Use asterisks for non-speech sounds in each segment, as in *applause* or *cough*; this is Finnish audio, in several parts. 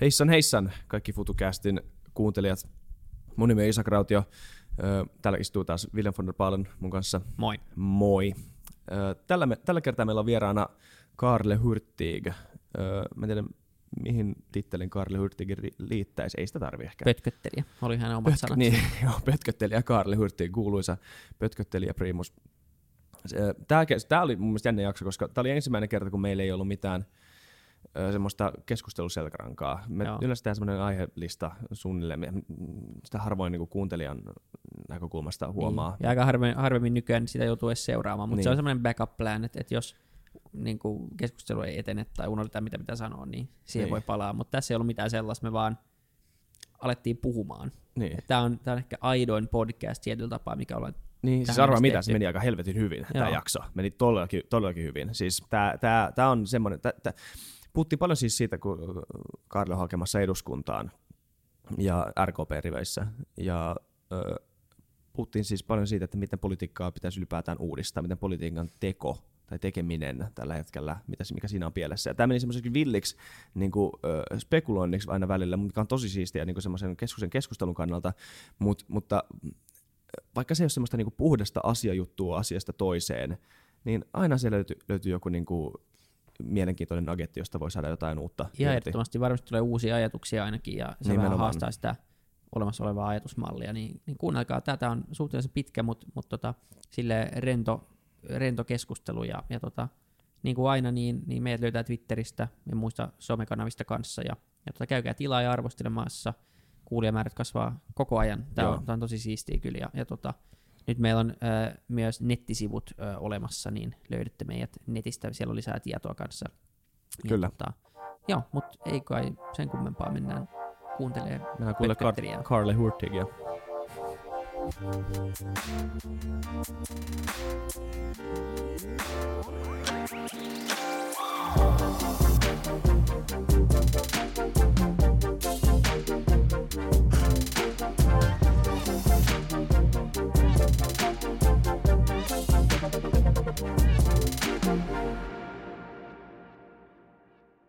Heissan heissan kaikki FutuCastin kuuntelijat. Mun nimi on Isak Rautio. Ö, Täällä istuu taas William von der Paalen mun kanssa. Moi. Moi. Tällä, me, tällä kertaa meillä on vieraana Karle Hurtig. Mä en tiedä, mihin tittelin Karle Hurtig liittäisi. Ei sitä tarvi ehkä. Pötköttelijä. Oli hänen omat Pötk- sanat. niin, *laughs* joo, pötköttelijä Karle Hurtig, kuuluisa pötköttelijä primus. Tämä, tämä oli mun mielestä jännä jakso, koska tämä oli ensimmäinen kerta, kun meillä ei ollut mitään semmoista keskusteluselkärankaa. Me Joo. yleensä tehdään semmoinen aihelista suunnilleen, me- sitä harvoin niin kuuntelijan näkökulmasta huomaa. Niin. Ja aika harvemmin, harvemmin nykyään sitä joutuu edes seuraamaan, mutta Niin. se on semmoinen backup plan, että, että jos niin kuin keskustelu ei etene tai unohdetaan mitä pitää sanoa, niin siihen Niin. voi palaa. Mutta tässä ei ollut mitään sellaista, me vaan alettiin puhumaan. Niin, Tämä on, tää on ehkä aidoin podcast tietyllä tapaa, mikä ollaan niin siis arvaa mitä, se meni aika helvetin hyvin tämä Joo. jakso. Meni todellakin, todellakin hyvin. Siis tämä, tämä, tämä on semmoinen, tä, tä, puhuttiin paljon siis siitä, kun Karle on hakemassa eduskuntaan ja RKP-riveissä. Ja ö, puhuttiin siis paljon siitä, että miten politiikkaa pitäisi ylipäätään uudistaa, miten politiikan teko tai tekeminen tällä hetkellä, mitä, mikä siinä on pielessä. Ja tämä meni semmoiseksi villiksi niin kuin, ö, spekuloinniksi aina välillä, mikä on tosi siistiä niin semmoisen keskusen keskustelun kannalta, Mut, mutta vaikka se ei ole semmoista niin kuin puhdasta asiajuttua asiasta toiseen, niin aina siellä löytyy, löytyy joku niin kuin mielenkiintoinen nagetti, josta voi saada jotain uutta. Ja irti. ehdottomasti varmasti tulee uusia ajatuksia ainakin, ja se vähän Nimenomaan. haastaa sitä olemassa olevaa ajatusmallia, niin, niin kuunnelkaa. Tätä on suhteellisen pitkä, mutta mut tota, sille rento, rento keskustelu, ja, ja tota, niin kuin aina, niin, niin meidät löytää Twitteristä ja muista somekanavista kanssa, ja, ja tota, käykää tilaa ja arvostelemassa. Kuulijamäärät kasvaa koko ajan. Tämä on, tää on tosi siistiä kyllä, ja, ja tota, nyt meillä on ö, myös nettisivut ö, olemassa, niin löydätte meidät netistä, siellä on lisää tietoa kanssa. Ja Kyllä. Tota, joo, mutta ei kai sen kummempaa mennään kuuntelemaan Mennään pötköttelijää. Kar- Karle Hurtigia.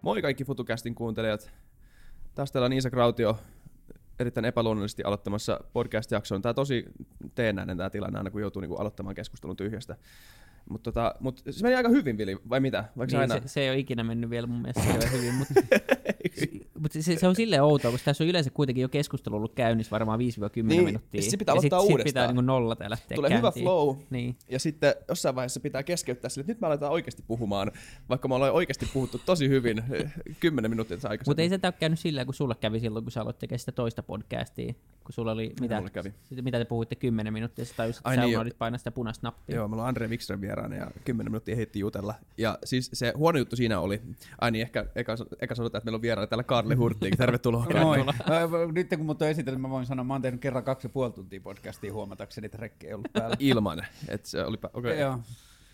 Moi kaikki FutuCastin kuuntelijat. Taas täällä on Iisa Krautio erittäin epäluonnollisesti aloittamassa podcast-jakson. Tämä on tosi teennäinen tämä tilanne aina, kun joutuu niinku aloittamaan keskustelun tyhjästä. Mutta tota, mut se meni aika hyvin, Vili, vai mitä? Vaikka Niin, aina... se, se, ei ole ikinä mennyt vielä mun mielestä *laughs* hyvin, mutta *laughs* mut se, se, on silleen outoa, koska tässä on yleensä kuitenkin jo keskustelu ollut käynnissä varmaan 5-10 Niin, minuuttia. sit pitää ja sit, aloittaa sit uudestaan. pitää niin nollata ja lähteä Tulee hyvä käyntiin. flow, Niin. ja sitten jossain vaiheessa pitää keskeyttää sille, että nyt me aletaan oikeasti puhumaan, vaikka me ollaan oikeasti puhuttu tosi hyvin eh, kymmenen minuuttia tässä aikaisemmin. Mutta ei se ole käynyt silleen, kun sulle kävi silloin, kun sä aloit tekemään sitä toista podcastia. Kun sulla oli, mitä, kävi? mitä te puhuitte 10 minuuttia, sä tajusit, Ai että sä niin, unohdit painaa sitä punaista nappia. Joo, meillä on Andre Wikström vieraana ja 10 minuuttia heitti jutella. Ja siis se huono juttu siinä oli, ai niin, ehkä eka, eka sanotaan, että meillä on vieraana täällä Karle Hurtig, tervetuloa. *laughs* Moi. Nyt kun mut on esitellyt, mä voin sanoa, mä oon tehnyt kerran kaksi ja puoli tuntia podcastia huomatakseni, että rekki ei ollut päällä. Ilman, että se oli, okei. Okay. Joo.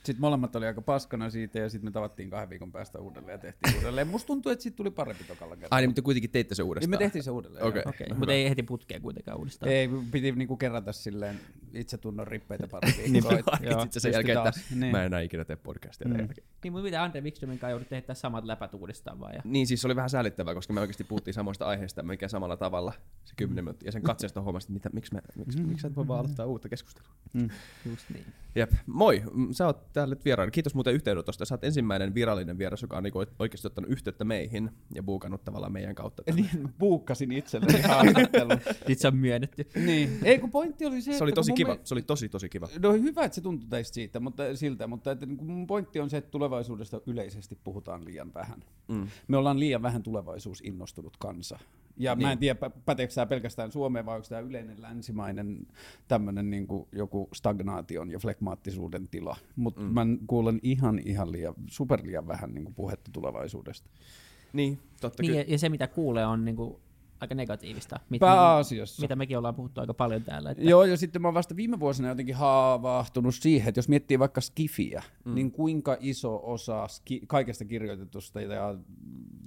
Sitten molemmat oli aika paskana siitä ja sitten me tavattiin kahden viikon päästä uudelleen ja tehtiin uudelleen. Musta tuntuu, että siitä tuli parempi tokalla kertaa. Ai niin, mutta kuitenkin teitte se Niin uudestaan. me tehtiin se uudelleen. Okei. Okei, Hyvä. mutta ei heti putkea kuitenkaan uudestaan. Ei, piti niinku kerätä silleen itsetunnon rippeitä pari *laughs* Niin viikkoa. joo, se sen jälkeen, että. Niin. mä en enää ikinä tee podcastia. Mm. Mm. Niin, mutta mitä Andre Wikströmin kanssa joudut tehdä samat läpät uudestaan vaan. Ja... Niin, siis se oli vähän säälittävää, koska me oikeasti puhuttiin samoista aiheista, mikä samalla tavalla se kymmenen minuuttia. Ja sen katseesta huomasin, että mitä, miksi, me, miksi, miksi sä et voi vaan aloittaa uutta keskustelua. Mm. Just niin. Jep, moi. Mm, Sä oot täällä nyt vieraana. Kiitos muuten yhteydenotosta. Sä oot ensimmäinen virallinen vieras, joka on niinku oikeasti ottanut yhteyttä meihin ja buukannut tavallaan meidän kautta. tänne. Niin, mä buukkasin itselleni haastattelun. *laughs* Sitten se on myönnetty. niin. Ei, kun pointti oli se, Se oli tosi kiva. mie- Se oli tosi, tosi kiva. No hyvä, että se tuntui teistä siitä, mutta, siltä, mutta että, niin mun pointti on se, että tulevaisuudesta yleisesti puhutaan liian vähän. Mm. Me ollaan liian vähän tulevaisuusinnostunut kansa. Ja niin. mä en Niin. tiedä, pä- päteekö tämä pelkästään Suomeen vai onko tämä yleinen länsimainen tämmöinen niin joku stagnaation ja flekmaattisuuden tila. Mutta mm. mä kuulen ihan, ihan liian, super liian vähän niin kuin puhetta tulevaisuudesta. Niin, totta Niin, kyllä. ja, ja se mitä kuulee on niinku aika negatiivista, mit, Pääasiassa. mitä mekin ollaan puhuttu aika paljon täällä. Että Joo, ja sitten mä oon vasta viime vuosina jotenkin haavahtunut siihen, että jos miettii vaikka Skifiä, mm. niin kuinka iso osa ski- kaikesta kirjoitetusta ja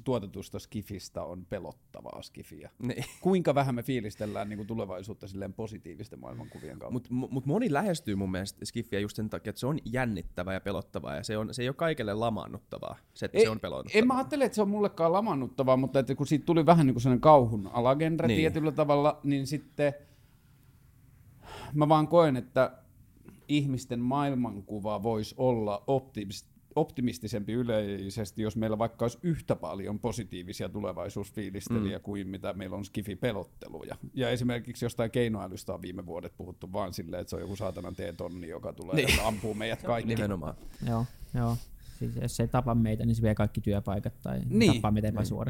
tuotetusta Skifistä on pelottavaa Skifiä. Niin. Kuinka vähän me fiilistellään niin kuin tulevaisuutta silleen positiivisten maailmankuvien kautta. Mutta mut moni lähestyy mun mielestä Skiffiä just sen takia, että se on jännittävää ja pelottavaa, ja se, on, se ei ole kaikille lamaannuttavaa, se, että Ei- se on pelottavaa. En mä ajattele, että se on mullekaan lamannuttavaa, mutta että kun siitä tuli vähän niin kuin sellainen kauhun alagenre Niin. niin. tietyllä tavalla, niin sitten mä vaan koen, että ihmisten maailmankuva voisi olla optimist, optimistisempi yleisesti, jos meillä vaikka olisi yhtä paljon positiivisia tulevaisuusfiilistelijä mm. kuin mitä meillä on skifi-pelotteluja. Ja esimerkiksi jostain keinoälystä on viime vuodet puhuttu vaan silleen, että se on joku saatanan T-tonni, joka tulee niin. ja ampuu meidät kaikki. Nimenomaan. Joo, joo. Siis jos se ei tapa meitä, niin se vie kaikki työpaikat tai Niin. tappaa meitä se on,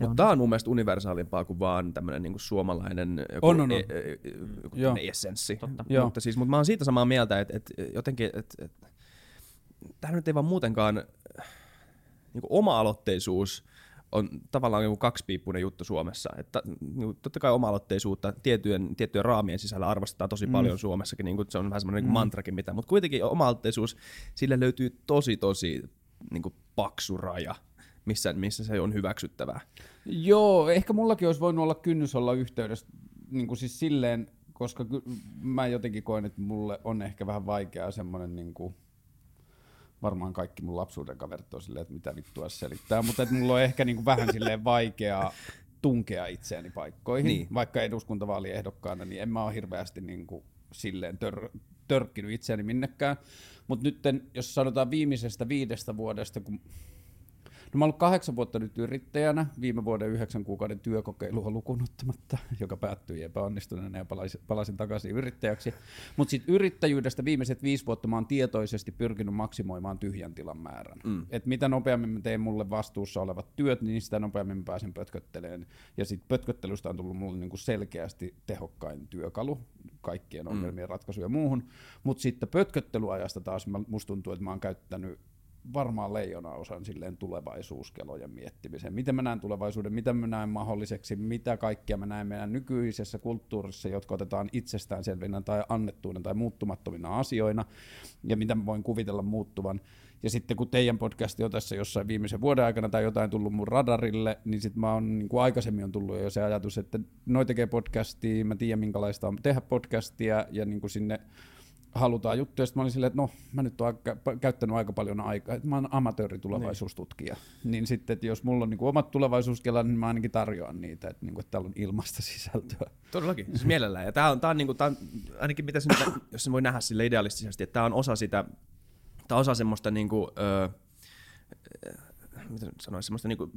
Mutta tämä on mun mielestä universaalimpaa kuin vaan tämmöinen niinku suomalainen joku, On, on, on. E, e, joku Joo. essenssi. Totta. Joo. Mutta, siis, mutta mä oon siitä samaa mieltä, että, että jotenkin, että, että tämä nyt ei vaan muutenkaan niin oma-aloitteisuus on tavallaan joku kaksipiippunen juttu Suomessa. Että, niin totta kai oma-aloitteisuutta tiettyjen, tiettyjen raamien sisällä arvostetaan tosi mm. paljon Suomessakin, niin kuin se on vähän semmoinen mm. mantrakin, mitä, mutta kuitenkin oma-aloitteisuus, sille löytyy tosi tosi niin kuin paksu raja, missä, missä se on hyväksyttävää. Joo, ehkä mullakin olisi voinut olla kynnys olla yhteydessä niin kuin siis silleen, koska ky- mä jotenkin koen, että mulle on ehkä vähän vaikeaa semmoinen niin kuin, varmaan kaikki mun lapsuuden kaverit on silleen, että mitä vittua se selittää, mutta että mulla on ehkä niin kuin vähän silleen vaikeaa tunkea itseäni paikkoihin, Niin. niin. vaikka eduskuntavaaliehdokkaana, niin en mä ole hirveästi niin kuin silleen tör, törkkinyt itseäni minnekään. Mutta nyt jos sanotaan viimeisestä viidestä vuodesta, kun No mä oon ollut kahdeksan vuotta nyt yrittäjänä, viime vuoden yhdeksän kuukauden työkokeilua lukuun ottamatta, *laughs* joka päättyi epäonnistuneena ja palasin, palasin takaisin yrittäjäksi. Mutta sitten yrittäjyydestä viimeiset viisi vuotta mä oon tietoisesti pyrkinyt maksimoimaan tyhjän tilan määrän. Mm. Et mitä nopeammin mä teen mulle vastuussa olevat työt, niin sitä nopeammin mä pääsen pötkötteleen. Ja sitten pötköttelystä on tullut mulle niinku selkeästi tehokkain työkalu kaikkien ongelmien mm. ratkaisuja ja muuhun. Mutta sitten pötköttelyajasta taas mä- musta tuntuu, että mä oon käyttänyt varmaan leijona osan silleen tulevaisuuskelojen miettimiseen. Miten mä näen tulevaisuuden, mitä mä näen mahdolliseksi, mitä kaikkea mä näen meidän nykyisessä kulttuurissa, jotka otetaan itsestäänselvinä tai annettuina tai muuttumattomina asioina, ja mitä mä voin kuvitella muuttuvan. Ja sitten kun teidän podcasti on tässä jossain viimeisen vuoden aikana tai jotain tullut mun radarille, niin sitten mä oon, niin kuin aikaisemmin on tullut jo se ajatus, että noi tekee podcastia, mä tiedän minkälaista on tehdä podcastia, ja niin kuin sinne halutaan juttuja. Sitten mä olin silleen, että no, mä nyt oon käyttänyt aika paljon aikaa, että mä oon amatööritulevaisuustutkija. Niin. niin sitten, että jos mulla on niin omat tulevaisuuskelat, niin mä ainakin tarjoan niitä, että, niin kuin, että täällä on ilmasta sisältöä. Todellakin, siis mielellään. Ja tämä on, tää on, niinku, tää on ainakin mitä se nyt, jos se voi nähdä sille idealistisesti, että tämä on osa sitä, tämä on osa semmoista niinku, ö, miten nyt sanoisi, semmoista niinku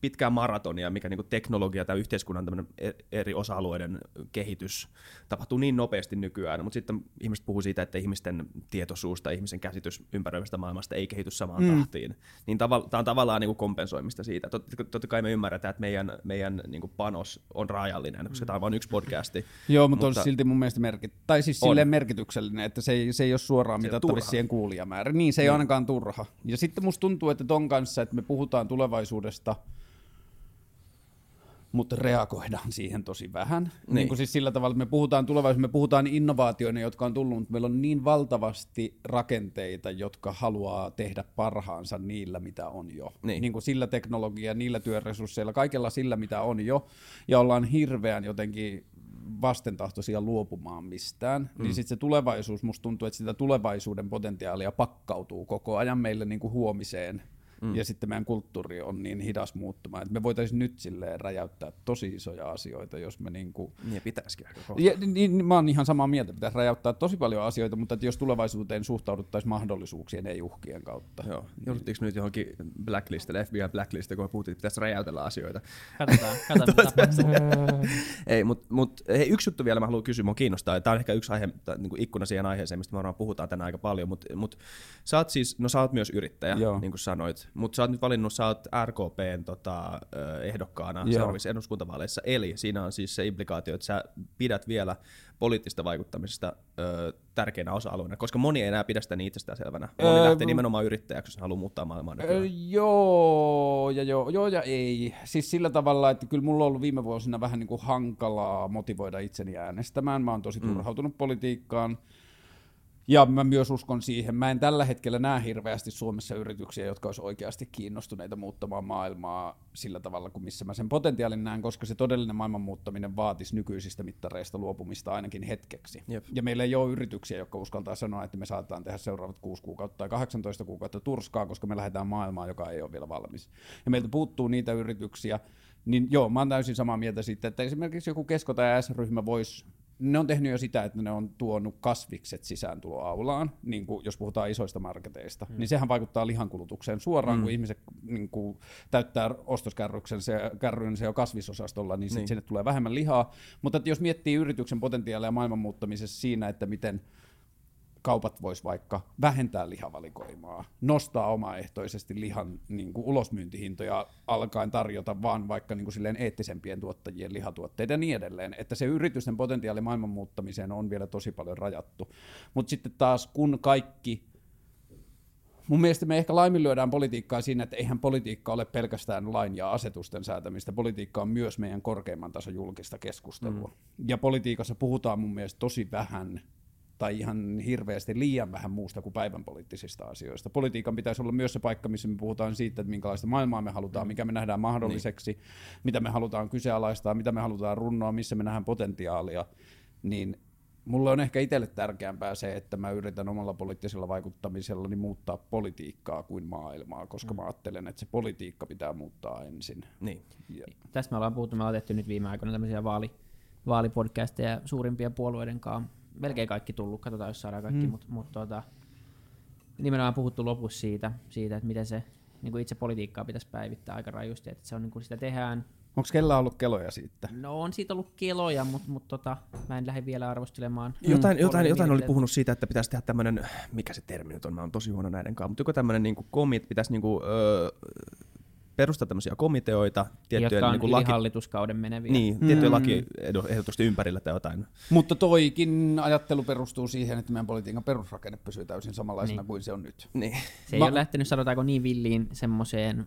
pitkää maratonia, mikä niinku teknologia tai yhteiskunnan e- eri osa-alueiden kehitys tapahtuu niin nopeasti nykyään, mutta sitten ihmiset puhuu siitä, että ihmisten tietoisuus tai ihmisen käsitys ympäröivästä maailmasta ei kehity samaan mm. tahtiin. Niin tämä on tavallaan niinku kompensoimista siitä. Tot, totta kai me ymmärretään, että meidän, meidän niinku panos on rajallinen, koska tämä on vain yksi podcasti. Joo, mutta, Mutta- on silti mun mielestä merkit, tai siis On. silleen merkityksellinen, että se ei, se ei ole suoraan mitattavissa siihen kuulijamäärä. Niin, se ei Niin. ole ainakaan turha. Ja sitten musta tuntuu, että ton kanssa, että me puhutaan tulevaisuudesta, mutta reagoidaan siihen tosi vähän. Niin. Niin. niin kuin siis sillä tavalla, että me puhutaan tulevaisuudesta, me puhutaan innovaatioina, jotka on tullut, mutta meillä on niin valtavasti rakenteita, jotka haluaa tehdä parhaansa niillä, mitä on jo. Niin. niin kuin sillä teknologia, niillä työresursseilla, kaikella sillä, mitä on jo. Ja ollaan hirveän jotenkin vastentahtoisia luopumaan mistään, mm. niin sitten se tulevaisuus, musta tuntuu, että sitä tulevaisuuden potentiaalia pakkautuu koko ajan meille niin kuin huomiseen, mm. ja sitten meidän kulttuuri on niin hidas muuttumaan, että me voitaisiin nyt silleen räjäyttää tosi isoja asioita, jos me niin kuin Niin pitäisikin ja, niin, niin, mä oon ihan samaa mieltä, pitäisi räjäyttää tosi paljon asioita, mutta että jos tulevaisuuteen suhtauduttaisiin mahdollisuuksien, ei uhkien kautta. Joo. Jouduttiinko me nyt johonkin blacklistille, FBI blacklistille, kun me puhuttiin, että pitäisi räjäytellä asioita? Katsotaan, *laughs* katsotaan. *laughs* Ei, mutta mut, hei, yksi juttu vielä mä haluan kysyä, mua kiinnostaa. Tämä on ehkä yksi aihe, tai niin kuin ikkuna siihen aiheeseen, mistä me varmaan puhutaan tänään aika paljon, mutta mut, sä oot siis, no sä oot myös yrittäjä, Joo. niin kuin sanoit. Mutta sä oot nyt valinnut, sä oot RKPn tota, ehdokkaana Joo. seuraavissa eduskuntavaaleissa, eli siinä on siis se implikaatio, että sä pidät vielä poliittista vaikuttamisesta ö, tärkeänä osa-alueena, koska moni ei enää pidä sitä niin itsestäänselvänä. Moni Öö, lähtee nimenomaan yrittäjäksi, jos haluaa muuttaa maailmaa Öö, joo, ja joo, joo ja ei. Siis sillä tavalla, että kyllä mulla on ollut viime vuosina vähän niin kuin hankalaa motivoida itseni äänestämään. Mä oon tosi turhautunut politiikkaan. Ja mä myös uskon siihen. Mä en tällä hetkellä näe hirveästi Suomessa yrityksiä, jotka olisi oikeasti kiinnostuneita muuttamaan maailmaa sillä tavalla kuin missä mä sen potentiaalin näen, koska se todellinen maailman muuttaminen vaatisi nykyisistä mittareista luopumista ainakin hetkeksi. Jep. Ja meillä ei ole yrityksiä, jotka uskaltaa sanoa, että me saatetaan tehdä seuraavat 6 kuukautta tai 18 kuukautta turskaa, koska me lähdetään maailmaan, joka ei ole vielä valmis. Ja meiltä puuttuu niitä yrityksiä, niin joo, mä oon täysin samaa mieltä siitä, että esimerkiksi joku Kesko tai S-ryhmä voisi ne on tehnyt jo sitä, että ne on tuonut kasvikset sisääntuloaulaan, niin kuin jos puhutaan isoista marketeista, mm. niin sehän vaikuttaa lihankulutukseen suoraan, mm. kun ihmiset niin kuin, täyttää ostoskärryksen se, kärryn se on kasvisosastolla, niin, sit Niin. sinne tulee vähemmän lihaa. Mutta että jos miettii yrityksen potentiaalia maailman muuttamisessa siinä, että miten kaupat vois vaikka vähentää lihavalikoimaa, nostaa omaehtoisesti lihan niin kuin ulosmyyntihintoja alkaen tarjota vaan vaikka niin kuin silleen eettisempien tuottajien lihatuotteita ja niin edelleen. Että se yritysten potentiaali maailman muuttamiseen on vielä tosi paljon rajattu. Mutta sitten taas kun kaikki Mun mielestä me ehkä laiminlyödään politiikkaa siinä, että eihän politiikka ole pelkästään lain ja asetusten säätämistä. Politiikka on myös meidän korkeimman tason julkista keskustelua. Mm. Ja politiikassa puhutaan mun mielestä tosi vähän tai ihan hirveästi liian vähän muusta kuin päivän poliittisista asioista. Politiikan pitäisi olla myös se paikka, missä me puhutaan siitä, että minkälaista maailmaa me halutaan, mikä me nähdään mahdolliseksi, niin. mitä me halutaan kyseenalaistaa, mitä me halutaan runnoa, missä me nähdään potentiaalia. Niin mulle on ehkä itselle tärkeämpää se, että mä yritän omalla poliittisella vaikuttamisellani muuttaa politiikkaa kuin maailmaa, koska mä ajattelen, että se politiikka pitää muuttaa ensin. Niin. Ja, Tästä me ollaan puhuttu, me ollaan tehty nyt viime aikoina tämmöisiä vaali, vaalipodcasteja suurimpien puolueiden kanssa. Melkein kaikki tullut, katsotaan jos saadaan kaikki, mm. mutta mut, tota, nimenomaan puhuttu lopussa siitä, siitä että miten se niin kuin itse politiikkaa pitäisi päivittää aika rajusti, että se on niin kuin sitä tehdään. Onko kellä ollut keloja siitä? No on siitä ollut keloja, mutta mut, tota, mä en lähde vielä arvostelemaan. Jotain, jotain, puolueiden jotain oli mielipiteitä. puhunut siitä, että pitäisi tehdä tämmöinen, mikä se termi nyt on, mä oon tosi huono näiden kanssa, mutta joku tämmöinen niin komit, pitäisi niin kuin, öö, perustaa tämmöisiä komiteoita, tiettyjen jotka on niin kuin yli laki, hallituskauden meneviä. niin, tiettyjen lakiehdotusten ympärillä tai jotain. Mutta toikin ajattelu perustuu siihen, että meidän politiikan perusrakenne pysyy täysin samanlaisena Niin. kuin se on nyt. Niin. Se ei Mä- ole lähtenyt, sanotaanko niin villiin semmoiseen,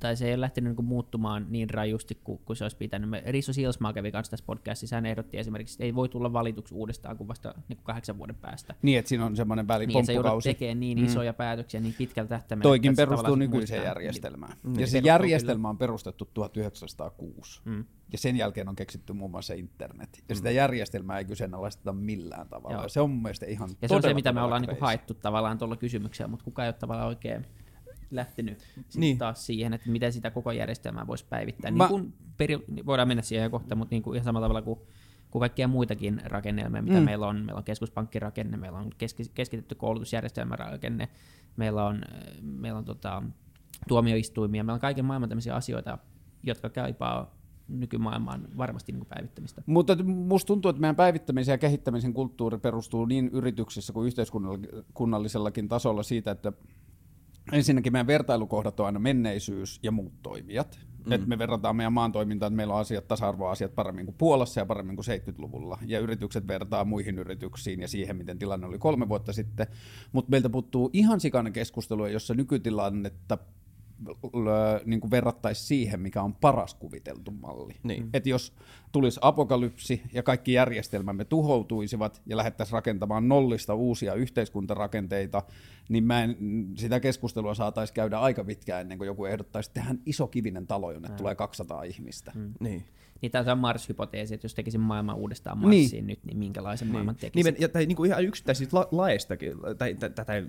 tai se ei ole lähtenyt niin muuttumaan niin rajusti kuin, kuin se olisi pitänyt. Me, Risso Silsmaa kävi kanssa tässä podcastissa, hän ehdotti esimerkiksi, että ei voi tulla valituksi uudestaan kuin vasta niin kuin kahdeksan vuoden päästä. Niin, että siinä on semmoinen Niin, että välipomppukausi. tekemään niin isoja päätöksiä niin pitkällä tähtäimellä. Toikin perustuu nykyiseen järjestelmään. Niin, Ja se se järjestelmä on perustettu 1906. Mm. Ja sen jälkeen on keksitty muun muassa internet. Ja sitä järjestelmää ei kyseenalaisteta millään tavalla. Joo. Se on mun mielestä ihan Ja se on se, mitä me ollaan niinku haettu tavallaan tuolla kysymyksellä, mutta kukaan ei ole tavallaan oikein lähtenyt Niin. taas siihen, että miten sitä koko järjestelmää voisi päivittää. Mä- Niin kuin peri- voidaan mennä siihen kohta, mutta niin kuin ihan samalla tavalla kuin, kuin kaikkia muitakin rakennelmia, mitä Mm. mm. meillä on. Meillä on keskuspankkirakenne, meillä on keski- keskitetty koulutusjärjestelmärakenne, meillä on, meillä on tota, tuomioistuimia, meillä on kaiken maailman tämmöisiä asioita, jotka kaipaa nykymaailmaan varmasti niin kuin päivittämistä. Mutta musta tuntuu, että meidän päivittämisen ja kehittämisen kulttuuri perustuu niin yrityksissä kuin yhteiskunnallisellakin tasolla siitä, että ensinnäkin meidän vertailukohdat on aina menneisyys ja muut toimijat. Mm. Et me verrataan meidän maan toimintaan, että meillä on asiat, tasa-arvoasiat paremmin kuin Puolassa ja paremmin kuin 70-luvulla. Ja yritykset vertaa muihin yrityksiin ja siihen, miten tilanne oli kolme vuotta sitten. Mutta meiltä puuttuu ihan sikainen keskustelu, jossa nykytilannetta niin kuin verrattaisiin siihen, mikä on paras kuviteltu malli. Niin. Että jos tulisi apokalypsi ja kaikki järjestelmämme tuhoutuisivat ja lähdettäisiin rakentamaan nollista uusia yhteiskuntarakenteita, niin mä en, sitä keskustelua saataisiin käydä aika pitkään ennen kuin joku ehdottaisi, että tehdään iso kivinen talo, jonne tulee 200 ihmistä. Mm. Niin. Niin tämä on Mars-hypoteesi, että jos tekisin maailman uudestaan Niin. Marsiin nyt, niin minkälaisen maailman tekisin? Niin, ja, tai niinku ihan yksittäisistä la- laeistakin, tai tä- tätä ei,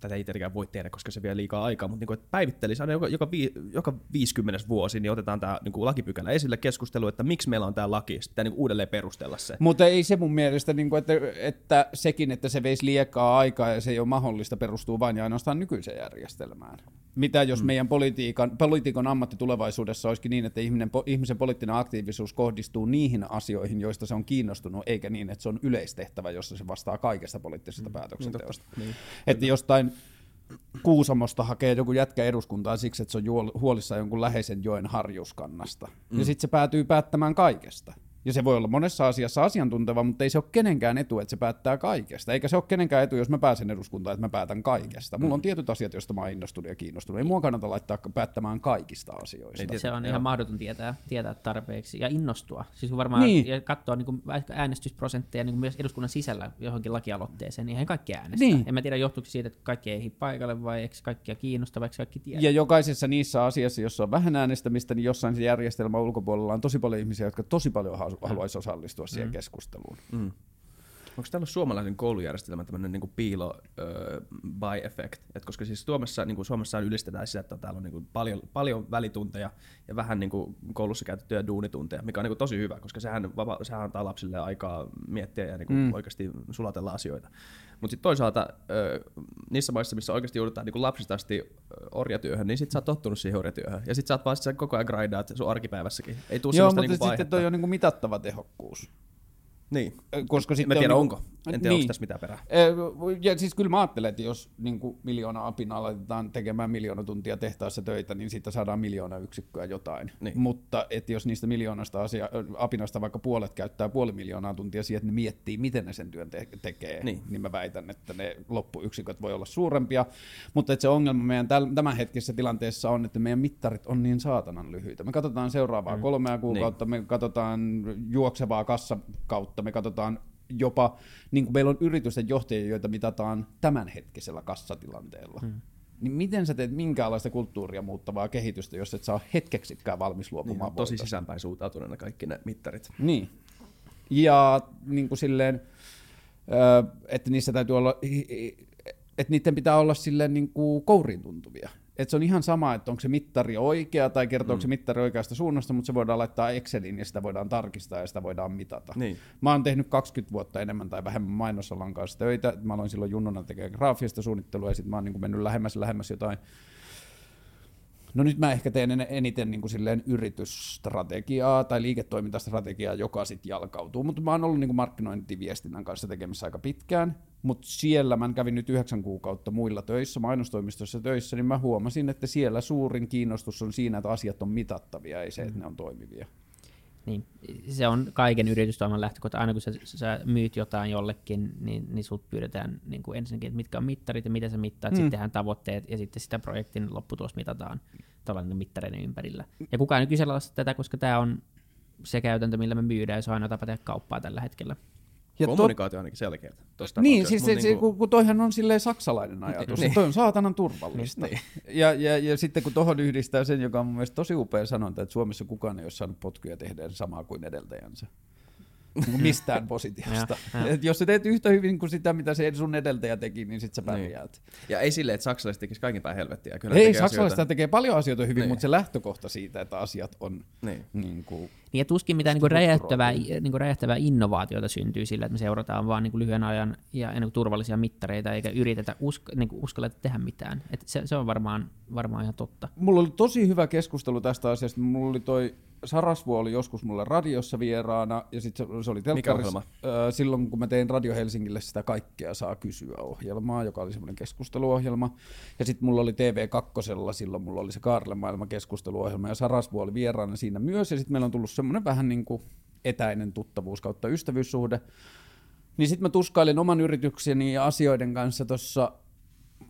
tätä ei tietenkään voi tehdä, koska se vie liikaa aikaa, mutta niinku, että päivittelisi aina joka, joka, vi, joka 50 vuosi, niin otetaan tämä niinku, lakipykälä esille keskustelu, että miksi meillä on tämä laki, sitten pitää niinku, uudelleen perustella se. Mutta ei se mun mielestä, niin kuin, että, että sekin, että se veisi liekkaa aikaa ja se ei ole mahdollista, perustuu vain ja ainoastaan nykyiseen järjestelmään. Mitä jos mm. meidän politiikan, politiikan ammatti tulevaisuudessa olisikin niin, että ihminen, po, ihmisen poliittinen aktiivisuus kohdistuu niihin asioihin, joista se on kiinnostunut, eikä niin, että se on yleistehtävä, jossa se vastaa kaikesta poliittisesta päätöksenteosta. Niin. Että jostain Kuusamosta hakee joku jätkä eduskuntaan siksi, että se on huolissaan jonkun läheisen joen harjuskannasta. Mm. Ja sitten se päätyy päättämään kaikesta. Ja se voi olla monessa asiassa asiantunteva, mutta ei se ole kenenkään etu, että se päättää kaikesta. Eikä se ole kenenkään etu, jos mä pääsen eduskuntaan, että mä päätän kaikesta. Mulla on tietyt asiat, joista mä oon innostunut ja kiinnostunut. Ei mua kannata laittaa päättämään kaikista asioista. Se on ihan mahdoton tietää, tietää tarpeeksi ja innostua. Siis kun varmaan niin. ja katsoa niin kuin äänestysprosentteja niin kuin myös eduskunnan sisällä johonkin lakialoitteeseen, niin eihän kaikki äänestä. Niin. En mä tiedä, johtuuko siitä, että kaikki ei paikalle vai eikö kaikkia kiinnosta, vai kaikki tiedä. Ja jokaisessa niissä asiassa, jossa on vähän äänestämistä, niin jossain se järjestelmä ulkopuolella on tosi paljon ihmisiä, jotka tosi paljon haluaisi osallistua siihen mm. keskusteluun. Mm. Onko täällä suomalaisen koulujärjestelmä tämmöinen niin piilo uh, by effect? Et koska siis Suomessa, niin kuin Suomessa ylistetään sitä, että täällä on niin kuin paljon, paljon välitunteja ja vähän niin kuin koulussa käytettyjä duunitunteja, mikä on niin kuin tosi hyvä, koska sehän, vapa, sehän antaa lapsille aikaa miettiä ja niin kuin mm. oikeasti sulatella asioita. Mutta sitten toisaalta niissä maissa, missä oikeasti joudutaan niin lapsista asti orjatyöhön, niin sitten sä oot tottunut siihen orjatyöhön. Ja sitten sä oot vaan sit koko ajan grindaat sun arkipäivässäkin. Ei tuu Joo, mutta niin sitten toi on niin kuin mitattava tehokkuus. Niin. Koska sitten en tiedä, on, onko. En tiedä, niin. onko tässä mitään perää. Ja siis kyllä mä ajattelen, että jos niin kuin miljoona apinaa laitetaan tekemään miljoona tuntia tehtaassa töitä, niin siitä saadaan miljoona yksikköä jotain. Niin. Mutta että jos niistä miljoonasta asia, apinasta vaikka puolet käyttää puoli miljoonaa tuntia siihen, että ne miettii, miten ne sen työn te- tekee, niin. niin mä väitän, että ne loppuyksiköt voi olla suurempia. Mutta että se ongelma meidän tämänhetkisessä tilanteessa on, että meidän mittarit on niin saatanan lyhyitä. Me katsotaan seuraavaa mm. kolmea kuukautta, niin. me katsotaan juoksevaa kassakautta, me katsotaan jopa, niin kuin meillä on yritysten johtajia, joita mitataan tämänhetkisellä kassatilanteella. Hmm. Niin miten sä teet minkäänlaista kulttuuria muuttavaa kehitystä, jos et saa hetkeksikään valmis luopumaan niin, Tosi sisäänpäin suuntautuneena kaikki ne mittarit. Niin. Ja niin kuin silleen, että niissä täytyy olla, että niiden pitää olla silleen niin kuin kouriin tuntuvia että se on ihan sama, että onko se mittari oikea tai kertooko mm. se mittari oikeasta suunnasta, mutta se voidaan laittaa Exceliin ja sitä voidaan tarkistaa ja sitä voidaan mitata. Niin. Mä oon tehnyt 20 vuotta enemmän tai vähemmän mainosalan kanssa töitä. Mä aloin silloin junnuna tekemään graafista suunnittelua ja sitten mä oon niin mennyt lähemmäs lähemmäs jotain No nyt mä ehkä teen eniten niin kuin silleen yritysstrategiaa tai liiketoimintastrategiaa, joka sitten jalkautuu, mutta mä oon ollut niin kuin markkinointiviestinnän kanssa tekemissä aika pitkään, mutta siellä mä kävin nyt yhdeksän kuukautta muilla töissä, mainostoimistossa töissä, niin mä huomasin, että siellä suurin kiinnostus on siinä, että asiat on mitattavia, ei se, että ne on toimivia. Niin, se on kaiken yritystoiminnan lähtökohta. Aina kun sä, sä myyt jotain jollekin, niin, niin sut pyydetään niin kuin ensinnäkin, että mitkä on mittarit ja miten sä mittaat, hmm. sitten tehdään tavoitteet ja sitten sitä projektin lopputulos mitataan tällainen mittareiden ympärillä. Ja kukaan ei kyseenalaista tätä, koska tämä on se käytäntö, millä me myydään ja se on aina tapa tehdä kauppaa tällä hetkellä. Ja Kommunikaatio on ainakin selkeää. Niin, siis se, niin kuin... kun toihan on silleen saksalainen ajatus, niin. toi on saatanan turvallista. niin. ja, ja, ja sitten kun tuohon yhdistää sen, joka on mun mielestä tosi upea sanonta, että Suomessa kukaan ei ole saanut potkuja tehdä samaa kuin edeltäjänsä. Niin mistään *laughs* positiosta. Et jos sä teet yhtä hyvin kuin sitä, mitä se sun edeltäjä teki, niin sit sä niin. pärjäät. Niin. Ja ei silleen, että saksalaiset tekisi kaiken päin helvettiä. Kyllä ei, saksalaiset tekee paljon asioita hyvin, niin. mutta se lähtökohta siitä, että asiat on niin. Niin kuin, niin ja tuskin mitään niin räjähtävää, niin räjähtävää innovaatiota syntyy sillä, että me seurataan vaan niin lyhyen ajan ja niin turvallisia mittareita, eikä yritetä usk, niin uskalleta tehdä mitään. Et se, se on varmaan, varmaan ihan totta. Mulla oli tosi hyvä keskustelu tästä asiasta. Mulla oli toi Sarasvuo oli joskus mulle radiossa vieraana, ja sitten se, se oli telkkarissa. Silloin, kun mä tein Radio Helsingille sitä Kaikkea saa kysyä ohjelmaa, joka oli semmoinen keskusteluohjelma. Ja sitten mulla oli TV2, silloin mulla oli se Kaarle maailman keskusteluohjelma, ja Sarasvuo oli vieraana siinä myös, ja sitten meillä on tullut semmoinen vähän niin kuin etäinen tuttavuus kautta ystävyyssuhde. Niin sitten mä tuskailin oman yritykseni ja asioiden kanssa tuossa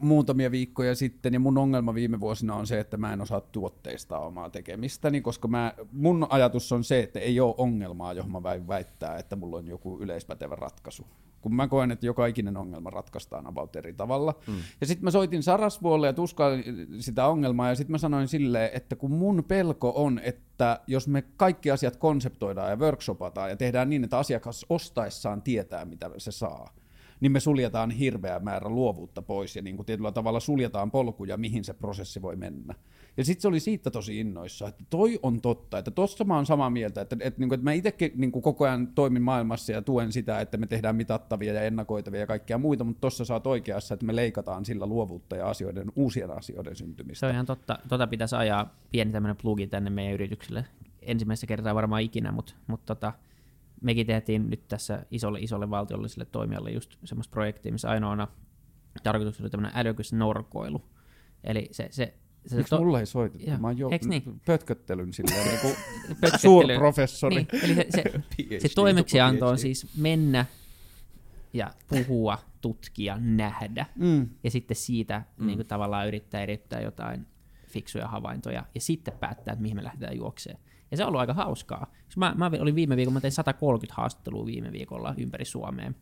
muutamia viikkoja sitten, ja mun ongelma viime vuosina on se, että mä en osaa tuotteista omaa tekemistäni, koska mä, mun ajatus on se, että ei ole ongelmaa, johon mä väittää, että mulla on joku yleispätevä ratkaisu. Kun mä koen, että joka ikinen ongelma ratkaistaan about eri tavalla. Mm. Ja sitten mä soitin Sarasvuolle ja tuskailin sitä ongelmaa, ja sitten mä sanoin silleen, että kun mun pelko on, että jos me kaikki asiat konseptoidaan ja workshopataan ja tehdään niin, että asiakas ostaessaan tietää, mitä se saa, niin me suljetaan hirveä määrä luovuutta pois ja niin kuin tietyllä tavalla suljetaan polkuja, mihin se prosessi voi mennä. Ja sitten se oli siitä tosi innoissa, että toi on totta, että tossa mä oon samaa mieltä, että, että, niin kuin, että mä itsekin niin kuin koko ajan toimin maailmassa ja tuen sitä, että me tehdään mitattavia ja ennakoitavia ja kaikkea muita, mutta tossa sä oot oikeassa, että me leikataan sillä luovuutta ja asioiden, uusien asioiden syntymistä. Se on ihan totta. Tota pitäisi ajaa pieni tämmöinen plugi tänne meidän yritykselle. Ensimmäistä kertaa varmaan ikinä, mutta, mutta tota, mekin tehtiin nyt tässä isolle, isolle valtiolliselle toimijalle just semmoista projektia, missä ainoana tarkoitus oli tämmöinen älykäs norkoilu. Eli se, se, se Miksi to- mulla ei soitettu? Joo. Mä oon jo niin? pötköttelyn silleen niin kuin *laughs* pötköttely- suurprofessori. Niin, eli se, se, *laughs* PhD, se toimeksianto joku on siis mennä ja puhua, tutkia, nähdä. Mm. Ja sitten siitä mm. niin kuin tavallaan yrittää erittää jotain fiksuja havaintoja ja sitten päättää, että mihin me lähdetään juokseen. Ja se on ollut aika hauskaa. Siis Mä, mä olin viime viikolla, mä tein 130 haastattelua viime viikolla ympäri Suomea.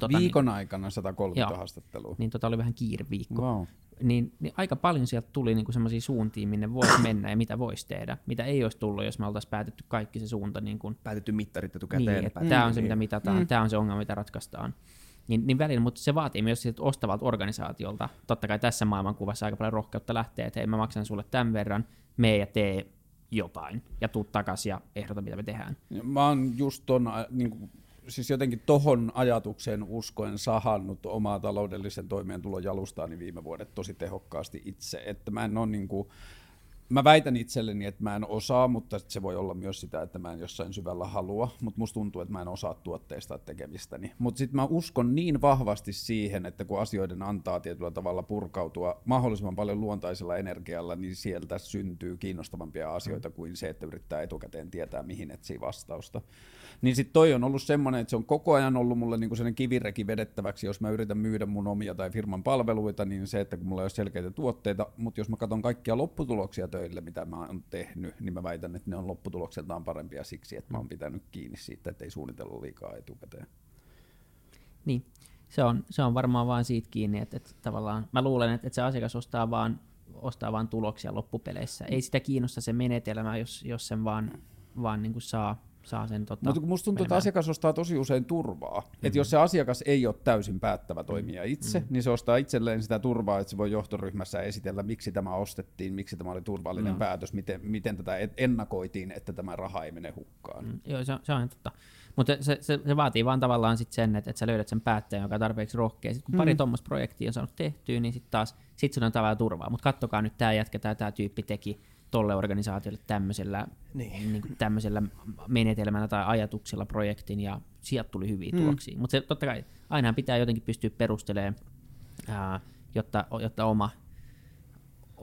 Tota, Viikon aikana 130 Joo. haastattelua. Niin, niin tota oli vähän kiire viikko. Wow. Niin, niin aika paljon sieltä tuli niinku semmoisia suuntia, minne voisi mennä ja mitä voisi tehdä. Mitä ei olisi tullut, jos me oltaisiin päätetty kaikki se suunta niin kuin Päätetty mittarit etukäteen. niin, että päätetty- tämä on se, niin. mitä mitataan, mm. tämä on se ongelma, mitä ratkaistaan. Niin, niin välillä, mutta se vaatii myös siltä ostavalta organisaatiolta, totta kai tässä maailmankuvassa aika paljon rohkeutta lähteä, että hei mä maksan sulle tämän verran, mee ja tee jotain, ja tuu takaisin ja ehdota, mitä me tehdään. Mä oon just ton, niin kuin, siis jotenkin tohon ajatukseen uskoen sahannut omaa taloudellisen toimeentulon jalustaani viime vuodet tosi tehokkaasti itse, että mä en ole niin kuin, Mä väitän itselleni, että mä en osaa, mutta se voi olla myös sitä, että mä en jossain syvällä halua, mutta musta tuntuu, että mä en osaa tuotteista tekemistäni. Mutta sitten mä uskon niin vahvasti siihen, että kun asioiden antaa tietyllä tavalla purkautua mahdollisimman paljon luontaisella energialla, niin sieltä syntyy kiinnostavampia asioita kuin se, että yrittää etukäteen tietää, mihin etsii vastausta. Niin sitten toi on ollut semmoinen, että se on koko ajan ollut mulle niinku sellainen kivireki vedettäväksi, jos mä yritän myydä mun omia tai firman palveluita, niin se, että kun mulla ei ole selkeitä tuotteita, mutta jos mä katson kaikkia lopputuloksia töille, mitä mä oon tehnyt, niin mä väitän, että ne on lopputulokseltaan parempia siksi, että mä oon pitänyt kiinni siitä, että ei suunnitella liikaa etukäteen. Niin, se on, se on varmaan vaan siitä kiinni, että, että tavallaan mä luulen, että, että se asiakas ostaa vaan, ostaa vaan tuloksia loppupeleissä. Ei sitä kiinnosta se menetelmä, jos, jos sen vaan, vaan niin kuin saa, saa sen tota, Mutta musta tuntuu, että asiakas ostaa tosi usein turvaa. Mm-hmm. Että jos se asiakas ei ole täysin päättävä toimija itse, mm-hmm. niin se ostaa itselleen sitä turvaa, että se voi johtoryhmässä esitellä, miksi tämä ostettiin, miksi tämä oli turvallinen Mm. päätös, miten, miten tätä ennakoitiin, että tämä raha ei mene hukkaan. Mm, Joo, se, on- se on totta. Mutta se, se, se, vaatii vaan tavallaan sit sen, että, että sä löydät sen päättäjän, joka on tarpeeksi rohkea. Sitten kun pari Mm. tuommoista projektia on saanut tehtyä, niin sitten taas sit sun on tavallaan turvaa. Mutta kattokaa nyt, tämä jätkä tai tämä tyyppi teki tolle organisaatiolle tämmöisellä, Niin. niin kuin tämmöisellä menetelmällä tai ajatuksella projektin, ja sieltä tuli hyviä mm. tuloksia. Mutta se totta kai aina pitää jotenkin pystyä perustelemaan, ää, jotta, jotta oma,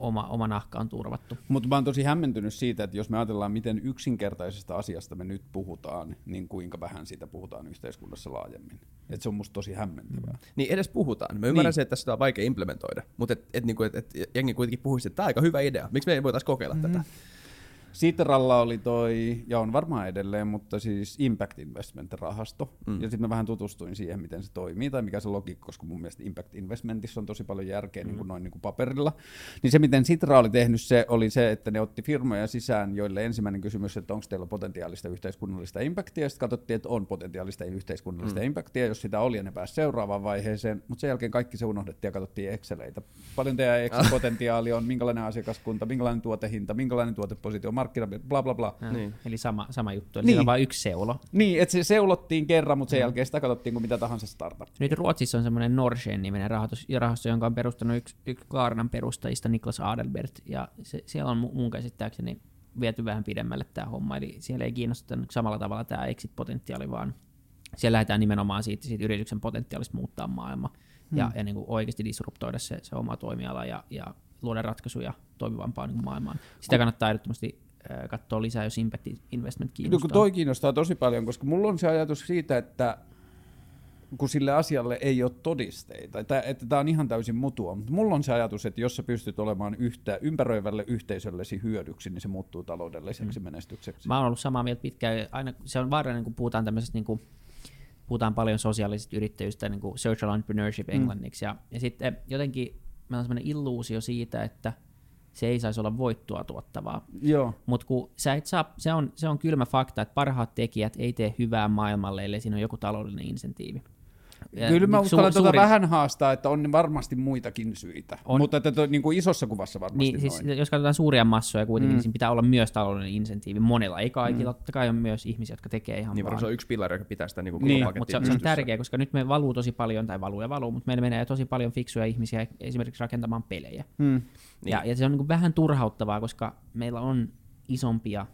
oma, oma nahka on turvattu. Mutta mä oon tosi hämmentynyt siitä, että jos me ajatellaan, miten yksinkertaisesta asiasta me nyt puhutaan, niin kuinka vähän siitä puhutaan yhteiskunnassa laajemmin. Et se on musta tosi hämmentävää. Niin edes puhutaan. Mä ymmärrän Niin. sen, että sitä on vaikea implementoida, mutta et, et, niinku, et, et jengi kuitenkin puhuisi, että tämä on aika hyvä idea. Miksi me ei voitaisiin kokeilla mm-hmm. tätä? Sitralla oli toi, ja on varmaan edelleen, mutta siis Impact Investment-rahasto. Mm. Ja sitten mä vähän tutustuin siihen, miten se toimii, tai mikä se logiikka, koska mun mielestä Impact Investmentissa on tosi paljon järkeä mm. niin kuin noin niin kuin paperilla. Niin se, miten Sitra oli tehnyt se, oli se, että ne otti firmoja sisään, joille ensimmäinen kysymys, että onko teillä potentiaalista yhteiskunnallista impactia, ja sitten katsottiin, että on potentiaalista yhteiskunnallista mm. impactia, jos sitä oli, ja ne pääsi seuraavaan vaiheeseen, mutta sen jälkeen kaikki se unohdettiin ja katsottiin Exceleitä. Paljon teidän *laughs* Excel-potentiaali on, minkälainen asiakaskunta, minkälainen tuotehinta, minkälainen tuotepositio, markkina, bla bla bla. Ää, Niin. Eli sama, sama juttu. Eli Niin. on vain yksi seulo. Niin, että se seulottiin kerran, mutta sen jälkeen sitä katsottiin kuin mitä tahansa startup. Nyt Ruotsissa on semmoinen Norsen-niminen rahoitus, rahasto, jonka on perustanut yksi, yksi Klarnan perustajista, Niklas Adelbert, ja se, siellä on mu- mun käsittääkseni viety vähän pidemmälle tämä homma, eli siellä ei kiinnosta samalla tavalla tämä exit-potentiaali, vaan siellä lähdetään nimenomaan siitä, siitä yrityksen potentiaalista muuttaa maailma Hmm. ja, ja niin kuin oikeasti disruptoida se, se oma toimiala ja, ja luoda ratkaisuja toimivampaan niin maailmaan. Sitä kannattaa ehdottomasti katsoa lisää, jos Impact Investment No, kiinnostaa. kun toi kiinnostaa tosi paljon, koska mulla on se ajatus siitä, että kun sille asialle ei ole todisteita, että, että tämä on ihan täysin mutua, mutta mulla on se ajatus, että jos sä pystyt olemaan yhtä ympäröivälle yhteisöllesi hyödyksi, niin se muuttuu taloudelliseksi mm. menestykseksi. Mä oon ollut samaa mieltä pitkään. Aina se on vaarallinen, kun puhutaan tämmöisestä niin kuin, puhutaan paljon sosiaalisesta yrittäjyydestä, niin kuin social entrepreneurship Mm. englanniksi. Ja, ja sitten jotenkin meillä on semmoinen illuusio siitä, että se ei saisi olla voittoa tuottavaa. Joo. Mutta kun sä et saa, se on, se on kylmä fakta, että parhaat tekijät ei tee hyvää maailmalle, ellei siinä on joku taloudellinen insentiivi. Ja Kyllä mä niin uskallan su- tuota suurin- vähän haastaa, että on varmasti muitakin syitä, On. mutta että to, niin kuin isossa kuvassa varmasti Niin, siis, noin. jos katsotaan suuria massoja kuitenkin, Mm. mm. niin siinä pitää olla myös taloudellinen insentiivi monella. Ei kaikilla, mm. totta kai on myös ihmisiä, jotka tekee ihan Niin vaan. varmaan se on yksi pilari, joka pitää sitä niin koko Niin, niin, pakettia Mutta se, on- se on tärkeää, koska nyt me valuu tosi paljon, tai valuu ja valuu, mutta meillä menee tosi paljon fiksuja ihmisiä esimerkiksi rakentamaan pelejä. Hmm. Niin. Ja, ja se on niin vähän turhauttavaa, koska meillä on isompia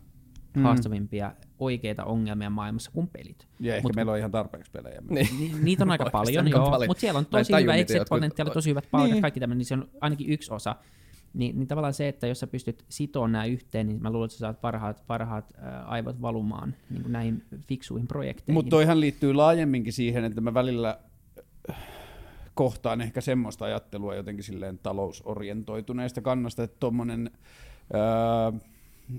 mm. haastavimpia oikeita ongelmia maailmassa kuin pelit. Ja ehkä Mut- meillä on ihan tarpeeksi pelejä. Niin. Ni, niitä on *laughs* aika paljon, joo, paljon. mutta siellä on tosi hyvä exit-potentiaali, tosi hyvät palkat, Niin. kaikki tämmöinen, niin se on ainakin yksi osa. Niin, niin tavallaan se, että jos sä pystyt sitoon nämä yhteen, niin mä luulen, että sä saat parhaat, parhaat ää, aivot valumaan niin kuin näihin fiksuihin projekteihin. Mutta toihan liittyy laajemminkin siihen, että mä välillä äh, kohtaan ehkä semmoista ajattelua jotenkin silleen talousorientoituneesta kannasta, että tuommoinen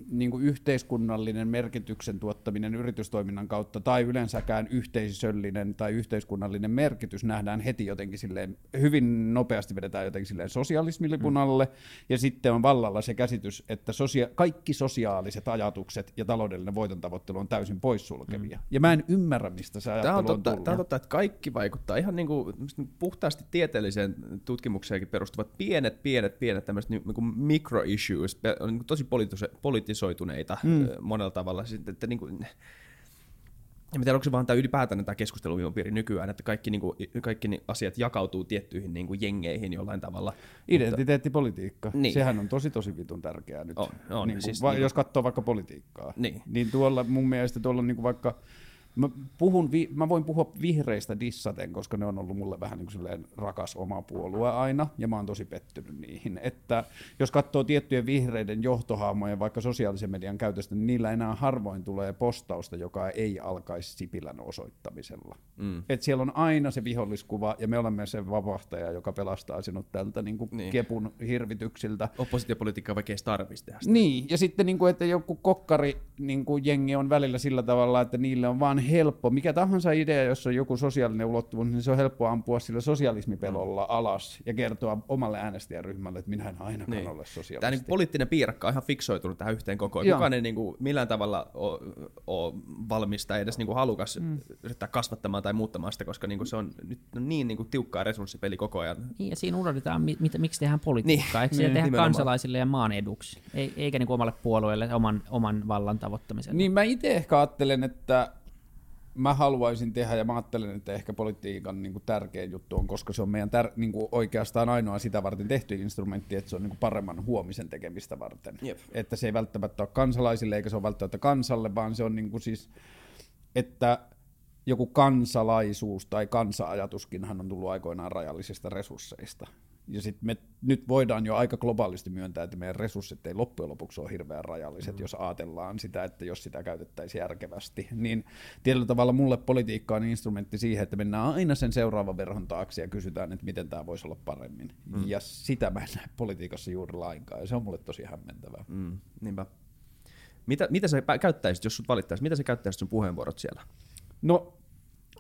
niin kuin yhteiskunnallinen merkityksen tuottaminen yritystoiminnan kautta tai yleensäkään yhteisöllinen tai yhteiskunnallinen merkitys nähdään heti jotenkin silleen, hyvin nopeasti vedetään jotenkin silleen sosialismilipun alle, mm. ja sitten on vallalla se käsitys, että sosia- kaikki sosiaaliset ajatukset ja taloudellinen voiton tavoittelu on täysin poissulkevia. Mm. Ja mä en ymmärrä, mistä se ajattelu Tämä on, totta, tullut. tämä on totta, että kaikki vaikuttaa ihan niin kuin puhtaasti tieteelliseen tutkimukseenkin perustuvat pienet, pienet, pienet tämmöiset niin kuin micro-issues, pe- on niin kuin tosi politiso- politisoituneita mm. monella tavalla. Sitten, että niin kuin, en tiedä, onko se vaan tämä ylipäätään tämä keskusteluilmapiiri nykyään, että kaikki, niin kuin, kaikki niin asiat jakautuu tiettyihin niin kuin jengeihin jollain tavalla. Identiteettipolitiikka, Niin. sehän on tosi tosi vitun tärkeää nyt. On, on, niin kuin, siis va- niin- jos katsoo vaikka politiikkaa, Niin. niin tuolla mun mielestä tuolla niin kuin vaikka, mä, puhun, vi- mä voin puhua vihreistä dissaten, koska ne on ollut mulle vähän niin kuin rakas oma puolue aina, ja mä oon tosi pettynyt niihin. Että jos katsoo tiettyjen vihreiden johtohaamojen vaikka sosiaalisen median käytöstä, niin niillä enää harvoin tulee postausta, joka ei alkaisi Sipilän osoittamisella. Mm. Et siellä on aina se viholliskuva, ja me olemme se vapahtaja, joka pelastaa sinut tältä niin kuin Niin. kepun hirvityksiltä. Oppositiopolitiikkaa vaikka edes tarvitsisi tehdä sitä. Niin, ja sitten niin kuin, että joku kokkari niin kuin jengi on välillä sillä tavalla, että niille on vaan helppo, mikä tahansa idea, jos on joku sosiaalinen ulottuvuus, niin se on helppo ampua sillä sosialismipelolla alas ja kertoa omalle äänestäjäryhmälle, että minä en ainakaan Niin. ole sosialisti. Tämä niin poliittinen piirakka on ihan fiksoitunut tähän yhteen koko ajan. Joo. Kukaan ei niin kuin, millään tavalla ole, ole valmis tai edes niin kuin, halukas mm. yrittää kasvattamaan tai muuttamaan sitä, koska niin kuin, se on nyt on niin, niin kuin, tiukkaa resurssipeli koko ajan. Niin, ja siinä unohdetaan, mi- mit, miksi tehdään politiikkaa. Niin, Eikö niin, tehdä nimenomaan. kansalaisille ja maan eduksi, Ei, eikä niin omalle puolueelle oman, oman vallan tavoittamiselle. Niin mä itse ehkä ajattelen, että mä haluaisin tehdä, ja mä ajattelen, että ehkä politiikan niin kuin tärkein juttu on, koska se on meidän tär- niin kuin oikeastaan ainoa sitä varten tehty instrumentti, että se on niin kuin paremman huomisen tekemistä varten. Jep. Että se ei välttämättä ole kansalaisille, eikä se ole välttämättä kansalle, vaan se on niin kuin siis, että joku kansalaisuus tai kansa-ajatuskinhan on tullut aikoinaan rajallisista resursseista. Ja sitten me nyt voidaan jo aika globaalisti myöntää, että meidän resurssit ei loppujen lopuksi ole hirveän rajalliset, mm. jos ajatellaan sitä, että jos sitä käytettäisiin järkevästi. Niin tietyllä tavalla mulle politiikka on instrumentti siihen, että mennään aina sen seuraavan verhon taakse ja kysytään, että miten tämä voisi olla paremmin. Mm. Ja sitä mä en näe politiikassa juuri lainkaan, ja se on mulle tosi hämmentävää. Mm, niinpä. Mitä, mitä sä käyttäisit, jos sut valittaisiin? Mitä sä käyttäisit sun puheenvuorot siellä? No,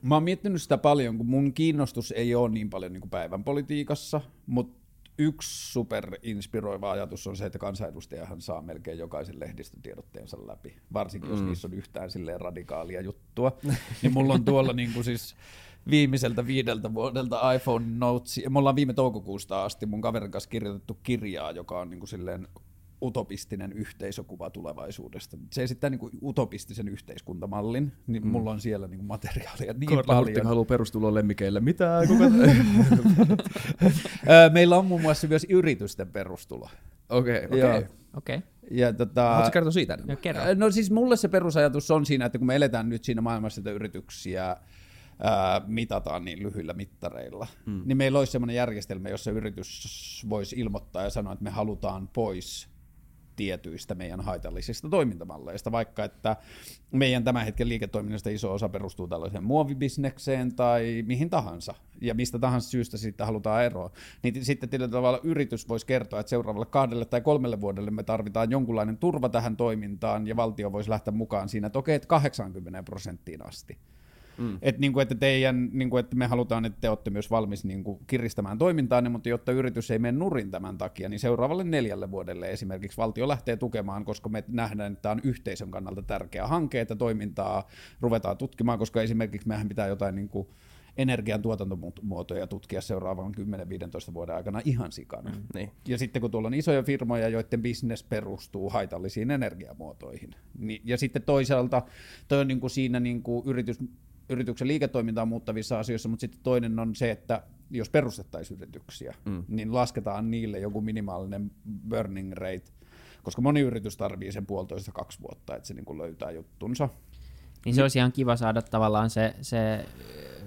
mä oon miettinyt sitä paljon, kun mun kiinnostus ei ole niin paljon niin kuin päivän politiikassa, mutta yksi super inspiroiva ajatus on se, että kansanedustajahan saa melkein jokaisen lehdistötiedotteensa läpi, varsinkin jos niissä on yhtään silleen radikaalia juttua. *laughs* niin mulla on tuolla niin kuin siis viimeiseltä viideltä vuodelta iPhone Notes, me ollaan viime toukokuusta asti mun kaverin kanssa kirjoitettu kirjaa, joka on niin kuin silleen utopistinen yhteisökuva tulevaisuudesta. Se esittää niin kuin utopistisen yhteiskuntamallin, niin mm. mulla on siellä niin kuin materiaalia niin paljon. haluaa perustulon lemmikeille. Mitä? *laughs* Meillä on muun muassa myös yritysten perustulo. Okei. Okay. Okei, okay. Ja tota, Haluatko kertoa siitä? no kerro. No siis mulle se perusajatus on siinä, että kun me eletään nyt siinä maailmassa, että yrityksiä ää, mitataan niin lyhyillä mittareilla, hmm. niin meillä olisi sellainen järjestelmä, jossa yritys voisi ilmoittaa ja sanoa, että me halutaan pois tietyistä meidän haitallisista toimintamalleista, vaikka että meidän tämän hetken liiketoiminnasta iso osa perustuu tällaiseen muovibisnekseen tai mihin tahansa, ja mistä tahansa syystä sitten halutaan eroa, niin sitten tietyllä tavalla yritys voisi kertoa, että seuraavalle kahdelle tai kolmelle vuodelle me tarvitaan jonkunlainen turva tähän toimintaan, ja valtio voisi lähteä mukaan siinä, että okei, että 80 prosenttiin asti. Mm. Et niinku, että, teidän, niinku, että me halutaan, että te olette myös valmis niinku, kiristämään toimintaanne, mutta jotta yritys ei mene nurin tämän takia, niin seuraavalle neljälle vuodelle esimerkiksi valtio lähtee tukemaan, koska me nähdään, että tämä on yhteisön kannalta tärkeä hanke, että toimintaa ruvetaan tutkimaan, koska esimerkiksi mehän pitää jotain niinku, energian tuotantomuotoja tutkia seuraavan 10-15 vuoden aikana ihan sikana. Mm. Niin. Ja sitten kun tuolla on isoja firmoja, joiden bisnes perustuu haitallisiin energiamuotoihin, niin, ja sitten toisaalta toi on niin kuin siinä niin kuin yritys, yrityksen liiketoimintaa muuttavissa asioissa, mutta sitten toinen on se, että jos perustettaisiin yrityksiä, mm. niin lasketaan niille joku minimaalinen burning rate, koska moni yritys tarvii sen puolitoista kaksi vuotta, että se niin löytää juttunsa. Niin se olisi ihan kiva saada tavallaan se, se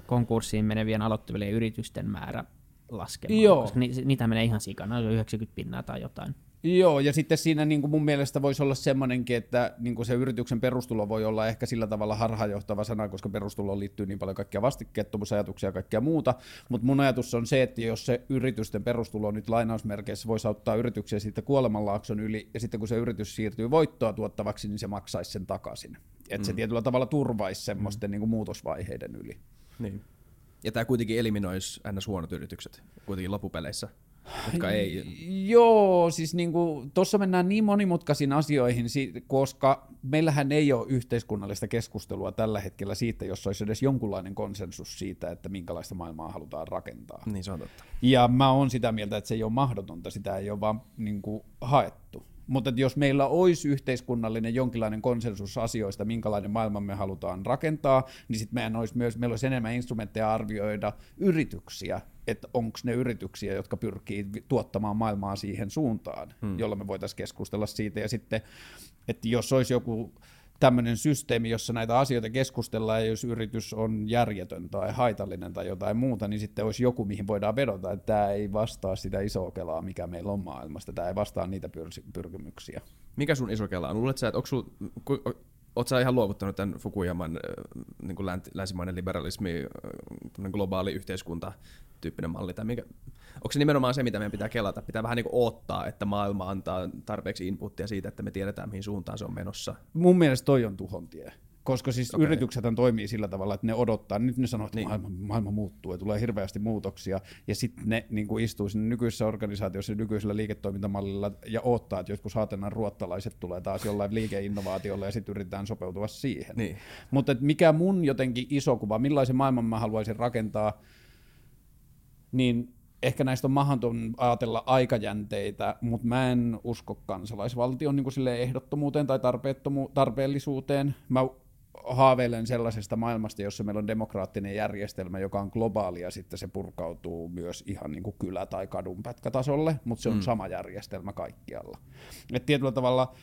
konkurssiin menevien aloittavien yritysten määrä laskemaan, Joo. koska ni, niitä menee ihan sikana, 90 pinnaa tai jotain. Joo, ja sitten siinä niin kuin mun mielestä voisi olla semmoinenkin, että niin kuin se yrityksen perustulo voi olla ehkä sillä tavalla harhaanjohtava sana, koska perustuloon liittyy niin paljon kaikkia vastikkeettomuusajatuksia ja kaikkea muuta, mutta mun ajatus on se, että jos se yritysten perustulo nyt lainausmerkeissä voisi auttaa yrityksiä siitä kuolemanlaakson yli, ja sitten kun se yritys siirtyy voittoa tuottavaksi, niin se maksaisi sen takaisin. Että se tietyllä tavalla turvaisi semmoisten niin kuin muutosvaiheiden yli. Niin. Ja tämä kuitenkin eliminoisi ns. huonot yritykset kuitenkin loppupeleissä, jotka ei... Joo, siis niinku, tuossa mennään niin monimutkaisiin asioihin, si- koska meillähän ei ole yhteiskunnallista keskustelua tällä hetkellä siitä, jos olisi edes jonkunlainen konsensus siitä, että minkälaista maailmaa halutaan rakentaa. Niin se on totta. Ja mä oon sitä mieltä, että se ei ole mahdotonta, sitä ei ole vaan niin kuin, haettu. Mutta jos meillä olisi yhteiskunnallinen jonkinlainen konsensus asioista, minkälainen maailma me halutaan rakentaa, niin sitten meidän olisi myös, meillä olisi enemmän instrumentteja arvioida yrityksiä, että onko ne yrityksiä, jotka pyrkii tuottamaan maailmaa siihen suuntaan, hmm. jolla me voitaisiin keskustella siitä. Ja sitten, että jos olisi joku tämmöinen systeemi, jossa näitä asioita keskustellaan, ja jos yritys on järjetön tai haitallinen tai jotain muuta, niin sitten olisi joku, mihin voidaan vedota, että tämä ei vastaa sitä isoa kelaa, mikä meillä on maailmasta, tämä ei vastaa niitä pyr- pyrkimyksiä. Mikä sun iso kela on? Luulet sä, että onko sul, oot sä ihan luovuttanut tämän Fukuyaman niin kuin länsimainen liberalismi, globaali yhteiskunta tyyppinen malli, tai mikä, onko se nimenomaan se, mitä meidän pitää kelata? Pitää vähän niin kuin odottaa, että maailma antaa tarpeeksi inputtia siitä, että me tiedetään, mihin suuntaan se on menossa. Mun mielestä toi on tuhon tie. Koska siis okay. yritykset toimii sillä tavalla, että ne odottaa, nyt ne sanoo, että Niin. maailma, maailma muuttuu ja tulee hirveästi muutoksia, ja sitten ne niin kuin istuu siinä nykyisessä organisaatiossa nykyisellä liiketoimintamallilla ja odottaa, että jotkut saatenan ruottalaiset tulee taas jollain liikeinnovaatiolla ja sitten yritetään sopeutua siihen. Niin. Mutta mikä mun jotenkin iso kuva, millaisen maailman mä haluaisin rakentaa, niin ehkä näistä on mahdoton ajatella aikajänteitä, mutta mä en usko kansalaisvaltion niin kuin ehdottomuuteen tai tarpeettomu- tarpeellisuuteen. Mä haaveilen sellaisesta maailmasta, jossa meillä on demokraattinen järjestelmä, joka on globaali ja sitten se purkautuu myös ihan niin kuin kylä- tai kadunpätkätasolle, mutta se on mm. sama järjestelmä kaikkialla. Et tietyllä tavalla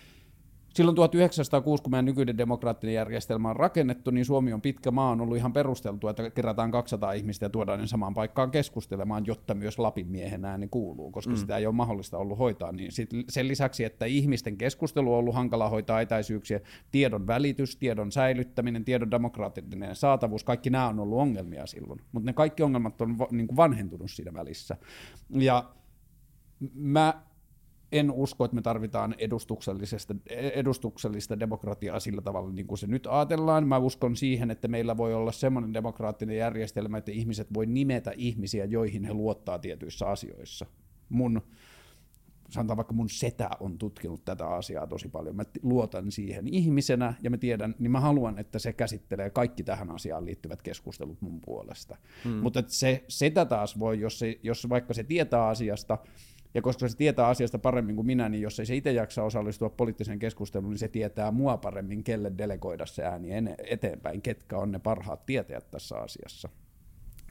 Silloin 1906, kun meidän nykyinen demokraattinen järjestelmä on rakennettu, niin Suomi on pitkä maa, on ollut ihan perusteltua, että kerätään 200 ihmistä ja tuodaan ne samaan paikkaan keskustelemaan, jotta myös Lapin miehen ääni kuuluu, koska mm. sitä ei ole mahdollista ollut hoitaa. Niin sit sen lisäksi, että ihmisten keskustelu on ollut hankala hoitaa etäisyyksiä, tiedon välitys, tiedon säilyttäminen, tiedon demokraattinen saatavuus, kaikki nämä on ollut ongelmia silloin. Mutta ne kaikki ongelmat on va- niin kuin vanhentunut siinä välissä. Ja mä en usko, että me tarvitaan edustuksellisesta, edustuksellista demokratiaa sillä tavalla, niin kuin se nyt ajatellaan. Mä uskon siihen, että meillä voi olla semmoinen demokraattinen järjestelmä, että ihmiset voi nimetä ihmisiä, joihin he luottaa tietyissä asioissa. Mun, sanotaan vaikka mun setä on tutkinut tätä asiaa tosi paljon. Mä luotan siihen ihmisenä ja mä tiedän, niin mä haluan, että se käsittelee kaikki tähän asiaan liittyvät keskustelut mun puolesta. Mm. Mutta se setä taas voi, jos, se, jos vaikka se tietää asiasta, ja koska se tietää asiasta paremmin kuin minä, niin jos ei se itse jaksa osallistua poliittiseen keskusteluun, niin se tietää mua paremmin, kelle delegoida se ääni eteenpäin, ketkä on ne parhaat tietäjät tässä asiassa.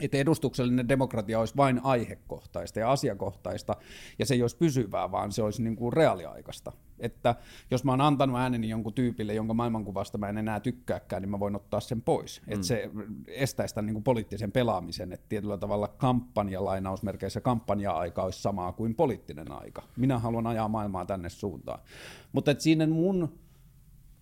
Että edustuksellinen demokratia olisi vain aihekohtaista ja asiakohtaista, ja se ei olisi pysyvää, vaan se olisi niin kuin reaaliaikaista. Että jos mä oon antanut ääneni jonkun tyypille, jonka maailmankuvasta mä en enää tykkääkään, niin mä voin ottaa sen pois. Mm. Että se estäisi tämän niin kuin poliittisen pelaamisen, että tietyllä tavalla kampanjalainausmerkeissä kampanja-aika olisi samaa kuin poliittinen aika. Minä haluan ajaa maailmaa tänne suuntaan. Mutta että siinä mun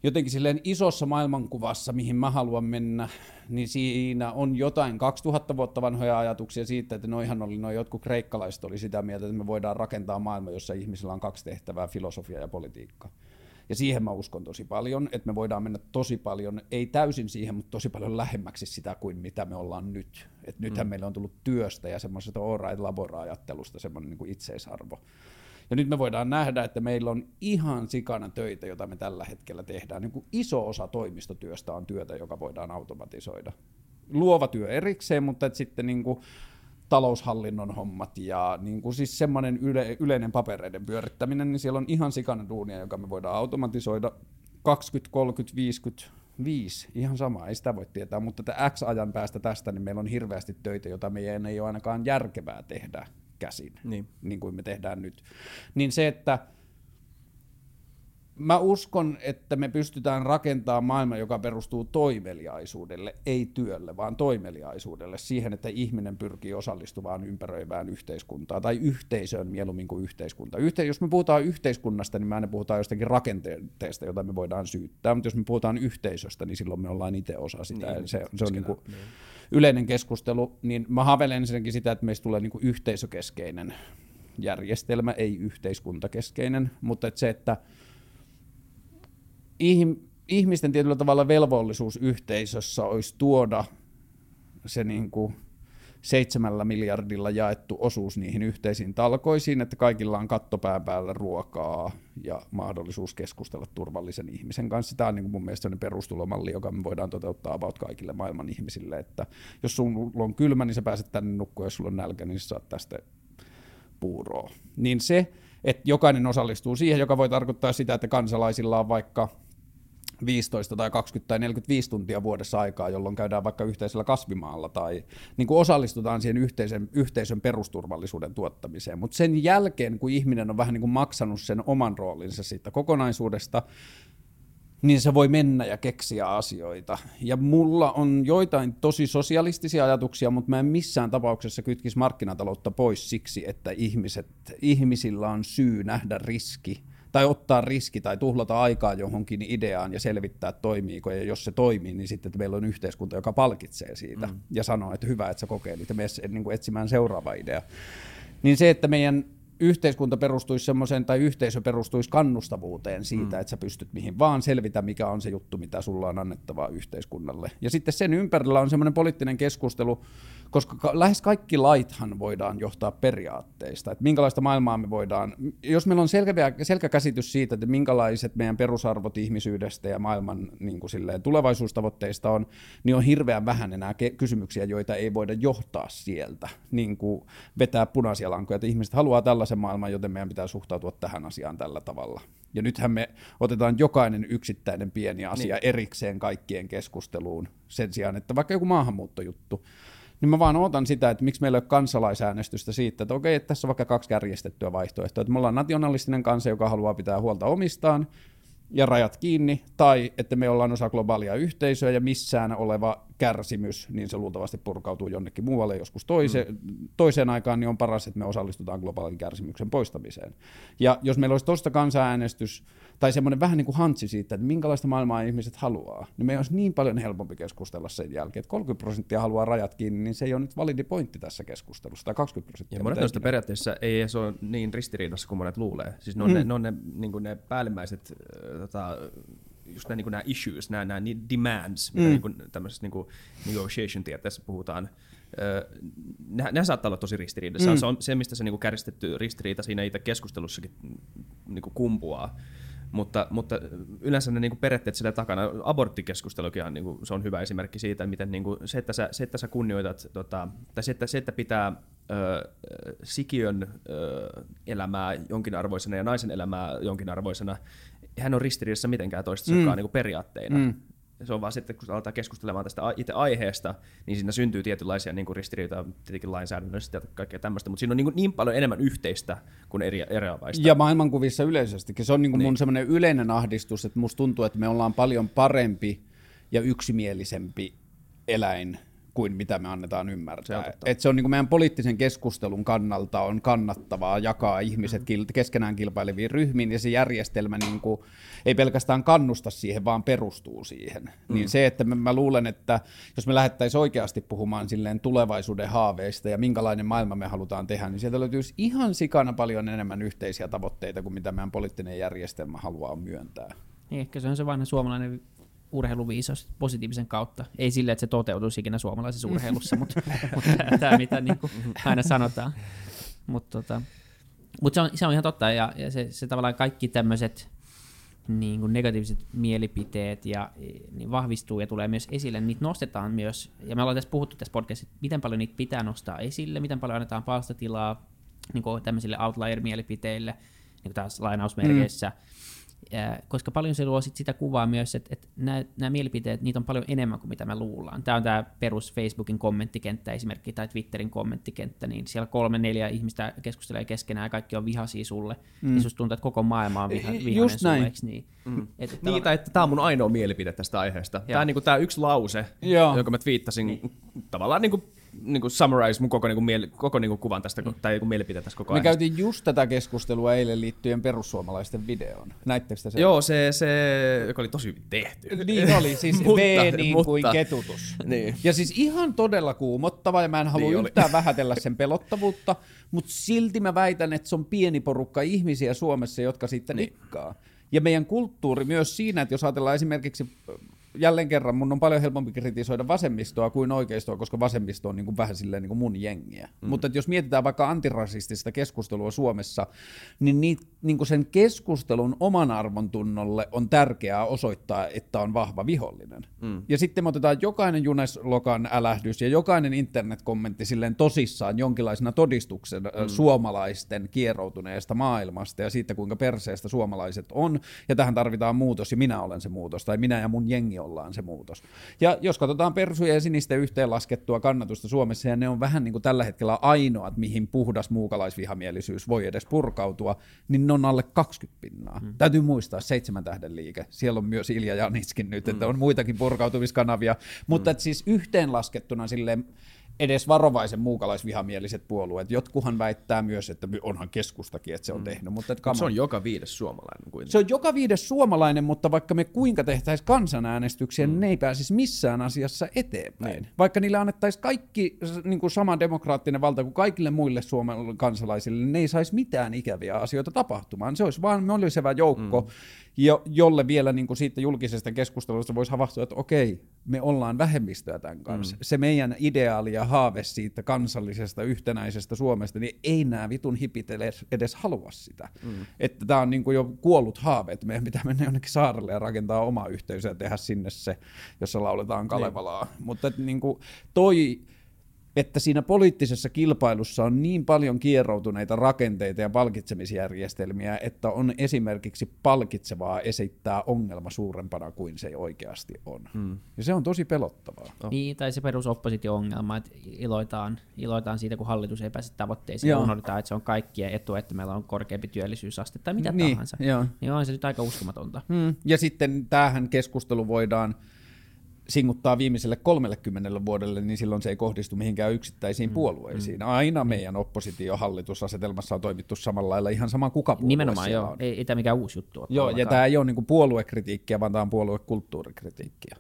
jotenkin silleen isossa maailmankuvassa, mihin mä haluan mennä, niin siinä on jotain 2000 vuotta vanhoja ajatuksia siitä, että noihan oli, noin jotkut kreikkalaiset oli sitä mieltä, että me voidaan rakentaa maailma, jossa ihmisillä on kaksi tehtävää, filosofia ja politiikka. Ja siihen mä uskon tosi paljon, että me voidaan mennä tosi paljon, ei täysin siihen, mutta tosi paljon lähemmäksi sitä kuin mitä me ollaan nyt. Et nythän mm. meillä on tullut työstä ja semmoisesta all right labora-ajattelusta semmoinen niin kuin itseisarvo. Ja nyt me voidaan nähdä, että meillä on ihan sikana töitä, joita me tällä hetkellä tehdään. Niin kuin iso osa toimistotyöstä on työtä, joka voidaan automatisoida. Luova työ erikseen, mutta sitten niin kuin taloushallinnon hommat ja niin kuin siis semmoinen yle, yleinen papereiden pyörittäminen, niin siellä on ihan sikana duunia, joka me voidaan automatisoida 20, 30, 50, viisi, ihan sama, ei sitä voi tietää, mutta X ajan päästä tästä, niin meillä on hirveästi töitä, jota meidän ei ole ainakaan järkevää tehdä käsin, Niin. niin kuin me tehdään nyt. Niin se, että mä uskon, että me pystytään rakentamaan maailma, joka perustuu toimeliaisuudelle, ei työlle, vaan toimeliaisuudelle, siihen, että ihminen pyrkii osallistuvaan ympäröivään yhteiskuntaan, tai yhteisöön mieluummin kuin yhteiskunta. Yhte- jos me puhutaan yhteiskunnasta, niin me aina puhutaan jostakin rakenteesta, jota me voidaan syyttää, mutta jos me puhutaan yhteisöstä, niin silloin me ollaan itse osa sitä, niin, se, se on niin kuin niin. Yleinen keskustelu, niin mä havelen ensinnäkin sitä, että meistä tulee niin kuin yhteisökeskeinen järjestelmä, ei yhteiskuntakeskeinen, mutta että se, että ihmisten tietyllä tavalla velvollisuus yhteisössä olisi tuoda se niin kuin seitsemällä miljardilla jaettu osuus niihin yhteisiin talkoisiin, että kaikilla on kattopään päällä ruokaa ja mahdollisuus keskustella turvallisen ihmisen kanssa. Tämä on niin kuin mun mielestä perustulomalli, joka me voidaan toteuttaa about kaikille maailman ihmisille, että jos sulla on kylmä, niin sä pääset tänne nukkua, jos sulla on nälkä, niin sä saat tästä puuroa. Niin se, että jokainen osallistuu siihen, joka voi tarkoittaa sitä, että kansalaisilla on vaikka 15 tai 20 tai 45 tuntia vuodessa aikaa, jolloin käydään vaikka yhteisellä kasvimaalla tai niin kuin osallistutaan siihen yhteisön, yhteisön perusturvallisuuden tuottamiseen. Mutta sen jälkeen, kun ihminen on vähän niin kuin maksanut sen oman roolinsa siitä kokonaisuudesta, niin se voi mennä ja keksiä asioita. Ja mulla on joitain tosi sosialistisia ajatuksia, mutta mä en missään tapauksessa kytkisi markkinataloutta pois siksi, että ihmiset, ihmisillä on syy nähdä riski tai ottaa riski tai tuhlata aikaa johonkin ideaan ja selvittää toimiiko, ja jos se toimii, niin sitten että meillä on yhteiskunta, joka palkitsee siitä mm. ja sanoo, että hyvä, että sä kokeilit ja mene niin kuin etsimään seuraava idea. Niin se, että meidän yhteiskunta perustuisi semmoiseen, tai yhteisö perustuisi kannustavuuteen siitä, mm. että sä pystyt mihin vaan selvitä, mikä on se juttu, mitä sulla on annettavaa yhteiskunnalle. Ja sitten sen ympärillä on semmoinen poliittinen keskustelu, koska ka- lähes kaikki laithan voidaan johtaa periaatteista, että minkälaista maailmaa me voidaan, jos meillä on selkeä, selkä käsitys siitä, että minkälaiset meidän perusarvot ihmisyydestä ja maailman niin kuin silleen, tulevaisuustavoitteista on, niin on hirveän vähän enää ke- kysymyksiä, joita ei voida johtaa sieltä, niin kuin vetää punaisia lankoja, että ihmiset haluaa tällaisen maailman, joten meidän pitää suhtautua tähän asiaan tällä tavalla. Ja nythän me otetaan jokainen yksittäinen pieni asia niin. erikseen kaikkien keskusteluun sen sijaan, että vaikka joku maahanmuuttojuttu, niin mä vaan odotan sitä, että miksi meillä ei ole kansalaisäänestystä siitä, että okei, että tässä on vaikka kaksi kärjestettyä vaihtoehtoa, että me ollaan nationalistinen kansa, joka haluaa pitää huolta omistaan, ja rajat kiinni, tai että me ollaan osa globaalia yhteisöä ja missään oleva kärsimys, niin se luultavasti purkautuu jonnekin muualle joskus toise, mm. toiseen aikaan, niin on paras, että me osallistutaan globaalin kärsimyksen poistamiseen. Ja jos meillä olisi tuosta kansanäänestys, tai semmoinen vähän niin kuin hantsi siitä, että minkälaista maailmaa ihmiset haluaa, niin meidän olisi niin paljon helpompi keskustella sen jälkeen, että 30 prosenttia haluaa rajat kiinni, niin se ei ole nyt validi pointti tässä keskustelussa, tai 20 prosenttia. Ja monet noista periaatteessa ei se ole niin ristiriidassa kuin monet luulee. Siis ne on, mm. ne, ne, on ne, niin ne päällimmäiset äh, tota, just nämä, niin nämä issues, nämä, nämä demands, mitä mm. niin kuin, tämmöisessä niin kuin negotiation tieteessä puhutaan, ne, ne saattaa olla tosi ristiriidassa. Mm. Se on se, mistä se niin käristetty ristiriita siinä itse keskustelussakin niin kumpuaa. Mutta, mutta yleensä ne niin periaatteet sillä takana, aborttikeskustelukin on, niin kuin, se on hyvä esimerkki siitä, miten niin kuin, se, että sä, se, että sä kunnioitat, tota, tai se, että, se, että pitää ö, sikiön ö, elämää jonkinarvoisena ja naisen elämää jonkinarvoisena, hän on ristiriidassa mitenkään toistensa mm. niin periaatteina. Mm se on vaan sitten, kun aletaan keskustelemaan tästä itse aiheesta, niin siinä syntyy tietynlaisia niin kuin ristiriitoja tietenkin lainsäädännöllisesti ja kaikkea tämmöistä, mutta siinä on niin, kuin niin paljon enemmän yhteistä kuin eri, eroavaista. Ja maailmankuvissa yleisestikin. Se on niin kuin niin. mun semmoinen yleinen ahdistus, että musta tuntuu, että me ollaan paljon parempi ja yksimielisempi eläin kuin mitä me annetaan ymmärtää. Se on, Et se on niin kuin meidän poliittisen keskustelun kannalta on kannattavaa jakaa ihmiset mm. keskenään kilpaileviin ryhmiin, ja se järjestelmä niin kuin ei pelkästään kannusta siihen, vaan perustuu siihen. Mm. Niin se, että mä, mä luulen, että jos me lähdettäisiin oikeasti puhumaan silleen tulevaisuuden haaveista ja minkälainen maailma me halutaan tehdä, niin sieltä löytyisi ihan sikana paljon enemmän yhteisiä tavoitteita kuin mitä meidän poliittinen järjestelmä haluaa myöntää. Niin, ehkä se on se vanha suomalainen urheiluviisaus positiivisen kautta. Ei sille, että se toteutuisi ikinä suomalaisessa urheilussa, *laughs* mutta, mutta tämä mitä niin kuin aina sanotaan. Mutta tota, mut se, on, se on ihan totta, ja, ja se, se tavallaan kaikki tämmöiset niin kuin negatiiviset mielipiteet ja niin vahvistuu ja tulee myös esille, niitä nostetaan myös, ja me ollaan tässä puhuttu tässä podcastissa, miten paljon niitä pitää nostaa esille, miten paljon annetaan palstatilaa niin kuin tämmöisille outlier-mielipiteille, niin kuin taas lainausmerkeissä, mm koska paljon se luo sit sitä kuvaa myös, että, että nämä, nämä mielipiteet, niitä on paljon enemmän kuin mitä me luullaan. Tämä on tämä perus Facebookin kommenttikenttä esimerkiksi tai Twitterin kommenttikenttä, niin siellä kolme, neljä ihmistä keskustelee keskenään ja kaikki on vihaisia sulle. Mm. Ja susta tuntuu, että koko maailma on viha, vihainen Just sulle, näin. eikö niin? Mm. Et, että Niin, tai että tämä on mun ainoa mielipide tästä aiheesta. Tämä, niinku, tää yksi lause, Joo. jonka mä twiittasin, niin. tavallaan niinku, niinku summarize mun koko, niinku, mieli, koko niinku kuvan tästä, mm. tai niinku mielipide tästä koko Me aiheesta. käytiin just tätä keskustelua eilen liittyen perussuomalaisten videoon. Näittekö te sen? Joo, se, se, joka oli tosi hyvin tehty. Niin oli, siis *laughs* Mutta- V niin kuin mutta- ketutus. Niin. Ja siis ihan todella kuumottava, ja mä en halua Niin oli. yhtään vähätellä sen pelottavuutta, mutta silti mä väitän, että se on pieni porukka ihmisiä Suomessa, jotka siitä niin. nikkaa. Ja meidän kulttuuri myös siinä, että jos ajatellaan esimerkiksi, jälleen kerran mun on paljon helpompi kritisoida vasemmistoa kuin oikeistoa, koska vasemmisto on niin kuin vähän silleen niin kuin mun jengiä. Mm. Mutta että jos mietitään vaikka antirasistista keskustelua Suomessa, niin, niit, niin kuin sen keskustelun oman arvon tunnolle on tärkeää osoittaa, että on vahva vihollinen. Mm. Ja sitten me otetaan jokainen Juneslokan älähdys ja jokainen internetkommentti silleen tosissaan jonkinlaisena todistuksena mm. suomalaisten kieroutuneesta maailmasta ja siitä, kuinka perseestä suomalaiset on. Ja tähän tarvitaan muutos ja minä olen se muutos tai minä ja mun jengi ollaan se muutos. Ja jos katsotaan persuja ja sinisten yhteenlaskettua kannatusta Suomessa ja ne on vähän niin kuin tällä hetkellä ainoat, mihin puhdas muukalaisvihamielisyys voi edes purkautua, niin ne on alle 20 pinnaa. Mm. Täytyy muistaa seitsemän tähden liike. Siellä on myös Ilja Janitskin nyt, että on muitakin purkautumiskanavia. Mutta mm. siis yhteenlaskettuna silleen edes varovaisen muukalaisvihamieliset puolueet. Jotkuhan väittää myös, että onhan keskustakin, että se on tehnyt. Mutta et Se on joka viides suomalainen kuitenkin. se on joka viides suomalainen, mutta vaikka me kuinka tehtäisiin kansanäänestyksiä, mm. niin ne ei pääsisi missään asiassa eteenpäin. Niin. Vaikka niille annettaisiin kaikki niin kuin sama demokraattinen valta kuin kaikille muille Suomen kansalaisille, niin ne ei saisi mitään ikäviä asioita tapahtumaan. Se olisi vaan mollisevä joukko, mm. Jo, jolle vielä niin kuin siitä julkisesta keskustelusta voisi havahtua, että okei, me ollaan vähemmistöä tämän kanssa. Mm. Se meidän ideaali ja haave siitä kansallisesta yhtenäisestä Suomesta, niin ei nämä vitun hipit edes, edes halua sitä. Mm. Että tämä on niin kuin jo kuollut haave, että meidän pitää mennä jonnekin saarelle ja rakentaa oma yhteisö ja tehdä sinne se, jossa lauletaan Kalevalaa. Niin. Mutta että niin kuin toi että siinä poliittisessa kilpailussa on niin paljon kieroutuneita rakenteita ja palkitsemisjärjestelmiä, että on esimerkiksi palkitsevaa esittää ongelma suurempana kuin se oikeasti on. Hmm. Ja se on tosi pelottavaa. Oh. Niin, tai se perusoppositio-ongelma, että iloitaan, iloitaan siitä, kun hallitus ei pääse tavoitteisiin, Joo. ja unohdetaan, että se on kaikkien etu, että meillä on korkeampi työllisyysaste tai mitä Niin, tahansa. joo. Niin on se nyt aika uskomatonta. Hmm. Ja sitten tämähän keskustelu voidaan singuttaa viimeiselle 30 vuodelle, niin silloin se ei kohdistu mihinkään yksittäisiin mm. puolueisiin. Aina meidän oppositio-hallitusasetelmassa on toimittu samalla lailla, ihan sama kuka puolue Nimenomaan joo, on. ei, ei tämä mikään uusi juttu ole. Joo, ja tämä ei ole niinku puoluekritiikkiä, vaan tämä on puoluekulttuurikritiikkiä.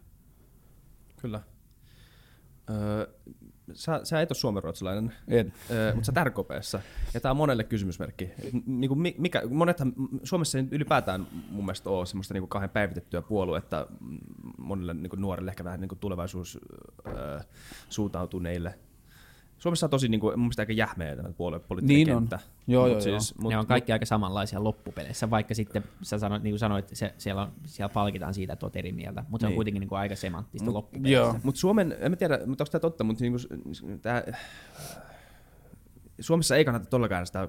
Kyllä. Öö, sä, sä et ole suomenruotsalainen, En. öö, mutta sä RKPssä. Ja tää on monelle kysymysmerkki. N- Niinku, mi- mikä, monethan, Suomessa ei ylipäätään mun mielestä ole semmoista niinku kahden päivitettyä puoluetta monelle niinku nuorelle, ehkä vähän niinku tulevaisuus öö, suuntautuneille. Suomessa on tosi niinku, mun mielestä aika jähmeä tämä puoluepoliittinen Niin on. kenttä. Joo, Mut joo, siis, joo. Mut, ne on kaikki aika samanlaisia loppupeleissä, vaikka sitten sä sanoit, niin kuin sanoit, se, siellä, on, siellä palkitaan siitä, että oot eri mieltä, mutta se on Niin. kuitenkin niin kuin aika semanttista Mut- loppupeleissä. joo. Mutta Suomen, en mä tiedä, mutta onko tämä totta, mutta niinku, tää, Suomessa ei kannata todellakaan äänestää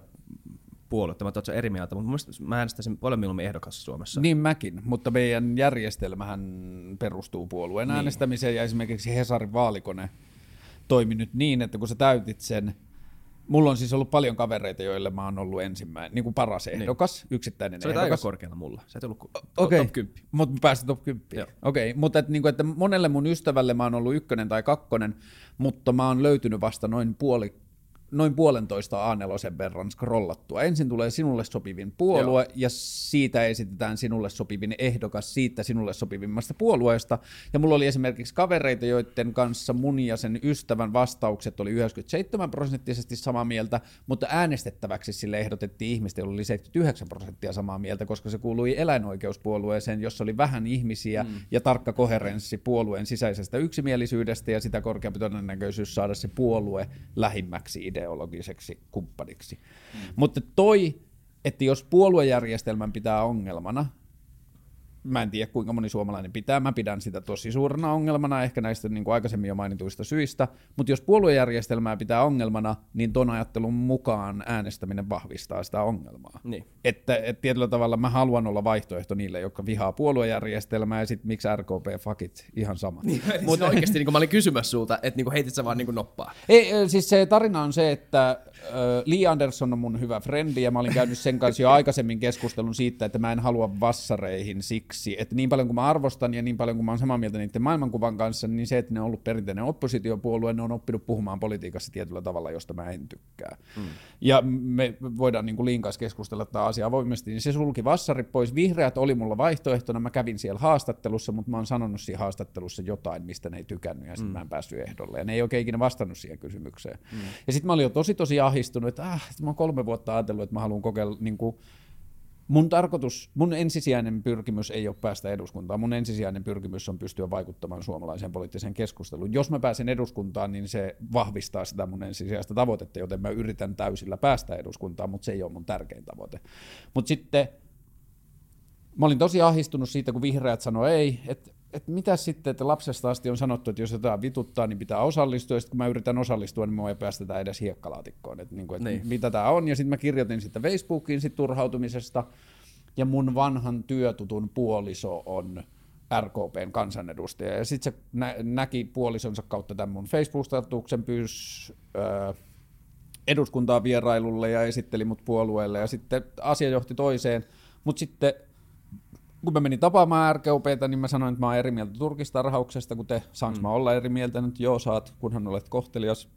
puoluetta, mä oon eri mieltä, mutta mun mielestä mä äänestäisin paljon mieluummin ehdokas Suomessa. Niin mäkin, mutta meidän järjestelmähän perustuu puolueen niin. äänestämiseen ja esimerkiksi Hesarin vaalikone toimi nyt niin, että kun sä täytit sen, mulla on siis ollut paljon kavereita, joille mä oon ollut ensimmäinen, niin kuin paras ehdokas, niin. yksittäinen Se oli aika ehdokas. korkealla mulla. Sä et ollut ku- Okei, top 10. mutta mä pääsin top 10. Joo. Okei, mutta et, niinku, että monelle mun ystävälle mä oon ollut ykkönen tai kakkonen, mutta mä oon löytynyt vasta noin puoli noin puolentoista a verran scrollattua. Ensin tulee sinulle sopivin puolue, Joo. ja siitä esitetään sinulle sopivin ehdokas siitä sinulle sopivimmasta puolueesta. Ja mulla oli esimerkiksi kavereita, joiden kanssa mun ja sen ystävän vastaukset oli 97 prosenttisesti samaa mieltä, mutta äänestettäväksi sille ehdotettiin ihmistä, jolla oli 79 prosenttia samaa mieltä, koska se kuului eläinoikeuspuolueeseen, jossa oli vähän ihmisiä mm. ja tarkka koherenssi puolueen sisäisestä yksimielisyydestä ja sitä korkeampi todennäköisyys saada se puolue lähimmäksi ideologiseksi kumppaniksi. Mm. Mutta toi, että jos puoluejärjestelmän pitää ongelmana, mä en tiedä kuinka moni suomalainen pitää, mä pidän sitä tosi suurena ongelmana, ehkä näistä niin kuin aikaisemmin jo mainituista syistä, mutta jos puoluejärjestelmää pitää ongelmana, niin ton ajattelun mukaan äänestäminen vahvistaa sitä ongelmaa. Niin. Että, että tietyllä tavalla mä haluan olla vaihtoehto niille, jotka vihaa puoluejärjestelmää, ja sitten miksi RKP fakit ihan sama. Niin, Mutta oikeasti niin mä olin kysymässä sulta, että niin heitit sä vaan niin noppaa. Ei, siis se tarina on se, että Lee Anderson on mun hyvä frendi, ja mä olin käynyt sen kanssa jo aikaisemmin keskustelun siitä, että mä en halua vassareihin siksi, että niin paljon kuin mä arvostan ja niin paljon kuin mä oon samaa mieltä niiden maailmankuvan kanssa, niin se, että ne on ollut perinteinen oppositiopuolue, ne on oppinut puhumaan politiikassa tietyllä tavalla, josta mä en tykkää. Mm. Ja me voidaan niin kuin Liin kanssa keskustella tämä asia avoimesti, niin se sulki vassarit pois. Vihreät oli mulla vaihtoehtona, mä kävin siellä haastattelussa, mutta mä oon sanonut siinä haastattelussa jotain, mistä ne ei tykännyt, ja sitten mm. mä en päässyt ehdolle. Ja ne ei oikein ikinä vastannut siihen kysymykseen. Mm. Ja sitten mä olin jo tosi tosi ahistunut, että, ah, mä oon kolme vuotta ajatellut, että mä haluan kokeilla niin kuin, Mun tarkoitus, mun ensisijainen pyrkimys ei ole päästä eduskuntaan. Mun ensisijainen pyrkimys on pystyä vaikuttamaan suomalaiseen poliittiseen keskusteluun. Jos mä pääsen eduskuntaan, niin se vahvistaa sitä mun ensisijaista tavoitetta, joten mä yritän täysillä päästä eduskuntaan, mutta se ei ole mun tärkein tavoite. Mutta sitten mä olin tosi ahistunut siitä, kun vihreät sanoi ei, että että mitä sitten, että lapsesta asti on sanottu, että jos jotain vituttaa, niin pitää osallistua, ja sitten kun mä yritän osallistua, niin mua ei päästetä edes hiekkalaatikkoon, että, niin kuin, että niin. mitä tämä on, ja sitten mä kirjoitin sitten Facebookiin sit turhautumisesta, ja mun vanhan työtutun puoliso on RKPn kansanedustaja, ja sitten se nä- näki puolisonsa kautta tämän mun Facebook-statuksen, pyys öö, eduskuntaa vierailulle ja esitteli mut puolueelle, ja sitten asia johti toiseen, mutta sitten kun mä menin tapaamaan RKPtä, niin mä sanoin, että mä oon eri mieltä turkistarhauksesta, kun te, saanko mm. mä olla eri mieltä nyt? Joo, saat, kunhan olet kohtelias.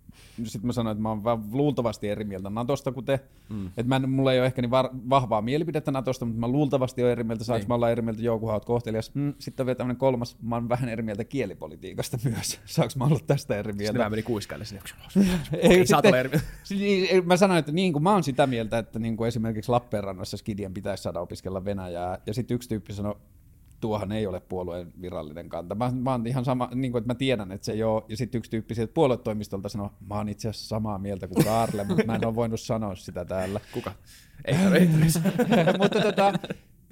Sitten mä sanoin, että mä oon luultavasti eri mieltä Natosta kuin te. Mm. Että mä, mulla ei ole ehkä niin var, vahvaa mielipidettä Natosta, mutta mä luultavasti oon eri mieltä. Saanko niin. mä olla eri mieltä? Joo, kunhan oot kohtelias. Mm, sitten on vielä tämmöinen kolmas, mä oon vähän eri mieltä kielipolitiikasta *laughs* myös. Saanko mä olla tästä eri mieltä? Sitten mä menin kuiskaille sinne. *laughs* ei, sitten, eri mieltä. *laughs* mä sanoin, että niin kuin mä oon sitä mieltä, että niin kuin esimerkiksi Lappeenrannassa Skidien pitäisi saada opiskella Venäjää. Ja sitten yksi tyyppi sanoi, tuohan ei ole puolueen virallinen kanta. Mä, mä oon ihan sama, niin kuin, että mä tiedän, että se ei ole. Ja sitten yksi tyyppi sieltä puoluetoimistolta sanoi, mä oon itse asiassa samaa mieltä kuin Karle, mutta mä en ole voinut sanoa sitä täällä. Kuka? Ei, ei, *laughs* mutta tota,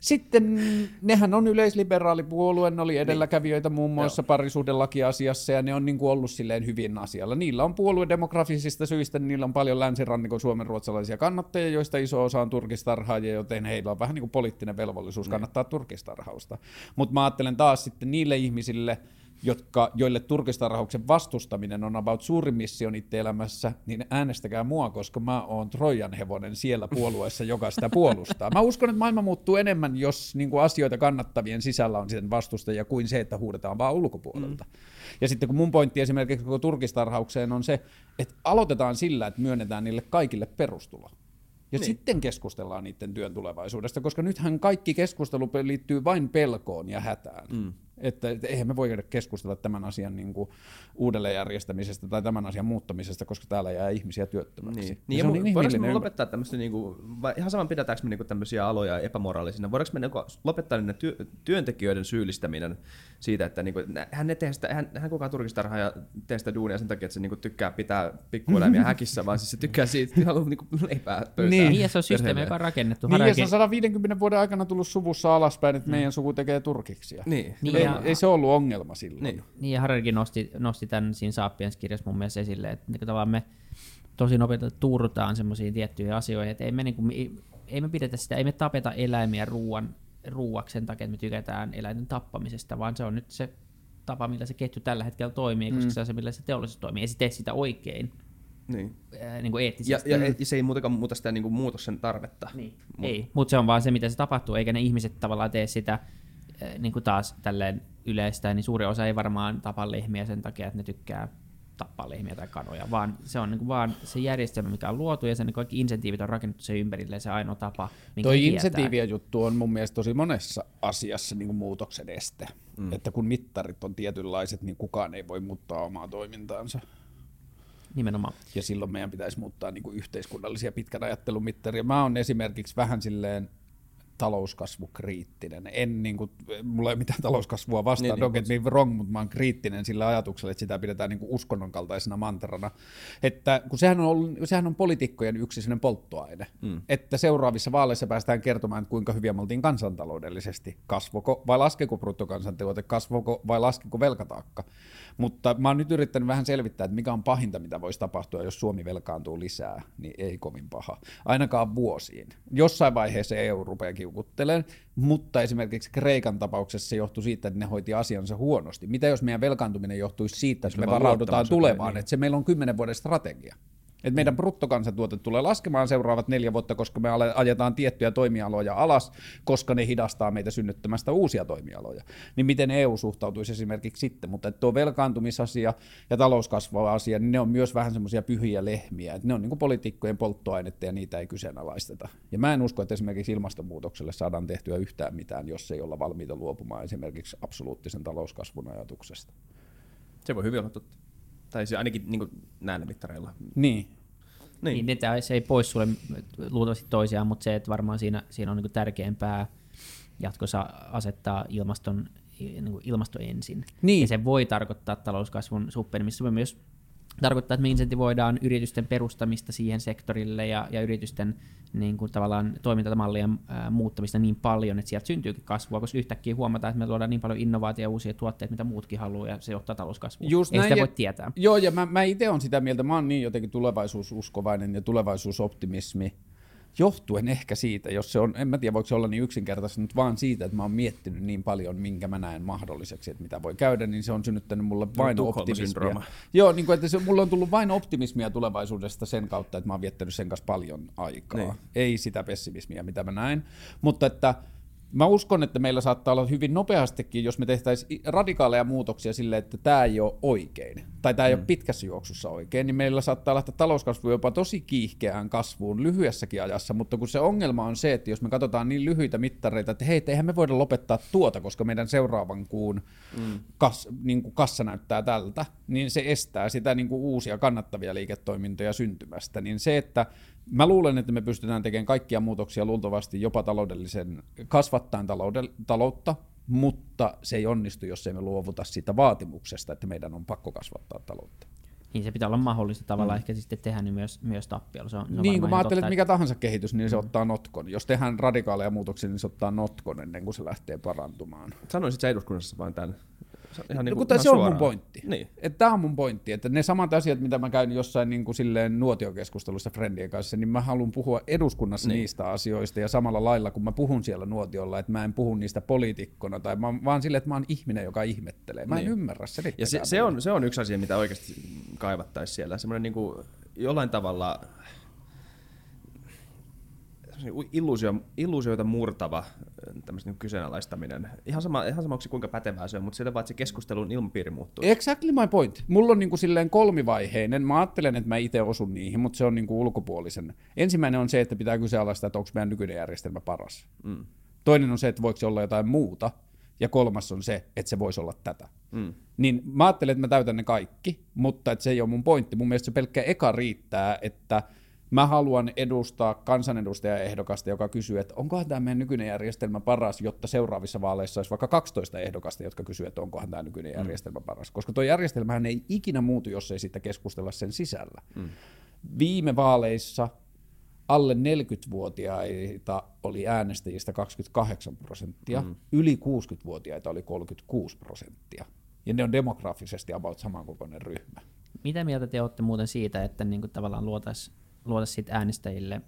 sitten nehän on yleisliberaalipuolue, ne oli edelläkävijöitä muun muassa parisuhdelakiasiassa ja ne on niin kuin ollut silleen hyvin asialla. Niillä on puoluedemografisista syistä, niin niillä on paljon länsirannikon suomen ruotsalaisia kannattajia, joista iso osa on turkistarhaajia, joten heillä on vähän niin kuin poliittinen velvollisuus niin. kannattaa turkistarhausta. Mutta mä ajattelen taas sitten niille ihmisille, jotka, joille turkistarhauksen vastustaminen on about suurin missio niiden elämässä, niin äänestäkää mua, koska mä oon Trojan hevonen siellä puolueessa, joka sitä puolustaa. Mä uskon, että maailma muuttuu enemmän, jos niin kuin asioita kannattavien sisällä on sitten vastustajia, kuin se, että huudetaan vaan ulkopuolelta. Mm. Ja sitten kun mun pointti esimerkiksi koko turkistarhaukseen on se, että aloitetaan sillä, että myönnetään niille kaikille perustulo. Ja niin. sitten keskustellaan niiden työn tulevaisuudesta, koska nythän kaikki keskustelu liittyy vain pelkoon ja hätään. Mm. Että, että eihän me voi keskustella tämän asian niin kuin uudelleenjärjestämisestä tai tämän asian muuttamisesta, koska täällä jää ihmisiä työttömäksi. Niin, niin ja se on niin voidaanko me lopettaa tämmöistä, niin kuin, vai ihan saman pidetäänkö me niin kuin tämmöisiä aloja epämoraalisina, voidaanko me niin kuin, lopettaa ne työ, työntekijöiden syyllistäminen siitä, että niin kuin, hän, ei tee sitä, hän, hän kukaan turkistarha ja tee sitä duunia sen takia, että se niin kuin, tykkää pitää pikkueläimiä häkissä, vaan siis se tykkää siitä, että haluaa niin kuin, leipää pöytään. Niin, niin ja se on systeemi, joka on rakennettu. Niin, ja se on 150 vuoden aikana tullut suvussa alaspäin, että mm. meidän suku tekee turkiksia. Niin. niin ja, ei, se ollut ongelma silloin. Niin, niin ja Hararikin nosti, nosti tämän siinä Sapiens-kirjassa mun mielestä esille, että niin tavallaan me tosi nopeasti tuurtaan semmoisiin tiettyihin asioihin, että ei me, niin kuin, ei me pidetä sitä, ei me tapeta eläimiä ruuan, ruuaksi sen takia, että me tykätään eläinten tappamisesta, vaan se on nyt se tapa, millä se ketju tällä hetkellä toimii, koska mm. se on se, millä se teollisuus toimii. Ei se tee sitä oikein. Niin. Ää, niin kuin eettisesti. Ja, ja, ja, se ei muutenkaan muuta sitä niin kuin muutoksen tarvetta. Niin. Mut. Ei, mutta se on vaan se, mitä se tapahtuu, eikä ne ihmiset tavallaan tee sitä niin kuin taas tälleen yleistä, niin suuri osa ei varmaan tapa lehmiä sen takia, että ne tykkää tappaa lehmiä tai kanoja, vaan se on niin kuin vaan se järjestelmä, mikä on luotu ja sen niin kaikki insentiivit on rakennettu sen ympärille se ainoa tapa, minkä Toi insentiivien juttu on mun mielestä tosi monessa asiassa niin kuin muutoksen este. Mm. Että kun mittarit on tietynlaiset, niin kukaan ei voi muuttaa omaa toimintaansa. Nimenomaan. Ja silloin meidän pitäisi muuttaa niin kuin yhteiskunnallisia pitkän ajattelun mittaria. Mä oon esimerkiksi vähän silleen talouskasvukriittinen. En niin kuin, mulla ei ole mitään talouskasvua vastaan, Niin, niin, niin, don't get me wrong, mutta mä oon kriittinen sillä ajatuksella, että sitä pidetään niin kuin uskonnon kaltaisena mantrana. Että kun sehän on, ollut, sehän on poliitikkojen yksi polttoaine, mm. että seuraavissa vaaleissa päästään kertomaan, että kuinka hyviä me oltiin kansantaloudellisesti. Kasvoko vai laskeko bruttokansantuote, kasvoko vai laskeko velkataakka. Mutta mä oon nyt yrittänyt vähän selvittää, että mikä on pahinta, mitä voisi tapahtua, jos Suomi velkaantuu lisää, niin ei kovin paha. Ainakaan vuosiin. Jossain vaiheessa EU rupeaa kiukuttelemaan, mutta esimerkiksi Kreikan tapauksessa se johtui siitä, että ne hoiti asiansa huonosti. Mitä jos meidän velkaantuminen johtuisi siitä, että me varaudutaan tulevaan, niin. että se meillä on kymmenen vuoden strategia. Et meidän bruttokansantuote tulee laskemaan seuraavat neljä vuotta, koska me ajetaan tiettyjä toimialoja alas, koska ne hidastaa meitä synnyttämästä uusia toimialoja. Niin miten EU suhtautuisi esimerkiksi sitten? Mutta tuo velkaantumisasia ja talouskasvava asia, niin ne on myös vähän semmoisia pyhiä lehmiä. Et ne on niin poliitikkojen polttoainetta ja niitä ei kyseenalaisteta. Ja mä en usko, että esimerkiksi ilmastonmuutokselle saadaan tehtyä yhtään mitään, jos ei olla valmiita luopumaan esimerkiksi absoluuttisen talouskasvun ajatuksesta. Se voi hyvin olla totta. Tai siis ainakin niin kuin näillä mittareilla. Niin, Niin, niin ne, se ei pois sulle luultavasti toisiaan, mutta se, että varmaan siinä, siinä on niin tärkeämpää jatkossa asettaa ilmaston, niin kuin ilmasto ensin. Niin. Ja se voi tarkoittaa talouskasvun suppenemista. Myös tarkoittaa, että me insentivoidaan yritysten perustamista siihen sektorille ja, ja yritysten niin kuin tavallaan toimintamallien ää, muuttamista niin paljon, että sieltä syntyykin kasvua, koska yhtäkkiä huomataan, että me luodaan niin paljon innovaatio ja uusia tuotteita, mitä muutkin haluaa, ja se johtaa talouskasvuun. Just Ei näin, sitä ja- voi tietää. Joo, ja mä, mä itse olen sitä mieltä, mä oon niin jotenkin tulevaisuususkovainen ja tulevaisuusoptimismi, johtuen ehkä siitä, jos se on, en mä tiedä voiko se olla niin yksinkertaisesti, mutta vaan siitä, että mä oon miettinyt niin paljon, minkä mä näen mahdolliseksi, että mitä voi käydä, niin se on synnyttänyt mulle vain Tukholma-syndrooma. optimismia. Joo, niin kuin, että se, mulla on tullut vain optimismia tulevaisuudesta sen kautta, että mä oon viettänyt sen kanssa paljon aikaa. Niin. Ei sitä pessimismiä, mitä mä näen. Mutta että Mä uskon, että meillä saattaa olla hyvin nopeastikin, jos me tehtäisiin radikaaleja muutoksia sille, että tämä ei ole oikein, tai tämä ei Mm. ole pitkässä juoksussa oikein, niin meillä saattaa lähteä talouskasvu jopa tosi kiihkeään kasvuun lyhyessäkin ajassa, mutta kun se ongelma on se, että jos me katsotaan niin lyhyitä mittareita, että hei, eihän me voida lopettaa tuota, koska meidän seuraavan kuun Mm. kas, niin kuin kassa näyttää tältä, niin se estää sitä niin kuin uusia kannattavia liiketoimintoja syntymästä. Niin se, että mä luulen, että me pystytään tekemään kaikkia muutoksia luultavasti jopa taloudellisen, kasvattaen taloudel, taloutta, mutta se ei onnistu, jos ei me luovuta siitä vaatimuksesta, että meidän on pakko kasvattaa taloutta. Niin se pitää olla mahdollista tavallaan mm. ehkä sitten tehdä niin myös, myös tappiolla. Se on, se on niin, ihan mä ajattelen, totta, että mikä tahansa kehitys, niin se ottaa notkon. Jos tehdään radikaaleja muutoksia, niin se ottaa notkon ennen kuin se lähtee parantumaan. Sanoisit sä eduskunnassa vain tämän? Se on Ihan No, niin kun tää- ihan se on mun pointti. Niin. Tämä on mun pointti, että ne samat asiat, mitä mä käyn jossain niin kuin silleen nuotiokeskustelussa friendien kanssa, niin mä haluan puhua eduskunnassa niin. niistä asioista ja samalla lailla, kun mä puhun siellä nuotiolla, että mä en puhu niistä poliitikkona, tai mä, vaan silleen, että mä oon ihminen, joka ihmettelee. Mä en Niin. ymmärrä, Ja selittäkää se, se, on, se on yksi asia, mitä oikeasti kaivattaisiin siellä. Semmoinen niin kuin jollain tavalla illuusio, illuusioita murtava niin kyseenalaistaminen. Ihan sama, ihan sama, onko kuinka pätevää se on, mutta sillä vaan, että se keskustelun ilmapiiri muuttuu. Exactly my point. Mulla on niinku silleen kolmivaiheinen. Mä ajattelen, että mä itse osun niihin, mutta se on niinku ulkopuolisen. Ensimmäinen on se, että pitää kyseenalaistaa, että onko meidän nykyinen järjestelmä paras. Mm. Toinen on se, että voiko se olla jotain muuta. Ja kolmas on se, että se voisi olla tätä. Mm. Niin mä ajattelen, että mä täytän ne kaikki, mutta että se ei ole mun pointti. Mun mielestä se pelkkä eka riittää, että mä haluan edustaa kansanedustajaehdokasta, joka kysyy, että onkohan tämä meidän nykyinen järjestelmä paras, jotta seuraavissa vaaleissa olisi vaikka 12 ehdokasta, jotka kysyy, että onkohan tämä nykyinen järjestelmä paras. Koska tuo järjestelmähän ei ikinä muutu, jos ei siitä keskustella sen sisällä. Mm. Viime vaaleissa alle 40-vuotiaita oli äänestäjistä 28 prosenttia, mm. yli 60-vuotiaita oli 36 prosenttia. Ja ne on demografisesti about samankokoinen ryhmä. Mitä mieltä te olette muuten siitä, että niin kuin tavallaan luotaisiin luotais siitä äänestäjille,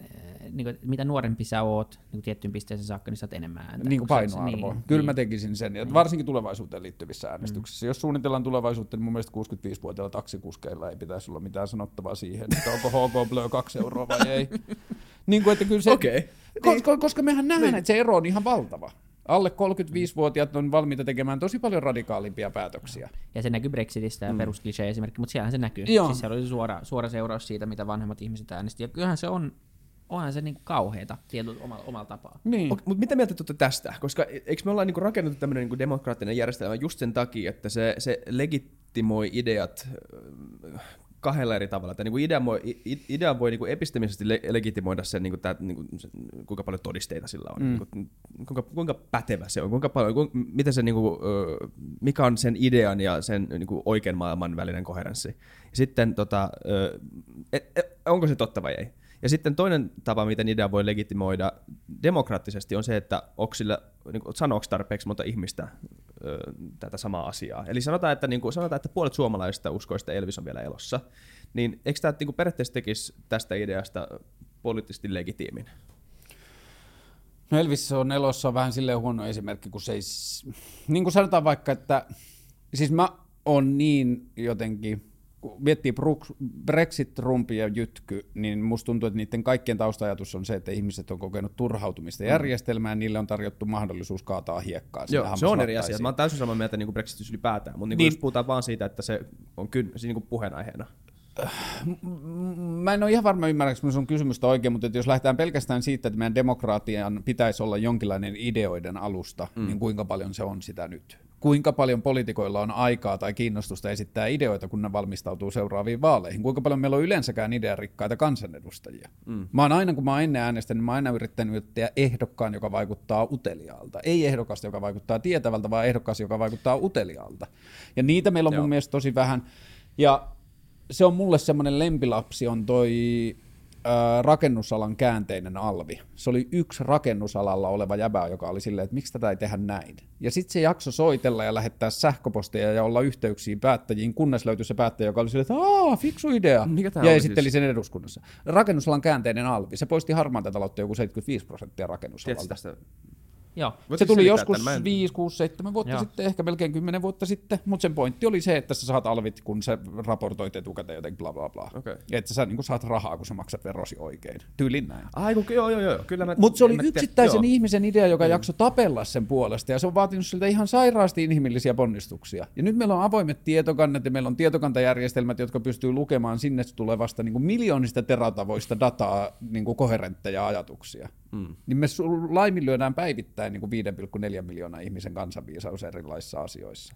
eh, niin kuin, mitä nuorempi sä oot niin kuin tiettyyn pisteeseen saakka, niin saat enemmän ääntä. Niin kuin painoarvo. Niin, Kyllä niin. mä tekisin sen. Ja varsinkin tulevaisuuteen liittyvissä äänestyksissä. Jos suunnitellaan tulevaisuutta, niin mun mielestä 65-vuotiailla taksikuskeilla ei pitäisi olla mitään sanottavaa siihen, että onko HK Blö 2 euroa vai ei. *laughs* niin kuin, että kyllä se, Okei. koska, koska mehän nähdään, että se ero on ihan valtava. Alle 35-vuotiaat on valmiita tekemään tosi paljon radikaalimpia päätöksiä. Ja se näkyy Brexitistä ja mm. perusklisee esimerkki, mutta siellähän se näkyy. Joo. Siis siellä oli suora, suora seuraus siitä, mitä vanhemmat ihmiset äänesti. Ja kyllähän se on, onhan se niinku kauheeta tietyllä omalla, omalla tapaa. Niin. Okay, mutta mitä mieltä te olette tästä? Koska e- eikö me ollaan niinku rakennettu tämmöinen niinku demokraattinen järjestelmä just sen takia, että se, se legitimoi ideat kahdella eri tavalla. Että niin idea voi, idea voi niin kuin epistemisesti le- legitimoida sen, niin kuin tämä, niin kuin, se, kuinka paljon todisteita sillä on, mm. niin kuin, kuinka, kuinka pätevä se on, kuinka paljon, kuinka, miten se, niin kuin, mikä on sen idean ja sen niin kuin oikean maailman välinen koherenssi. Ja sitten tota, et, et, onko se totta vai ei. Ja sitten toinen tapa, miten idea voi legitimoida demokraattisesti, on se, että onko sillä, niin kuin, sanooko tarpeeksi monta ihmistä tätä samaa asiaa. Eli sanotaan, että, niin kuin, sanotaan, että puolet suomalaisista uskoo, että Elvis on vielä elossa. Niin eikö tämä niin kuin periaatteessa tekisi tästä ideasta poliittisesti legitiimin? No Elvis on elossa on vähän silleen huono esimerkki, kun se ei, niin kuin sanotaan vaikka, että siis mä on niin jotenkin, kun miettii Brux- Brexit, Trumpi ja Jytky, niin musta tuntuu, että niiden kaikkien taustajatus on se, että ihmiset on kokenut turhautumista järjestelmään, ja niille on tarjottu mahdollisuus kaataa hiekkaa. Joo, se on eri asia. Mä oon täysin samaa mieltä niin Brexitys ylipäätään, mutta niin Niin. jos puhutaan vaan siitä, että se on kyn, siis niin kuin puheenaiheena. Mä en ole ihan varma ymmärränkö sun kysymystä oikein, mutta että jos lähdetään pelkästään siitä, että meidän demokraatian pitäisi olla jonkinlainen ideoiden alusta, mm. niin kuinka paljon se on sitä nyt? Kuinka paljon poliitikoilla on aikaa tai kiinnostusta esittää ideoita, kun ne valmistautuu seuraaviin vaaleihin? Kuinka paljon meillä on yleensäkään idearikkaita kansanedustajia? Mm. Mä oon aina, kun mä oon ennen äänestänyt, niin mä oon aina yrittänyt tehdä ehdokkaan, joka vaikuttaa uteliaalta. Ei ehdokasta, joka vaikuttaa tietävältä, vaan ehdokas, joka vaikuttaa uteliaalta. Ja niitä meillä on Joo. mun mielestä tosi vähän. Ja se on mulle semmoinen lempilapsi, on toi ää, rakennusalan käänteinen alvi. Se oli yksi rakennusalalla oleva jäbä, joka oli silleen, että miksi tätä ei tehdä näin. Ja sitten se jakso soitella ja lähettää sähköposteja ja olla yhteyksiin päättäjiin, kunnes löytyi se päättäjä, joka oli silleen, että aah, fiksu idea. Mikä ja oli esitteli siis? sen eduskunnassa. Rakennusalan käänteinen alvi. Se poisti harmaata taloutta joku 75 prosenttia Tiedätkö rakennusalalta. tästä? Joo. Voit Se siis tuli joskus tämän? Mä en- 5, 6, 7 vuotta Joo. sitten, ehkä melkein 10 vuotta sitten, mutta sen pointti oli se, että sä saat alvit, kun sä raportoit etukäteen jotenkin bla bla bla. Okei. Ja että sä niin saat rahaa, kun sä maksat verosi oikein. Tyylin näin. Ai, kun, joo, joo, joo, kyllä mä... Mutta se oli tiedä- yksittäisen joo. ihmisen idea, joka jaksoi tapella sen puolesta, ja se on vaatinut siltä ihan sairaasti inhimillisiä ponnistuksia. Ja nyt meillä on avoimet tietokannat, ja meillä on tietokantajärjestelmät, jotka pystyy lukemaan sinne tulevasta niin kuin miljoonista teratavoista dataa, niin kuin koherentteja ajatuksia. Mm. Niin me laiminlyödään päivittäin niin kuin 5,4 miljoonaa ihmisen kansanviisaus erilaisissa asioissa.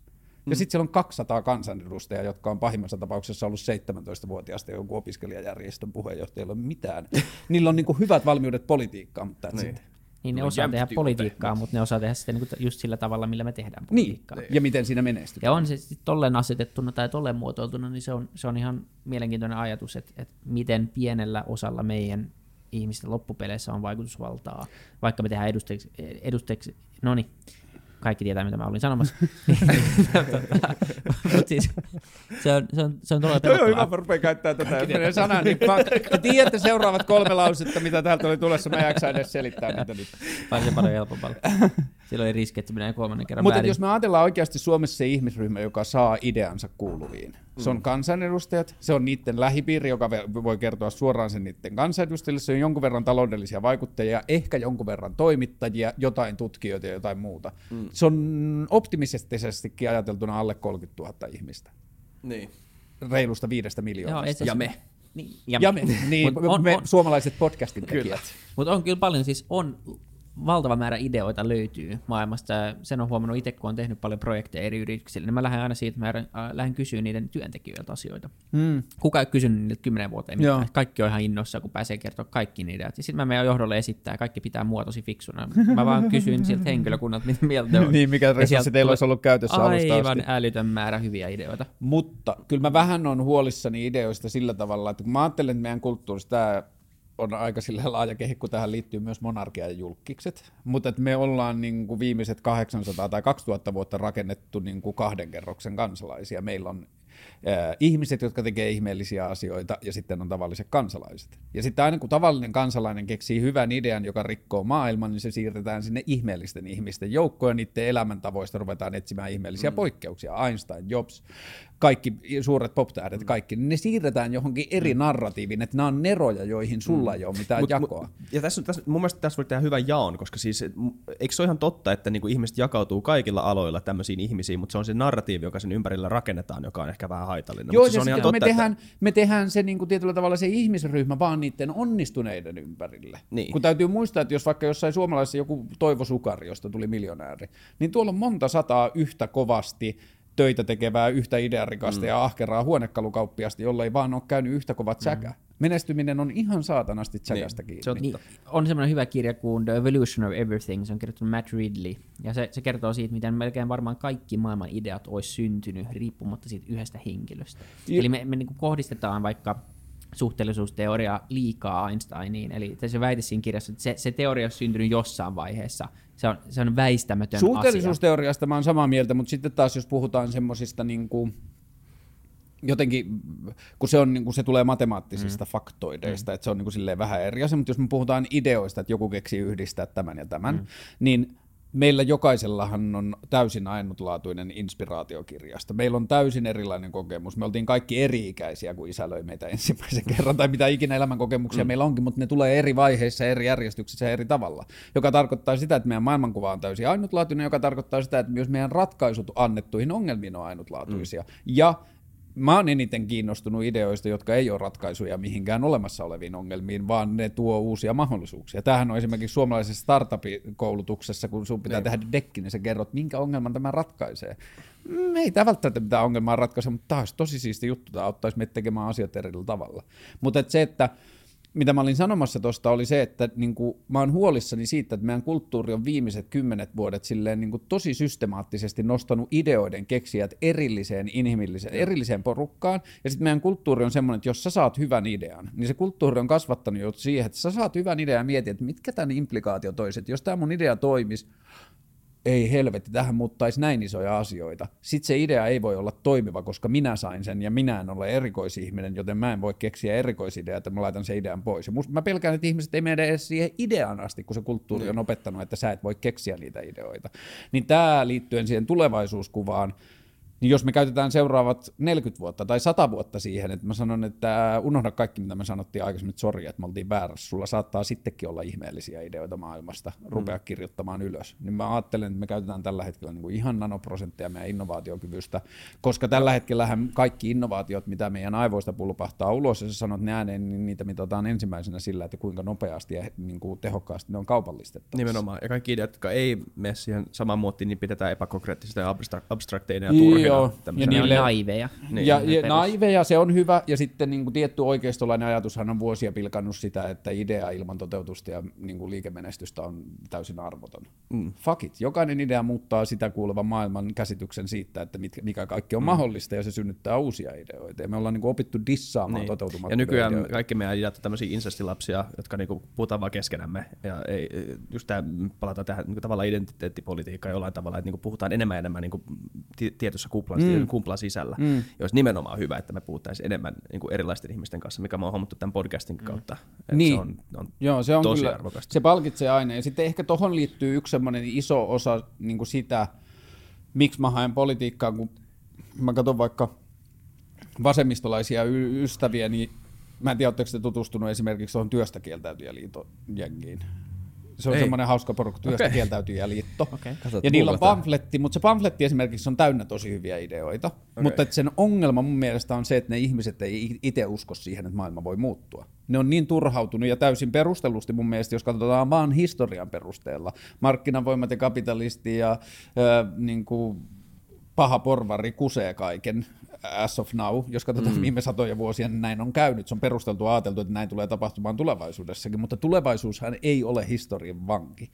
Ja sitten siellä on 200 kansanedustajaa, jotka on pahimmassa tapauksessa ollut 17-vuotiaasta jonkun opiskelijajärjestön puheenjohtajalla mitään. *laughs* Niillä on niinku hyvät valmiudet politiikkaan, mutta Niin. niin. Niin ne osaa tehdä politiikkaa, mutta ne osaa tehdä sitä niinku just sillä tavalla, millä me tehdään Niin, politiikkaa. ja miten siinä menestyy. Ja on se sitten tolleen asetettuna tai tolleen muotoiltuna, niin se on, se on ihan mielenkiintoinen ajatus, että, että miten pienellä osalla meidän ihmisten loppupeleissä on vaikutusvaltaa, vaikka me tehdään edustajiksi, edustajiksi no niin, kaikki tietää, mitä mä olin sanomassa. *laughs* Mutta siis se on, se on, se on todella Joo, joo, hyvä, pelottavaa. mä rupean käyttää tätä. Jos menee sanaa, niin fuck. Te tiedätte seuraavat kolme lausetta, mitä täältä oli tulossa. Mä en jaksa edes selittää niitä nyt. Paljon paljon helpompaa. Silloin ei riski, että se menee kolmannen kerran Mutta jos me ajatellaan oikeasti Suomessa se ihmisryhmä, joka saa ideansa kuuluviin, se on kansanedustajat, se on niiden lähipiiri, joka voi kertoa suoraan sen niiden kansanedustajille, se on jonkun verran taloudellisia vaikuttajia, ehkä jonkun verran toimittajia, jotain tutkijoita ja jotain muuta. Mm. Se on optimistisestikin ajateltuna alle 30 000 ihmistä, Niin. reilusta viidestä Joo, miljoonasta. se- Ja me. Niin, Ja me, niin, Mut on, me on, suomalaiset podcastin Kyllä. tekijät. Mutta on kyllä paljon, siis on valtava määrä ideoita löytyy maailmasta. Sen on huomannut itse, kun on tehnyt paljon projekteja eri yrityksille, niin mä lähden aina siitä, että mä äh, lähden kysyä niiden työntekijöiltä asioita. Mm. Kuka ei kysynyt niiltä kymmenen vuoteen mitään. Joo. Kaikki on ihan innossa, kun pääsee kertoa kaikki. Ja sitten mä menen johdolle esittää, ja kaikki pitää mua tosi fiksuna. Mä vaan kysyn siltä henkilökunnalta, mitä mieltä on. *laughs* niin, mikä resurssi sieltä teillä olisi ollut käytössä alusta Aivan älytön määrä hyviä ideoita. Mutta kyllä mä vähän on huolissani ideoista sillä tavalla, että kun mä ajattelen, että meidän kulttuurissa tämä on aika sillä laaja kehikko, tähän liittyy myös monarkia ja julkikset, mutta me ollaan niin kuin viimeiset 800 tai 2000 vuotta rakennettu niin kuin kahden kerroksen kansalaisia. Meillä on ihmiset, jotka tekee ihmeellisiä asioita, ja sitten on tavalliset kansalaiset. Ja sitten aina kun tavallinen kansalainen keksii hyvän idean, joka rikkoo maailman, niin se siirretään sinne ihmeellisten ihmisten joukkoon, ja niiden elämäntavoista ruvetaan etsimään ihmeellisiä mm. poikkeuksia. Einstein, Jobs, kaikki suuret poptähdet, kaikki, niin ne siirretään johonkin eri narratiiviin, että nämä on neroja, joihin sulla ei ole mitään Mut- jakoa. mut- ja tässä, tässä, mun mielestä tässä voi tehdä hyvän jaon, koska siis, eikö se ole ihan totta, että niinku ihmiset jakautuu kaikilla aloilla tämmöisiin ihmisiin, mutta se on se narratiivi, joka sen ympärillä rakennetaan, joka on ehkä vähän haitallinen. Joo, Mut ja se on ihan sitten me totta, tehdään, me tehdään se niin kuin tietyllä tavalla se ihmisryhmä vaan niiden onnistuneiden ympärille. Niin. Kun täytyy muistaa, että jos vaikka jossain suomalaisessa joku Toivo Sukari, josta tuli miljonääri, niin tuolla on monta sataa yhtä kovasti töitä tekevää yhtä idearikasta mm. ja ahkeraa huonekalukauppiasta, jolla ei vaan ole käynyt yhtä kovat säkä. Mm. Menestyminen on ihan saatanasti säkästä kiinni. Se on, niin, on semmoinen hyvä kirja kuin The Evolution of Everything, se on kirjoittanut Matt Ridley, ja se, se kertoo siitä, miten melkein varmaan kaikki maailman ideat olisi syntynyt riippumatta siitä yhdestä henkilöstä. Ja. Eli me, me niin kohdistetaan vaikka suhteellisuusteoria liikaa Einsteiniin. Eli se väite siinä kirjassa, että se, se teoria on syntynyt jossain vaiheessa. Se on, se on väistämätön Suhteellisuusteoriasta asia. mä oon samaa mieltä, mutta sitten taas jos puhutaan semmoisista niin kuin, jotenkin, kun se, on, niin kuin se tulee matemaattisista mm. faktoideista, mm. että se on niin kuin vähän eri asia, mutta jos me puhutaan ideoista, että joku keksii yhdistää tämän ja tämän, mm. niin meillä jokaisellahan on täysin ainutlaatuinen inspiraatiokirjasta. Meillä on täysin erilainen kokemus. Me oltiin kaikki eri-ikäisiä, kun isä löi meitä ensimmäisen *laughs* kerran, tai mitä ikinä elämänkokemuksia mm. meillä onkin, mutta ne tulee eri vaiheissa, eri järjestyksissä ja eri tavalla. Joka tarkoittaa sitä, että meidän maailmankuva on täysin ainutlaatuinen, joka tarkoittaa sitä, että myös meidän ratkaisut annettuihin ongelmiin on ainutlaatuisia. Mm. Ja mä oon eniten kiinnostunut ideoista, jotka ei ole ratkaisuja mihinkään olemassa oleviin ongelmiin, vaan ne tuo uusia mahdollisuuksia. Tämähän on esimerkiksi suomalaisessa startup-koulutuksessa, kun sun pitää. Niin. tehdä dekki, niin sä kerrot, minkä ongelman tämä ratkaisee. Me ei tämä välttämättä mitään ongelmaa ratkaise, mutta tämä olisi tosi siisti juttu, tämä auttaisi meitä tekemään asiat eri tavalla. Mutta se, että mitä mä olin sanomassa tuosta oli se, että niin kuin, mä oon huolissani siitä, että meidän kulttuuri on viimeiset kymmenet vuodet silleen niin kuin, tosi systemaattisesti nostanut ideoiden keksijät erilliseen inhimilliseen, erilliseen porukkaan. Ja sitten meidän kulttuuri on semmoinen, että jos sä saat hyvän idean, niin se kulttuuri on kasvattanut jo siihen, että sä saat hyvän idean ja mietit, että mitkä tämän implikaatio toiset. Jos tämä mun idea toimisi, ei helvetti, tähän muuttaisi näin isoja asioita. Sitten se idea ei voi olla toimiva, koska minä sain sen ja minä en ole erikoisihminen, joten mä en voi keksiä erikoisideaa, että mä laitan sen idean pois. Ja mä pelkään, että ihmiset ei mene edes siihen ideaan asti, kun se kulttuuri on niin. opettanut, että sä et voi keksiä niitä ideoita. Niin tämä liittyen siihen tulevaisuuskuvaan, niin jos me käytetään seuraavat 40 vuotta tai 100 vuotta siihen, että mä sanon, että unohda kaikki, mitä me sanottiin aikaisemmin, että sori, että me oltiin väärässä, sulla saattaa sittenkin olla ihmeellisiä ideoita maailmasta, rupea mm. kirjoittamaan ylös. Niin mä ajattelen, että me käytetään tällä hetkellä niin kuin ihan nanoprosenttia meidän innovaatiokyvystä, koska tällä hetkellä kaikki innovaatiot, mitä meidän aivoista pulpahtaa ulos, ja sä sanot ne ääneen, niin niitä mitataan ensimmäisenä sillä, että kuinka nopeasti ja niin kuin tehokkaasti ne on kaupallistettu. Nimenomaan, ja kaikki ideat, jotka ei mene siihen samaan muottiin, niin pidetään epäkonkreettisista ja abstrakteina ja turhina Joo, ja niille, naiveja. Niin, ja, ja naiveja, se on hyvä, ja sitten niin kuin tietty oikeistolainen ajatushan on vuosia pilkannut sitä, että idea ilman toteutusta ja niin kuin liikemenestystä on täysin arvoton. Mm. Fuck it. Jokainen idea muuttaa sitä kuulevan maailman käsityksen siitä, että mikä kaikki on mm. mahdollista, ja se synnyttää uusia ideoita. Ja me ollaan niin kuin opittu dissaamaan niin. toteutumattomia Ja nykyään ideoita. kaikki meidän ideat on tämmöisiä insestilapsia, jotka niin kuin puhutaan vaan keskenämme. Ja ei, just tämä, palataan tähän niin kuin tavallaan identiteettipolitiikkaan jollain tavalla, että niin kuin puhutaan enemmän ja enemmän niin kuin tietyssä kuplassa mm. kumplan sisällä. Mm. olisi nimenomaan hyvä, että me puhuttaisiin enemmän niin kuin erilaisten ihmisten kanssa, mikä me on huomattu tämän podcastin mm. kautta. Niin. Se on, on Joo, se on tosi kyllä, arvokasta. Se palkitsee aina. Ja sitten ehkä tuohon liittyy yksi semmoinen iso osa niin kuin sitä, miksi mä haen politiikkaa, kun mä katson vaikka vasemmistolaisia y- ystäviä, niin mä en tiedä, oletteko te tutustunut esimerkiksi tuohon työstä kieltäytyjäliiton jengiin. Se on Ei. semmoinen hauska porukka, työstä okay. kieltäytyjä liitto. Okay. Ja niillä on pamfletti, mutta se pamfletti esimerkiksi on täynnä tosi hyviä ideoita. Okay. Mutta että sen ongelma mun mielestä on se, että ne ihmiset ei itse usko siihen, että maailma voi muuttua. Ne on niin turhautunut ja täysin perustellusti mun mielestä, jos katsotaan vaan historian perusteella. Markkinavoimat ja kapitalisti ja äh, niin kuin paha porvari kusee kaiken as of now, jos katsotaan mm. viime satoja vuosia, niin näin on käynyt. Se on perusteltu ajateltu, että näin tulee tapahtumaan tulevaisuudessakin, mutta tulevaisuushan ei ole historian vanki.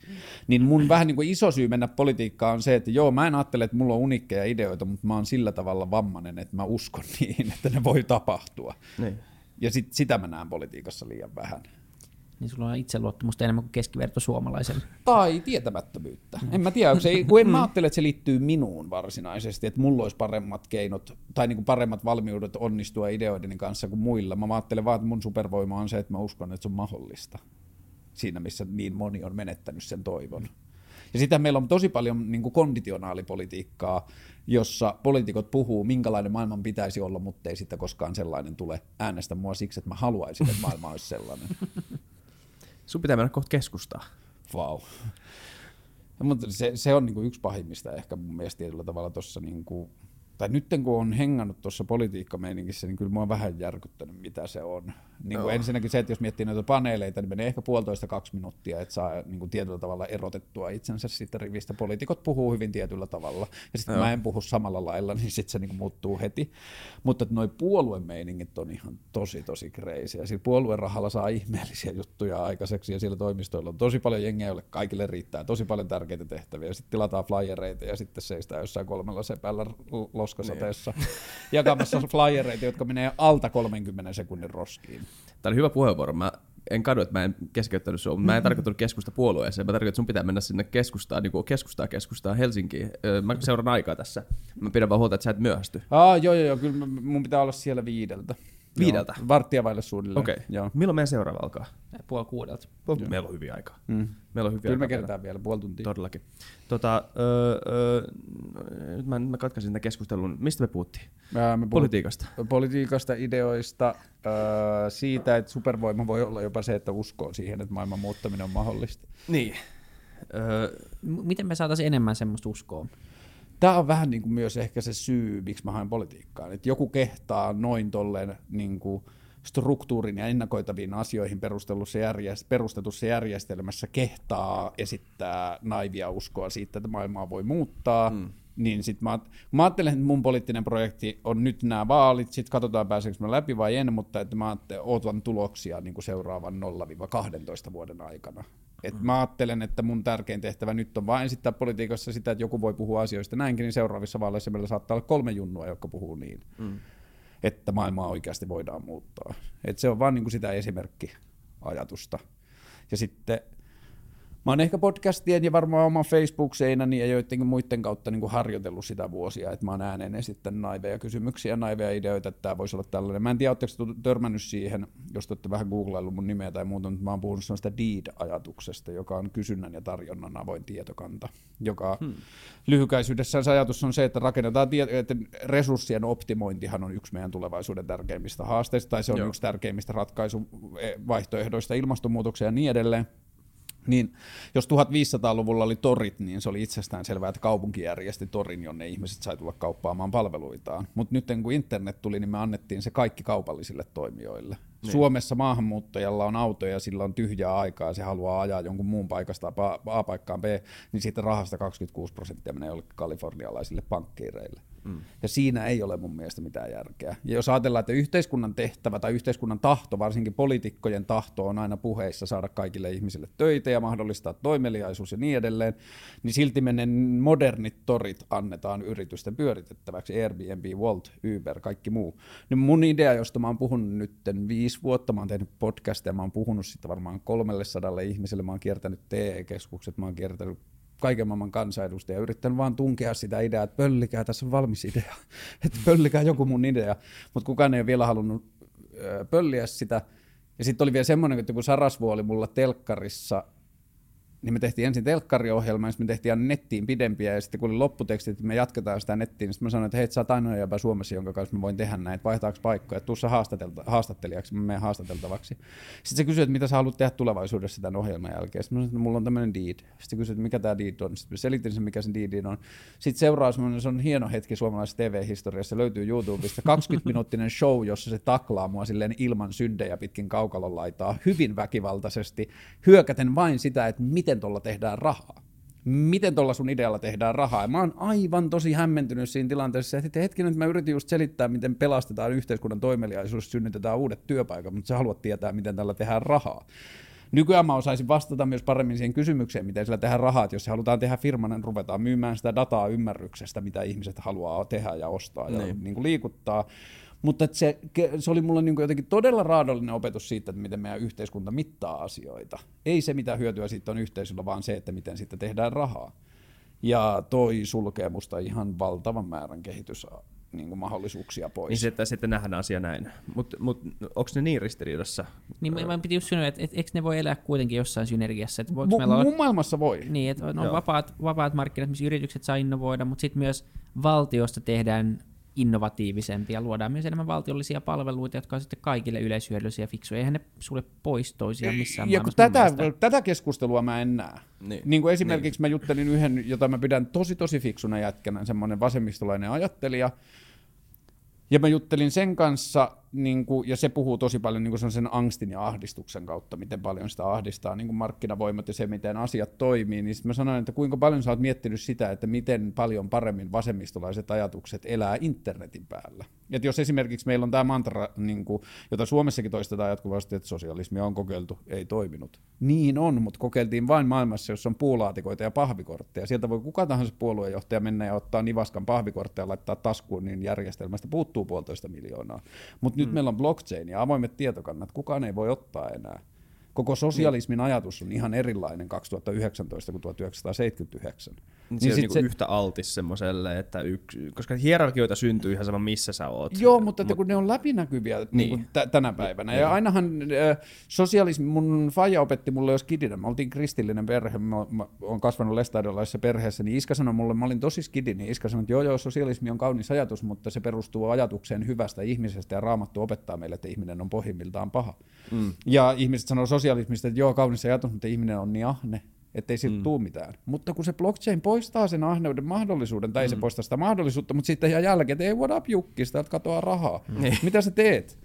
Niin mun vähän niin kuin iso syy mennä politiikkaan on se, että joo, mä en ajattele, että mulla on unikkeja ideoita, mutta mä oon sillä tavalla vammanen, että mä uskon *laughs* niihin, että ne voi tapahtua. Niin. Ja sit, sitä mä näen politiikassa liian vähän niin sulla on itseluottamusta enemmän kuin keskiverto suomalaisen. Tai tietämättömyyttä. En mä tiedä, se, kun en mä ajattele, että se liittyy minuun varsinaisesti, että mulla olisi paremmat keinot tai niin kuin paremmat valmiudet onnistua ideoideni kanssa kuin muilla. Mä ajattelen vaan, että mun supervoima on se, että mä uskon, että se on mahdollista. Siinä, missä niin moni on menettänyt sen toivon. Ja sitä meillä on tosi paljon niin kuin konditionaalipolitiikkaa, jossa poliitikot puhuu, minkälainen maailman pitäisi olla, mutta ei sitten koskaan sellainen tule äänestä mua siksi, että mä haluaisin, että maailma olisi sellainen. Sun pitää mennä kohta keskustaa. Vau. Wow. No, mutta se, se on niin yksi pahimmista ehkä mun mielestä tietyllä tavalla tuossa niin tai nyt kun on hengannut tuossa politiikkameiningissä, niin kyllä mua on vähän järkyttänyt, mitä se on. Niin kuin ensinnäkin se, että jos miettii noita paneeleita, niin menee ehkä puolitoista kaksi minuuttia, että saa niin kuin tietyllä tavalla erotettua itsensä siitä rivistä. Poliitikot puhuu hyvin tietyllä tavalla, ja sitten mä en puhu samalla lailla, niin sitten se niin kuin muuttuu heti. Mutta nuo puoluemeiningit on ihan tosi, tosi kreisiä. Sillä puoluerahalla saa ihmeellisiä juttuja aikaiseksi, ja siellä toimistoilla on tosi paljon jengiä, joille kaikille riittää tosi paljon tärkeitä tehtäviä. Sitten tilataan flyereita, ja sitten seistää jossain kolmella sepällä loskasateessa niin. *laughs* jakamassa flyereita, jotka menee alta 30 sekunnin roskiin. Tämä oli hyvä puheenvuoro. Mä en kadu, että mä en keskeyttänyt sinua, mutta mä en mm-hmm. tarkoittanut keskusta puolueeseen. Mä tarkoitan, että sun pitää mennä sinne keskustaan, niin kuin keskustaa keskustaa Helsinkiin. Mä seuraan aikaa tässä. Mä pidän vaan huolta, että sä et myöhästy. Aa, joo, joo, joo. Kyllä mun pitää olla siellä viideltä. Viideltä? Joo, varttia vaille suunnilleen. Okei. Okay. Milloin meidän seuraava alkaa? Puoli kuudelta. Meillä on hyviä aikaa. Mm. Meillä on hyviä Kyllä me kerätään vielä puoli tuntia. Todellakin. Tota, öö, öö, nyt mä, mä katkaisin tämän keskustelun. Mistä me puhuttiin? Ää, me politiikasta. Politiikasta, ideoista, öö, siitä, että supervoima voi olla jopa se, että uskoo siihen, että maailman muuttaminen on mahdollista. Niin. Öö, Miten me saataisiin enemmän semmoista uskoa? Tämä on vähän niin kuin myös ehkä se syy, miksi mä haen politiikkaan. Että joku kehtaa noin tolleen niin kuin struktuurin ja ennakoitaviin asioihin perustelussa järjest- perustetussa järjestelmässä kehtaa esittää naivia uskoa siitä, että maailmaa voi muuttaa, mm. niin sit mä, mä ajattelen, että mun poliittinen projekti on nyt nämä vaalit, sitten katsotaan pääseekö mä läpi vai en, mutta että mä ootan tuloksia niin kuin seuraavan 0-12 vuoden aikana. Et. Mä ajattelen, että mun tärkein tehtävä nyt on vain esittää politiikassa sitä, että joku voi puhua asioista näinkin, niin seuraavissa vaaleissa meillä saattaa olla kolme junnua, jotka puhuu niin. Mm että maailmaa oikeasti voidaan muuttaa. Et se on vaan niin kuin sitä esimerkkiajatusta. Ja sitten Mä oon ehkä podcastien ja varmaan oman Facebook-seinäni ja joidenkin muiden kautta niin kuin harjoitellut sitä vuosia, että mä oon ääneen esittänyt naiveja kysymyksiä ja naiveja ideoita, että tämä voisi olla tällainen. Mä en tiedä, oletteko törmännyt siihen, jos te olette vähän googlaillut mun nimeä tai muuta, mutta mä oon puhunut sellaista deed-ajatuksesta, joka on kysynnän ja tarjonnan avoin tietokanta, joka hmm. lyhykäisyydessään se ajatus on se, että rakennetaan, tie- että resurssien optimointihan on yksi meidän tulevaisuuden tärkeimmistä haasteista, tai se on Joo. yksi tärkeimmistä ratkaisuvaihtoehdoista ilmastonmuutokseen ja niin edelleen niin jos 1500-luvulla oli torit, niin se oli itsestään selvää, että kaupunki järjesti torin, jonne ihmiset sai tulla kauppaamaan palveluitaan. Mutta nyt kun internet tuli, niin me annettiin se kaikki kaupallisille toimijoille. Niin. Suomessa maahanmuuttajalla on auto ja sillä on tyhjää aikaa ja se haluaa ajaa jonkun muun paikasta A-paikkaan B, niin siitä rahasta 26 prosenttia menee jollekin kalifornialaisille pankkiireille. Mm. Ja siinä ei ole mun mielestä mitään järkeä. Ja jos ajatellaan, että yhteiskunnan tehtävä tai yhteiskunnan tahto, varsinkin poliitikkojen tahto on aina puheissa saada kaikille ihmisille töitä ja mahdollistaa toimeliaisuus ja niin edelleen, niin silti menen modernit torit annetaan yritysten pyöritettäväksi, Airbnb, Walt, Uber, kaikki muu. Niin mun idea, josta mä oon puhunut nyt viisi vuotta, mä oon tehnyt podcastia, mä oon puhunut siitä varmaan kolmelle sadalle ihmiselle, mä oon kiertänyt TE-keskukset, mä oon kiertänyt kaiken maailman kansanedustaja, yrittänyt vaan tunkea sitä ideaa, että pöllikää, tässä on valmis idea, *laughs* että pöllikää joku mun idea, mutta kukaan ei ole vielä halunnut pölliä sitä. Ja sitten oli vielä semmoinen, että kun Sarasvuo oli mulla telkkarissa niin me tehtiin ensin telkkariohjelma, ja sitten me tehtiin nettiin pidempiä, ja sitten kun oli lopputeksti, että me jatketaan sitä nettiin, niin sitten mä sanoin, että hei, sä oot ainoa Suomessa, jonka kanssa mä voin tehdä näin, että vaihtaako paikkoja, että tuossa haastattelijaksi, mä menen haastateltavaksi. Sitten se kysyi, että mitä sä haluat tehdä tulevaisuudessa tämän ohjelman jälkeen. Sitten mä sanoin, että mulla on tämmöinen deed. Sitten kysyi, että mikä tämä deed on. Sitten selitin sen, mikä se deed on. Sitten seuraa semmoinen, se on hieno hetki suomalaisessa TV-historiassa, löytyy YouTubesta 20-minuuttinen *laughs* show, jossa se taklaa mua silleen ilman syndejä pitkin kaukalon laitaa hyvin väkivaltaisesti, hyökäten vain sitä, että miten miten tuolla tehdään rahaa. Miten tuolla sun idealla tehdään rahaa. Ja mä oon aivan tosi hämmentynyt siinä tilanteessa, että hetkinen, että mä yritin just selittää, miten pelastetaan yhteiskunnan toimeliaisuus, synnytetään uudet työpaikat, mutta sä haluat tietää, miten tällä tehdään rahaa. Nykyään mä osaisin vastata myös paremmin siihen kysymykseen, miten sillä tehdään rahaa, että jos se halutaan tehdä firman, niin ruvetaan myymään sitä dataa ymmärryksestä, mitä ihmiset haluaa tehdä ja ostaa ja niin. Niin kuin liikuttaa. Mutta se, se oli mulle niin jotenkin todella raadollinen opetus siitä, että miten meidän yhteiskunta mittaa asioita. Ei se, mitä hyötyä siitä on yhteisöllä, vaan se, että miten sitten tehdään rahaa. Ja toi sulkee musta ihan valtavan määrän kehitys niin kuin mahdollisuuksia pois. Niin se, että sitten nähdään asia näin. Mutta mut, onko ne niin ristiriidassa? Niin mä piti just sanoa, että et, eikö ne voi elää kuitenkin jossain synergiassa? Että voiko M- meillä mun olla... maailmassa voi. Niin, että on vapaat, vapaat markkinat, missä yritykset saa innovoida, mutta sitten myös valtiosta tehdään innovatiivisempia, luodaan myös enemmän valtiollisia palveluita, jotka on sitten kaikille yleishyödyllisiä ja fiksuja. Eihän ne sulle pois toisiaan missään Ja kun tätä, tätä keskustelua mä en näe. Niin. Niin kuin esimerkiksi mä juttelin yhden, jota mä pidän tosi tosi fiksuna jätkänä, semmoinen vasemmistolainen ajattelija, ja mä juttelin sen kanssa, niin kuin, ja se puhuu tosi paljon niin kuin sen angstin ja ahdistuksen kautta, miten paljon sitä ahdistaa niin kuin markkinavoimat ja se, miten asiat toimii. Niin sitten mä sanoin, että kuinka paljon sä oot miettinyt sitä, että miten paljon paremmin vasemmistolaiset ajatukset elää internetin päällä. Et jos esimerkiksi meillä on tämä mantra, niin kuin, jota Suomessakin toistetaan jatkuvasti, että sosialismia on kokeiltu, ei toiminut. Niin on, mutta kokeiltiin vain maailmassa, jossa on puulaatikoita ja pahvikortteja. Sieltä voi kuka tahansa puoluejohtaja mennä ja ottaa nivaskan pahvikortteja ja laittaa taskuun, niin järjestelmästä puuttuu puolitoista miljoonaa. Mutta nyt meillä on blockchain ja avoimet tietokannat, kukaan ei voi ottaa enää. Koko sosialismin ajatus on ihan erilainen 2019 kuin 1979. Niin se on sit niinku yhtä altis semmoiselle, että yksi, koska hierarkioita syntyy ihan sama missä sä oot. Joo, mutta että kun ne on läpinäkyviä niin. Niin kuin t- tänä päivänä. Ja ainahan äh, sosialismi, mun faija opetti mulle jo skidinä. Me oltiin kristillinen perhe, mä, mä oon kasvanut lestadiolaisessa perheessä, niin iskä sanoi mulle, mä olin tosi skidi, niin iskä sanoi, että joo joo, sosialismi on kaunis ajatus, mutta se perustuu ajatukseen hyvästä ihmisestä ja raamattu opettaa meille, että ihminen on pohjimmiltaan paha. Mm. Ja ihmiset sanoo sosialismista, että joo, kaunis ajatus, mutta ihminen on niin ahne, ettei siltä mm. tuu mitään. Mutta kun se blockchain poistaa sen ahneuden mahdollisuuden, tai mm. ei se poista sitä mahdollisuutta, mutta sitten ihan jälkeen, että ei what up sitä katoaa rahaa. Mm. Mitä sä teet?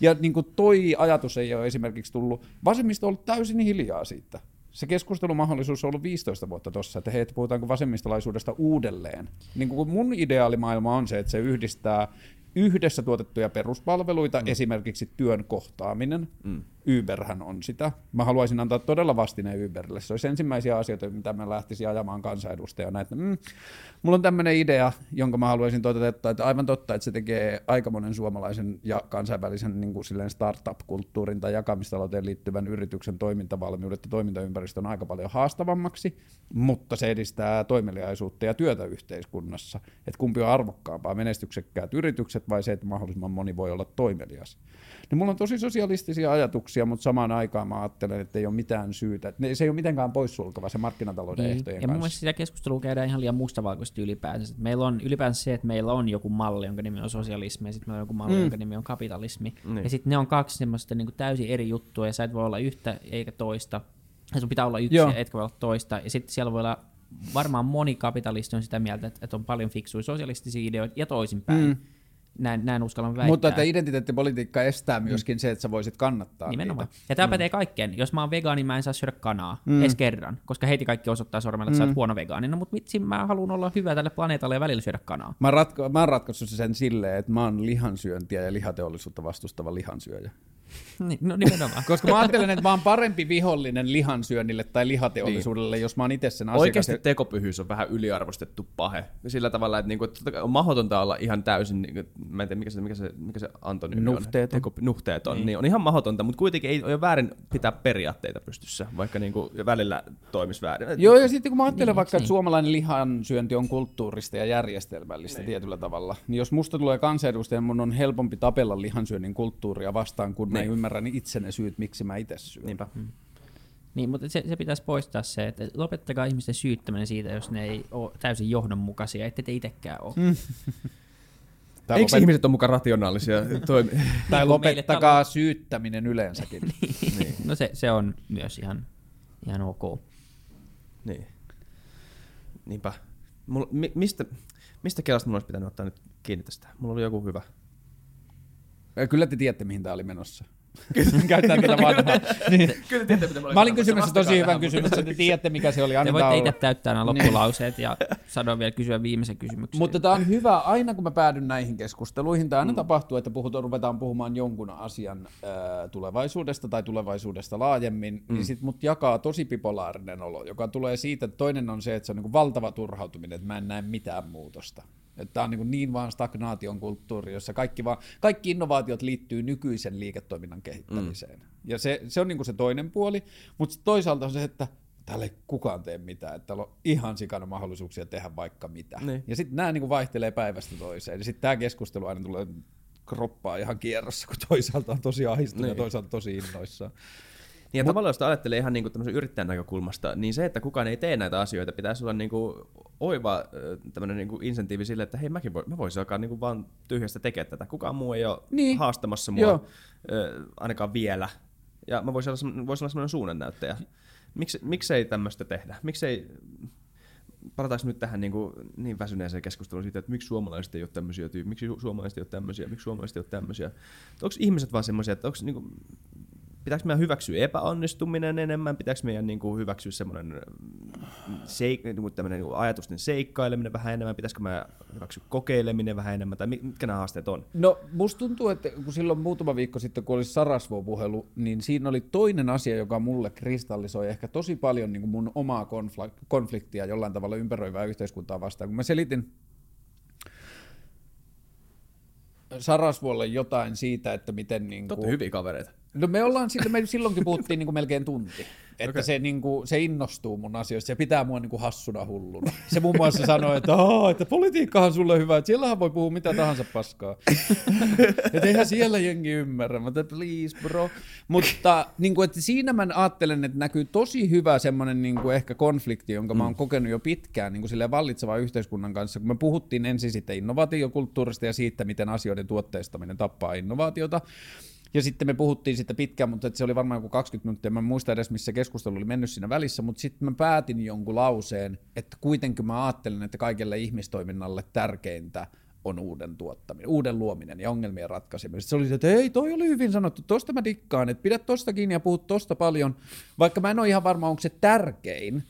Ja niin kuin toi ajatus ei ole esimerkiksi tullut, vasemmisto on ollut täysin hiljaa siitä. Se keskustelumahdollisuus on ollut 15 vuotta tuossa, että hei, että puhutaanko vasemmistolaisuudesta uudelleen. Niin kuin mun ideaalimaailma on se, että se yhdistää yhdessä tuotettuja peruspalveluita, mm. esimerkiksi työn kohtaaminen. Mm. Uberhän on sitä. Mä haluaisin antaa todella vastineen Uberille. Se olisi ensimmäisiä asioita, mitä mä lähtisin ajamaan kansanedustajana. Että, mm, mulla on tämmöinen idea, jonka mä haluaisin toteuttaa, että aivan totta, että se tekee aika monen suomalaisen ja kansainvälisen niin kuin silleen startup-kulttuurin tai jakamistalouteen liittyvän yrityksen toimintavalmiudet ja toimintaympäristö on aika paljon haastavammaksi, mutta se edistää toimeliaisuutta ja työtä yhteiskunnassa. Että kumpi on arvokkaampaa, menestyksekkäät yritykset vai se, että mahdollisimman moni voi olla toimelias. Niin mulla on tosi sosialistisia ajatuksia, mutta samaan aikaan mä ajattelen, että ei ole mitään syytä. Se ei ole mitenkään poissulkeva se markkinatalouden Niin. ehtojen Ja mun kanssa. mielestä sitä keskustelua käydään ihan liian mustavalkoisesti ylipäänsä. Meillä on ylipäänsä se, että meillä on joku malli, jonka nimi on sosialismi, ja sitten meillä on joku malli, mm. jonka nimi on kapitalismi. Niin. Ja sitten ne on kaksi semmoista niin täysin eri juttua, ja sä et voi olla yhtä eikä toista. Ja sun pitää olla yksi, Joo. ja etkä voi olla toista. Ja sitten siellä voi olla, varmaan moni kapitalisti on sitä mieltä, että, että on paljon fiksuja sosialistisia ideoita, ja toisinpäin. Mm. Näin, näin uskallan väittää. Mutta että identiteettipolitiikka estää myöskin mm. se, että sä voisit kannattaa Nimenomaan. niitä. Ja tämä mm. pätee kaikkeen. Jos mä oon vegaani, mä en saa syödä kanaa. Mm. Edes kerran. Koska heti kaikki osoittaa sormella, että mm. sä oot huono vegaani. No mutta vitsi, mä haluan olla hyvä tälle planeetalle ja välillä syödä kanaa. Mä, ratko, mä oon ratkaissut sen silleen, että mä oon lihansyöntiä ja lihateollisuutta vastustava lihansyöjä. *laughs* Niin, no nimenomaan. Koska mä ajattelen, että mä oon parempi vihollinen lihansyönnille tai lihateollisuudelle, niin. jos mä oon itse sen asiakas. Oikeasti tekopyhyys on vähän yliarvostettu pahe. Sillä tavalla, että, niinku, että on mahdotonta olla ihan täysin, niinku, mä en tiedä mikä se, mikä se, mikä se antonyymi Nuhteeton. on. Teko, nuhteeton. Niin. niin. on ihan mahdotonta, mutta kuitenkin ei ole väärin pitää periaatteita pystyssä, vaikka niinku välillä toimisi väärin. Joo, ja sitten kun mä ajattelen Niin, vaikka, että niin. suomalainen lihansyönti on kulttuurista ja järjestelmällistä niin. tietyllä tavalla, niin jos musta tulee kansanedustaja, mun on helpompi tapella lihansyönnin kulttuuria vastaan, kun mä Niin. Ymmärrän itse ne syyt, miksi mä itse syön. Niinpä. Niin, mutta se, se pitäisi poistaa se, että lopettakaa ihmisten syyttäminen siitä, jos ne ei ole täysin johdonmukaisia, ette te itsekään ole. Mm. *laughs* Tai, Eikö lopet- ihmiset ole mukaan rationaalisia? *laughs* Toimi- tai meille lopettakaa syyttäminen yleensäkin. *laughs* niin. No se, se on myös ihan, ihan ok. niin. Niinpä. Mulla, mi, mistä, mistä kelasta mulla olisi pitänyt ottaa nyt kiinni tästä? Mulla oli joku hyvä. Kyllä te tiedätte, mihin tämä oli menossa. Käytetään tätä vanhaa. niin. Kyllä tiedätte, mitä Mä olin kysymässä tosi hyvän kysymyksen, te tiedätte mikä se oli, Te annetaan voitte olla. itse täyttää nämä loppulauseet ja sanoa vielä kysyä viimeisen kysymyksen. Mutta tämä on hyvä, aina kun mä päädyn näihin keskusteluihin, tämä aina mm. tapahtuu, että puhutaan, ruvetaan puhumaan jonkun asian ää, tulevaisuudesta tai tulevaisuudesta laajemmin, mm. niin sit mut jakaa tosi bipolaarinen olo, joka tulee siitä, että toinen on se, että se on niin valtava turhautuminen, että mä en näe mitään muutosta. Tämä on niin, niin vaan stagnaation kulttuuri, jossa kaikki, vaan, kaikki innovaatiot liittyy nykyisen liiketoiminnan kehittämiseen. Mm. Ja se, se on niin se toinen puoli, mutta toisaalta on se, että täällä ei kukaan tee mitään, että täällä on ihan sikana mahdollisuuksia tehdä vaikka mitä. Niin. Ja sitten nämä niin vaihtelee päivästä toiseen. Ja sitten tämä keskustelu aina tulee kroppaa ihan kierrossa, kun toisaalta on tosi ahdistunut niin. ja toisaalta tosi innoissaan. Niin ja tavallaan jos ajattelee ihan niin kuin yrittäjän näkökulmasta, niin se, että kukaan ei tee näitä asioita, pitäisi olla niin kuin oiva tämmöinen niin kuin insentiivi sille, että hei mäkin voi, mä voisin alkaa niin kuin vaan tyhjästä tekemään tätä. Kukaan muu ei ole niin. haastamassa mua Joo. ainakaan vielä. Ja mä voisin olla, voisin olla semmoinen suunnannäyttäjä. Miksi, miksei tämmöistä tehdä? Miksei palataanko nyt tähän niin, kuin, niin väsyneeseen keskusteluun siitä, että miksi suomalaiset ei ole tämmöisiä, tyy- miksi suomalaiset ei ole tämmöisiä, miksi suomalaiset ei ole tämmöisiä. Onko ihmiset vaan semmoisia, että onko niin kuin, pitääkö meidän hyväksyä epäonnistuminen enemmän, pitääkö meidän niin kuin, hyväksyä semmoinen mm, seik- niin kuin, niin kuin ajatusten seikkaileminen vähän enemmän, pitäisikö meidän hyväksyä kokeileminen vähän enemmän, tai mitkä nämä haasteet on? No musta tuntuu, että kun silloin muutama viikko sitten, kun oli Sarasvo-puhelu, niin siinä oli toinen asia, joka mulle kristallisoi ehkä tosi paljon niin kuin mun omaa konfliktia jollain tavalla ympäröivää yhteiskuntaa vastaan. Kun mä selitin Sarasvuolle jotain siitä, että miten... Niin kuin... hyviä kavereita. No me ollaan, me silloinkin puhuttiin niin kuin melkein tunti. Että okay. se, niin kuin, se innostuu mun asioista ja pitää mua niin kuin hassuna hulluna. Se muun muassa sanoi, että, että politiikkahan sulle hyvä, että siellähän voi puhua mitä tahansa paskaa. *laughs* että eihän siellä jengi ymmärrä, mutta please bro. Mutta niin kuin, että siinä mä ajattelen, että näkyy tosi hyvä semmoinen niin kuin ehkä konflikti, jonka mm. mä oon kokenut jo pitkään niin kuin vallitsevan yhteiskunnan kanssa, kun me puhuttiin ensin sitten innovaatiokulttuurista ja siitä, miten asioiden tuotteistaminen tappaa innovaatiota. Ja sitten me puhuttiin sitä pitkään, mutta se oli varmaan joku 20 minuuttia. Mä en muista edes, missä keskustelu oli mennyt siinä välissä, mutta sitten mä päätin jonkun lauseen, että kuitenkin mä ajattelen, että kaikelle ihmistoiminnalle tärkeintä on uuden tuottaminen, uuden luominen ja ongelmien ratkaiseminen. Se oli se, että ei, toi oli hyvin sanottu, tosta mä dikkaan, että pidä tosta kiinni ja puhut tosta paljon, vaikka mä en ole ihan varma, onko se tärkein,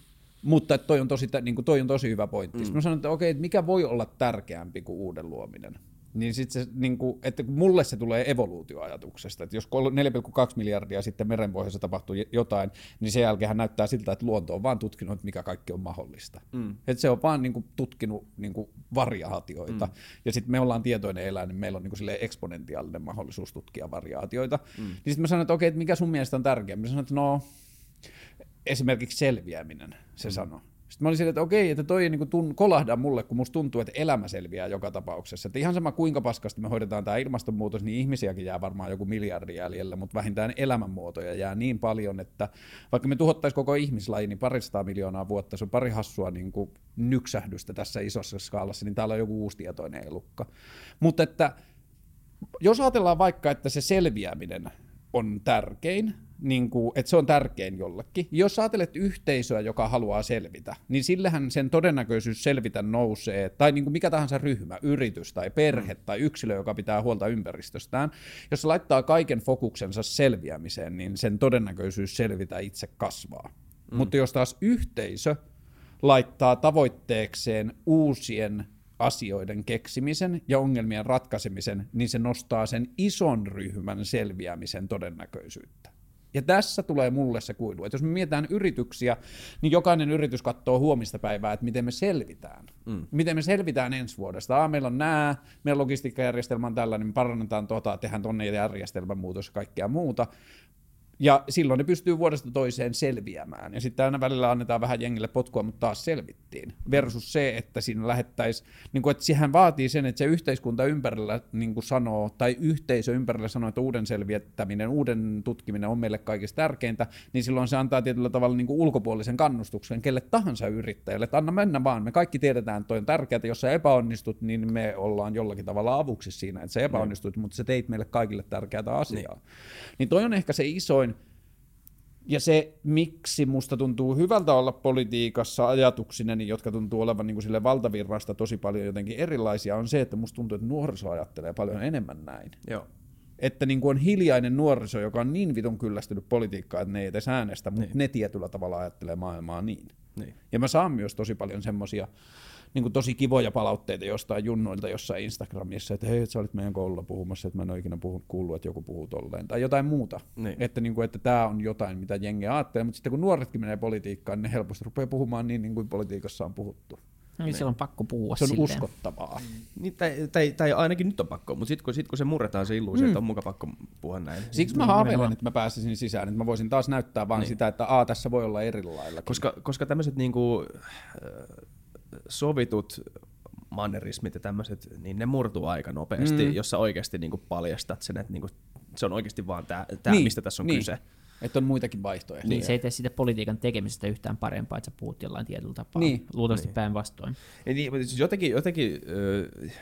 mutta toi on tosi, niin kuin toi on tosi hyvä pointti. Mm. Mä sanoin, että okei, mikä voi olla tärkeämpi kuin uuden luominen? Niin sitten se, niin kuin, että mulle se tulee evoluutioajatuksesta, että jos 4,2 miljardia sitten merenpohjassa tapahtuu jotain, niin sen jälkeen näyttää siltä, että luonto on vaan tutkinut, mikä kaikki on mahdollista. Mm. Että se on vaan niin kuin, tutkinut niin kuin, variaatioita, mm. ja sitten me ollaan tietoinen eläin, niin meillä on niin kuin, eksponentiaalinen mahdollisuus tutkia variaatioita. Mm. Niin sitten mä sanoin, että okei, että mikä sun mielestä on tärkeää? Mä sanoin, että no, esimerkiksi selviäminen, se mm. sanoo. Sitten mä olin että okei, että toi ei niin tun, kolahda mulle, kun musta tuntuu, että elämä selviää joka tapauksessa. Että ihan sama kuinka paskasti me hoidetaan tämä ilmastonmuutos, niin ihmisiäkin jää varmaan joku miljardi jäljellä, mutta vähintään elämänmuotoja jää niin paljon, että vaikka me tuhottaisiin koko ihmislaji, niin paristaa miljoonaa vuotta, se on pari hassua niin kuin nyksähdystä tässä isossa skaalassa, niin täällä on joku uusi tietoinen elukka. Mutta että jos ajatellaan vaikka, että se selviäminen on tärkein, niin kuin, että se on tärkein jollekin. Jos ajattelet yhteisöä, joka haluaa selvitä, niin sillähän sen todennäköisyys selvitä nousee, tai niin kuin mikä tahansa ryhmä, yritys tai perhe mm. tai yksilö, joka pitää huolta ympäristöstään, jos se laittaa kaiken fokuksensa selviämiseen, niin sen todennäköisyys selvitä itse kasvaa. Mm. Mutta jos taas yhteisö laittaa tavoitteekseen uusien asioiden keksimisen ja ongelmien ratkaisemisen, niin se nostaa sen ison ryhmän selviämisen todennäköisyyttä. Ja tässä tulee mulle se kuilu. Että jos me mietitään yrityksiä, niin jokainen yritys katsoo huomista päivää, että miten me selvitään. Mm. Miten me selvitään ensi vuodesta. Ah, meillä on nämä, meidän logistiikkajärjestelmä on tällainen, me parannetaan tota, tehdään tuonne järjestelmän muutos ja kaikkea muuta. Ja silloin ne pystyy vuodesta toiseen selviämään. Ja sitten aina välillä annetaan vähän jengille potkua, mutta taas selvittiin. Versus se, että siinä lähettäisiin, niin kuin, että siihen vaatii sen, että se yhteiskunta ympärillä niin kuin sanoo, tai yhteisö ympärillä sanoo, että uuden selvittäminen, uuden tutkiminen on meille kaikista tärkeintä, niin silloin se antaa tietyllä tavalla niin kuin ulkopuolisen kannustuksen kelle tahansa yrittäjälle, että anna mennä vaan, me kaikki tiedetään, että toi on tärkeää, jos sä epäonnistut, niin me ollaan jollakin tavalla avuksi siinä, että sä epäonnistut, mm. mutta sä teit meille kaikille tärkeää asiaa. Niin. niin toi on ehkä se isoin, ja se, miksi musta tuntuu hyvältä olla politiikassa ajatuksineni, jotka tuntuu olevan niin kuin sille valtavirrasta tosi paljon jotenkin erilaisia, on se, että musta tuntuu, että nuoriso ajattelee paljon enemmän näin. Joo. Että niin kuin on hiljainen nuoriso, joka on niin vitun kyllästynyt politiikkaan, että ne ei edes äänestä, mutta niin. ne tietyllä tavalla ajattelee maailmaa niin. niin. Ja mä saan myös tosi paljon semmoisia niin kuin tosi kivoja palautteita jostain junnoilta jossain Instagramissa, että hei, sä olit meidän koululla puhumassa, että mä en ole ikinä puhunut, kuullut, että joku puhuu tolleen, tai jotain muuta. Niin. Että, niin kuin, että tämä on jotain, mitä jengi ajattelee, mutta sitten kun nuoretkin menee politiikkaan, niin ne helposti rupeaa puhumaan niin, niin kuin politiikassa on puhuttu. Niin, niin. on pakko puhua Se on silleen. uskottavaa. Mm. Niin, tai, tai, tai, ainakin nyt on pakko, mutta sitten kun, sit, kun se murretaan se illuusio, mm. että on muka pakko puhua näin. Siksi mä haaveilen, että mä pääsisin sisään, että mä voisin taas näyttää vaan niin. sitä, että a, tässä voi olla eri lailla. Koska, koska tämmöiset niinku, sovitut mannerismit ja tämmöiset, niin ne murtuu aika nopeasti, mm. jos sä oikeasti niin kuin paljastat sen, että niin kuin, se on oikeasti vaan tämä, tää, niin. mistä tässä on niin. kyse. Että on muitakin vaihtoehtoja. Niin. Se ei tee siitä politiikan tekemisestä yhtään parempaa, että sä puhut jollain tietyllä tapaa. Niin. Luultavasti niin. päinvastoin. Niin, mutta siis jotenkin, jotenkin äh,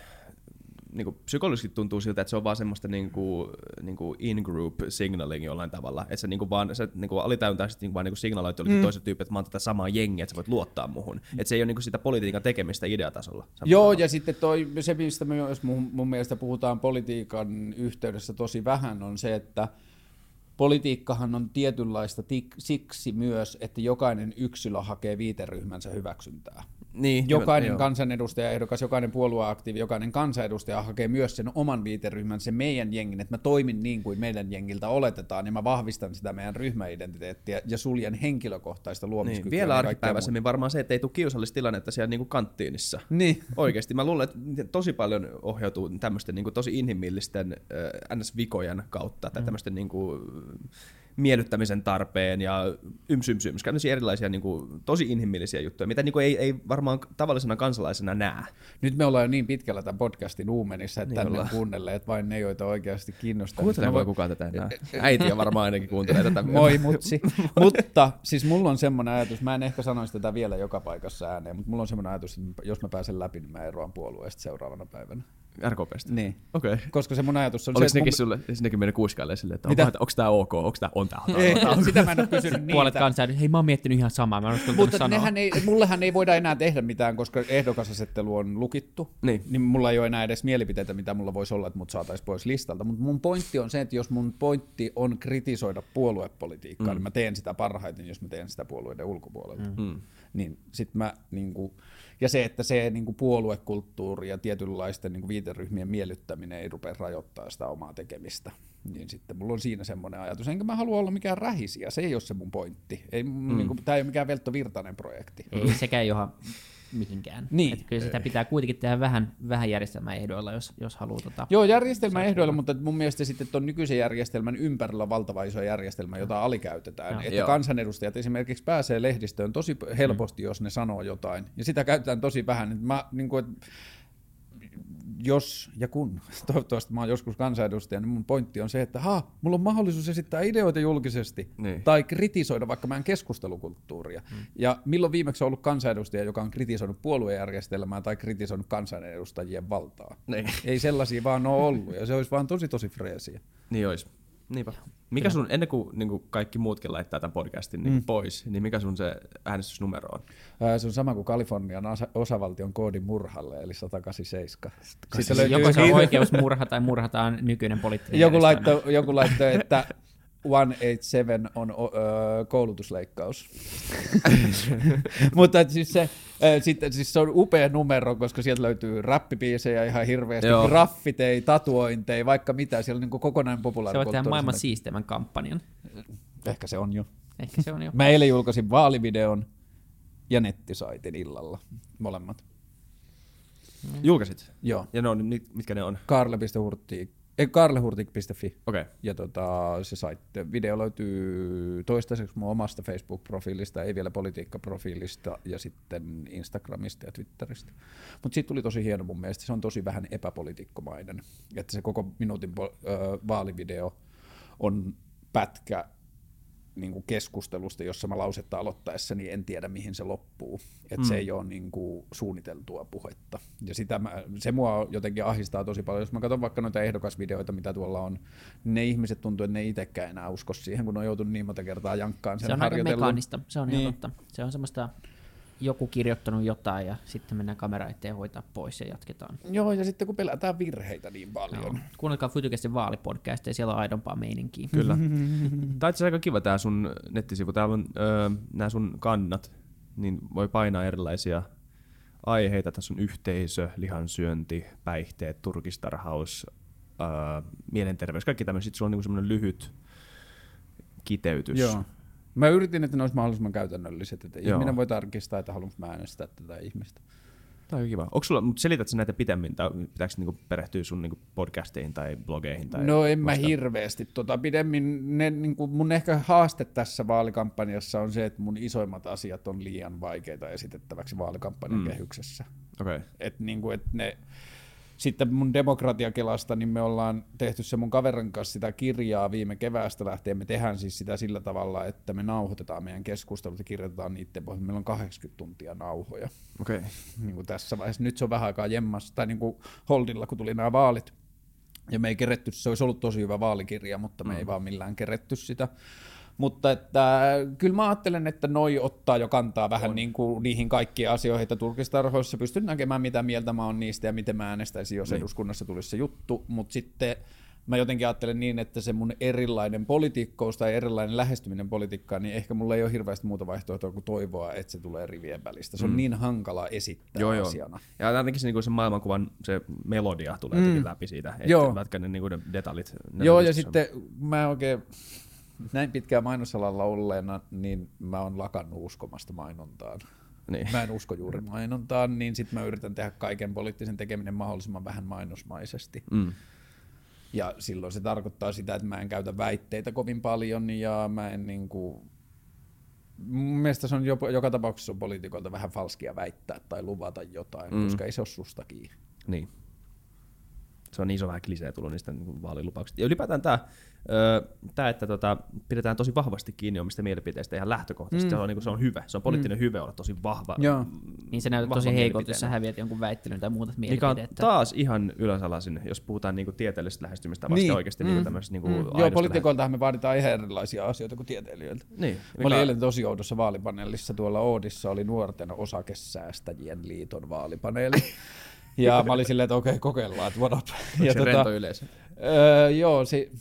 niin kuin psykologisesti tuntuu siltä, että se on vaan semmoista niin kuin, niin kuin in-group signaling jollain tavalla. Että sä niin kuin vaan, sä niin kuin alitajuntaisesti niin vaan niin signaloit jollekin mm. toiselle tyypille, että mä oon tätä samaa jengiä, että sä voit luottaa muhun. Että se ei ole niin kuin sitä politiikan tekemistä ideatasolla. Joo, tavalla. ja sitten toi, se, mistä me myös mun, mun mielestä puhutaan politiikan yhteydessä tosi vähän, on se, että politiikkahan on tietynlaista tik, siksi myös, että jokainen yksilö hakee viiteryhmänsä hyväksyntää. Niin, jokainen kansanedustaja, ehdokas, jokainen puolueaktiivi, jokainen kansanedustaja hakee myös sen oman viiteryhmän, se meidän jengin, että mä toimin niin kuin meidän jengiltä oletetaan, ja mä vahvistan sitä meidän ryhmäidentiteettiä ja suljen henkilökohtaista luomiskykyä. Niin, vielä arkipäiväisemmin varmaan se, että ei tule kiusallista tilannetta siellä niin kuin kanttiinissa. Niin. Oikeasti, mä luulen, että tosi paljon ohjautuu tämmöisten niin kuin tosi inhimillisten äh, NS-vikojen kautta, tai mm. tämmöisten niin kuin, miellyttämisen tarpeen ja yms, yms, yms. erilaisia niin kuin, tosi inhimillisiä juttuja, mitä niin kuin, ei, ei varmaan tavallisena kansalaisena näe. Nyt me ollaan jo niin pitkällä tämän podcastin uumenissa, että niin tänne kuunnelleet vain ne, joita oikeasti kiinnostaa. Kuunteleeko voi... kukaan tätä enää? *laughs* Äiti on varmaan ainakin kuuntelee tätä. *laughs* Moi mutsi. *laughs* mutta siis mulla on semmoinen ajatus, mä en ehkä sanoisi tätä vielä joka paikassa ääneen, mutta mulla on semmoinen ajatus, että jos mä pääsen läpi, niin mä eroan puolueesta seuraavana päivänä. RKPstä? Niin. Okei. Okay. Koska se mun ajatus on Oliko se, nekin mun... sulle, nekin mennyt kuiskaille silleen, että onko, onko tämä ok, onko tämä on tämä? Ei, sitä mä en ole kysynyt niitä. Puolet kansaa, hei mä oon miettinyt ihan samaa, mä Mutta nehän ei, mullehan ei voida enää tehdä mitään, koska ehdokasasettelu on lukittu. Niin. niin mulla ei ole enää edes mielipiteitä, mitä mulla voisi olla, että mut saataisiin pois listalta. Mutta mun pointti on se, että jos mun pointti on kritisoida puoluepolitiikkaa, mm. niin mä teen sitä parhaiten, jos mä teen sitä puolueiden ulkopuolelta. Mm. Niin sit mä niinku, ja se, että se niin kuin puoluekulttuuri ja tietynlaisten niin kuin viiteryhmien miellyttäminen ei rupea rajoittaa sitä omaa tekemistä. Niin sitten mulla on siinä semmoinen ajatus. Enkä mä halua olla mikään rähisiä, se ei ole se mun pointti. Ei, mm. niin kuin, tämä ei ole mikään Veltto Virtanen projekti. Ei sekään johon mihinkään. Niin. Että kyllä sitä pitää kuitenkin tehdä vähän, vähän järjestelmäehdoilla, jos, jos haluaa. Tota, Joo, järjestelmäehdoilla, mutta mun mielestä sitten tuon nykyisen järjestelmän ympärillä on valtava iso järjestelmä, jota alikäytetään. No. Että Joo. kansanedustajat esimerkiksi pääsee lehdistöön tosi helposti, mm. jos ne sanoo jotain. Ja sitä käytetään tosi vähän. Mä, niin kuin, että jos ja kun, *laughs* toivottavasti mä oon joskus kansanedustaja, niin mun pointti on se, että ha, mulla on mahdollisuus esittää ideoita julkisesti niin. tai kritisoida vaikka meidän keskustelukulttuuria. Hmm. Ja milloin viimeksi on ollut kansanedustaja, joka on kritisoinut puoluejärjestelmää tai kritisoinut kansanedustajien valtaa? Niin. Ei sellaisia vaan ole ollut ja se olisi vaan tosi tosi freesiä. Niin olisi. Niinpä. Mikä sun, ennen kuin, niin kuin kaikki muutkin laittaa tämän podcastin niin mm. pois, niin mikä sun se äänestysnumero on? Ää, se on sama kuin Kalifornian osa- osavaltion koodi murhalle, eli 187. Sitten löytyy Joko se on oikeus *laughs* murha tai murhataan nykyinen poliittinen joku laittoi, joku laittoi, että 187 on ö, koulutusleikkaus. *laughs* Mutta siis se, sitten, siis se on upea numero, koska sieltä löytyy rappipiisejä ihan hirveästi, Joo. graffitei, tatuointei, vaikka mitä. Siellä on niin kokonainen populaarikulttuuri. Se on tehdä maailman siisteimmän kampanjan. Ehkä se on jo. Ehkä se on jo. *laughs* Mä eilen julkaisin vaalivideon ja nettisaitin illalla, molemmat. Julkaisit? Joo. Ja ne on, mitkä ne on? Karle.hurtti karlehurtik.fi. Okay. Ja tota, se saitte. Video löytyy toistaiseksi mun omasta Facebook-profiilista, ei vielä politiikka-profiilista, ja sitten Instagramista ja Twitteristä. Mutta siitä tuli tosi hieno mun mielestä. Se on tosi vähän epäpolitiikkomainen. Että se koko minuutin vaalivideo on pätkä niin kuin keskustelusta, jossa mä lausetta aloittaessa, niin en tiedä mihin se loppuu. Että mm. se ei ole niin kuin suunniteltua puhetta. Ja sitä mä, se mua jotenkin ahistaa tosi paljon. Jos mä katson vaikka noita ehdokasvideoita, mitä tuolla on, niin ne ihmiset tuntuu, että ne itsekään enää usko siihen, kun on joutunut niin monta kertaa jankkaan sen Se on aika mekaanista, se on niin. ihan totta. Se on semmoista joku kirjoittanut jotain ja sitten mennään kamera eteen hoitaa pois ja jatketaan. Joo, ja sitten kun pelätään virheitä niin paljon. No. Kuunnelkaa Fytykästen vaalipodcast ja siellä on aidompaa meininkiä. Kyllä. *laughs* Tämä on aika kiva tämä sun nettisivu. Täällä on öö, nämä sun kannat, niin voi painaa erilaisia aiheita. Tässä on yhteisö, lihansyönti, päihteet, turkistarhaus, öö, mielenterveys, kaikki tämmöiset. Sitten sulla on niinku semmoinen lyhyt kiteytys. Joo. Mä yritin, että ne olisi mahdollisimman käytännölliset, että Joo. ihminen voi tarkistaa, että haluanko mä äänestää tätä ihmistä. Tämä on kiva. Onko sulla, mutta selität sä näitä pitemmin, tai pitääkö niinku perehtyä sun niinku podcasteihin tai blogeihin? Tai no en mä hirveästi. Tota, pidemmin, ne, niinku, mun ehkä haaste tässä vaalikampanjassa on se, että mun isoimmat asiat on liian vaikeita esitettäväksi vaalikampanjan mm. kehyksessä. Okay. Et, niinku, et ne, sitten mun demokratiakelasta, niin me ollaan tehty se mun kaverin kanssa sitä kirjaa viime keväästä lähtien. Me tehdään siis sitä sillä tavalla, että me nauhoitetaan meidän keskustelut ja kirjoitetaan niiden pohjalta. Meillä on 80 tuntia nauhoja Okei. Okay. niin kuin tässä vaiheessa. Nyt se on vähän aikaa jemmassa, tai niin kuin Holdilla, kun tuli nämä vaalit. Ja me ei keretty, se olisi ollut tosi hyvä vaalikirja, mutta me mm. ei vaan millään keretty sitä. Mutta että, kyllä mä ajattelen, että noi ottaa jo kantaa vähän niin kuin niihin kaikkiin asioihin, että turkistarhoissa pystyn näkemään, mitä mieltä mä oon niistä ja miten mä äänestäisin, jos niin. eduskunnassa tulisi se juttu. Mutta sitten mä jotenkin ajattelen niin, että se mun erilainen politiikkous tai erilainen lähestyminen politiikkaan, niin ehkä mulla ei ole hirveästi muuta vaihtoehtoa kuin toivoa, että se tulee rivien välistä. Se on mm. niin hankala esittää joo, asiana. Joo. Ja ainakin se, niin se maailmankuvan se melodia tulee mm. läpi siitä, joo. vaikka ne, niin kuin ne detaljit. Ne joo, ja sitten mä oikein näin pitkään mainosalalla olleena, niin mä oon lakannut uskomasta mainontaan. Niin. Mä en usko juuri mainontaan, niin sitten mä yritän tehdä kaiken poliittisen tekeminen mahdollisimman vähän mainosmaisesti. Mm. Ja silloin se tarkoittaa sitä, että mä en käytä väitteitä kovin paljon ja mä en niinku... Mun mielestä se on jopa, joka tapauksessa on poliitikolta vähän falskia väittää tai luvata jotain, mm. koska ei se ole susta kiinni. Niin. Se on iso vähän klisee tullut niistä niin vaalilupauksista. Ja ylipäätään tämä tämä, että tota, pidetään tosi vahvasti kiinni omista mielipiteistä ihan lähtökohtaisesti, mm. se, on, niin kuin, se on hyvä. Se on poliittinen mm. hyve olla tosi vahva. Joo. Niin se näyttää tosi heikolta, jos sä häviät jonkun väittelyn tai muuta mielipiteitä. Mikä on taas ihan ylösalaisin, jos puhutaan niin kuin tieteellisestä lähestymistavasta niin. oikeasti. Niin mm. niin kuin mm. Joo, poliitikoiltahan me vaaditaan ihan erilaisia asioita kuin tieteilijöiltä. Niin. Mikä... Mä olin eilen tosi oudossa vaalipaneelissa tuolla Oodissa, oli nuorten osakesäästäjien liiton vaalipaneeli. *laughs* ja mä olin silleen, että okei, okay, kokeillaan, että what up. Ja se tota, rento yleisö? Öö, joo, si-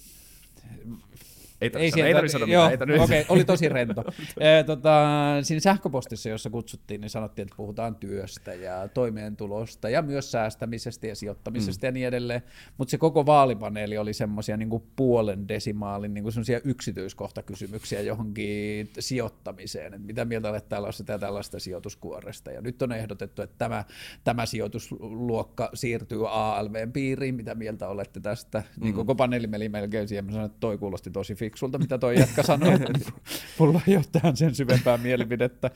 ei tarvitse ei, sanoa joo, mitään. Okei, okay, oli tosi rento. *laughs* e, tota, siinä sähköpostissa, jossa kutsuttiin, niin sanottiin, että puhutaan työstä ja toimeentulosta ja myös säästämisestä ja sijoittamisesta mm. ja niin edelleen. Mutta se koko vaalipaneeli oli semmoisia niin puolen desimaalin niin semmoisia yksityiskohtakysymyksiä johonkin sijoittamiseen. Et mitä mieltä olet tällaista ja tällaista sijoituskuoresta. Ja nyt on ehdotettu, että tämä, tämä sijoitusluokka siirtyy ALVn piiriin. Mitä mieltä olette tästä? Niin mm. Niin koko paneeli meni melkein siihen. Mä sanoin, että toi kuulosti tosi fiksulta, mitä toi jätkä sanoi. *laughs* Mulla ei ole tähän sen syvempää mielipidettä.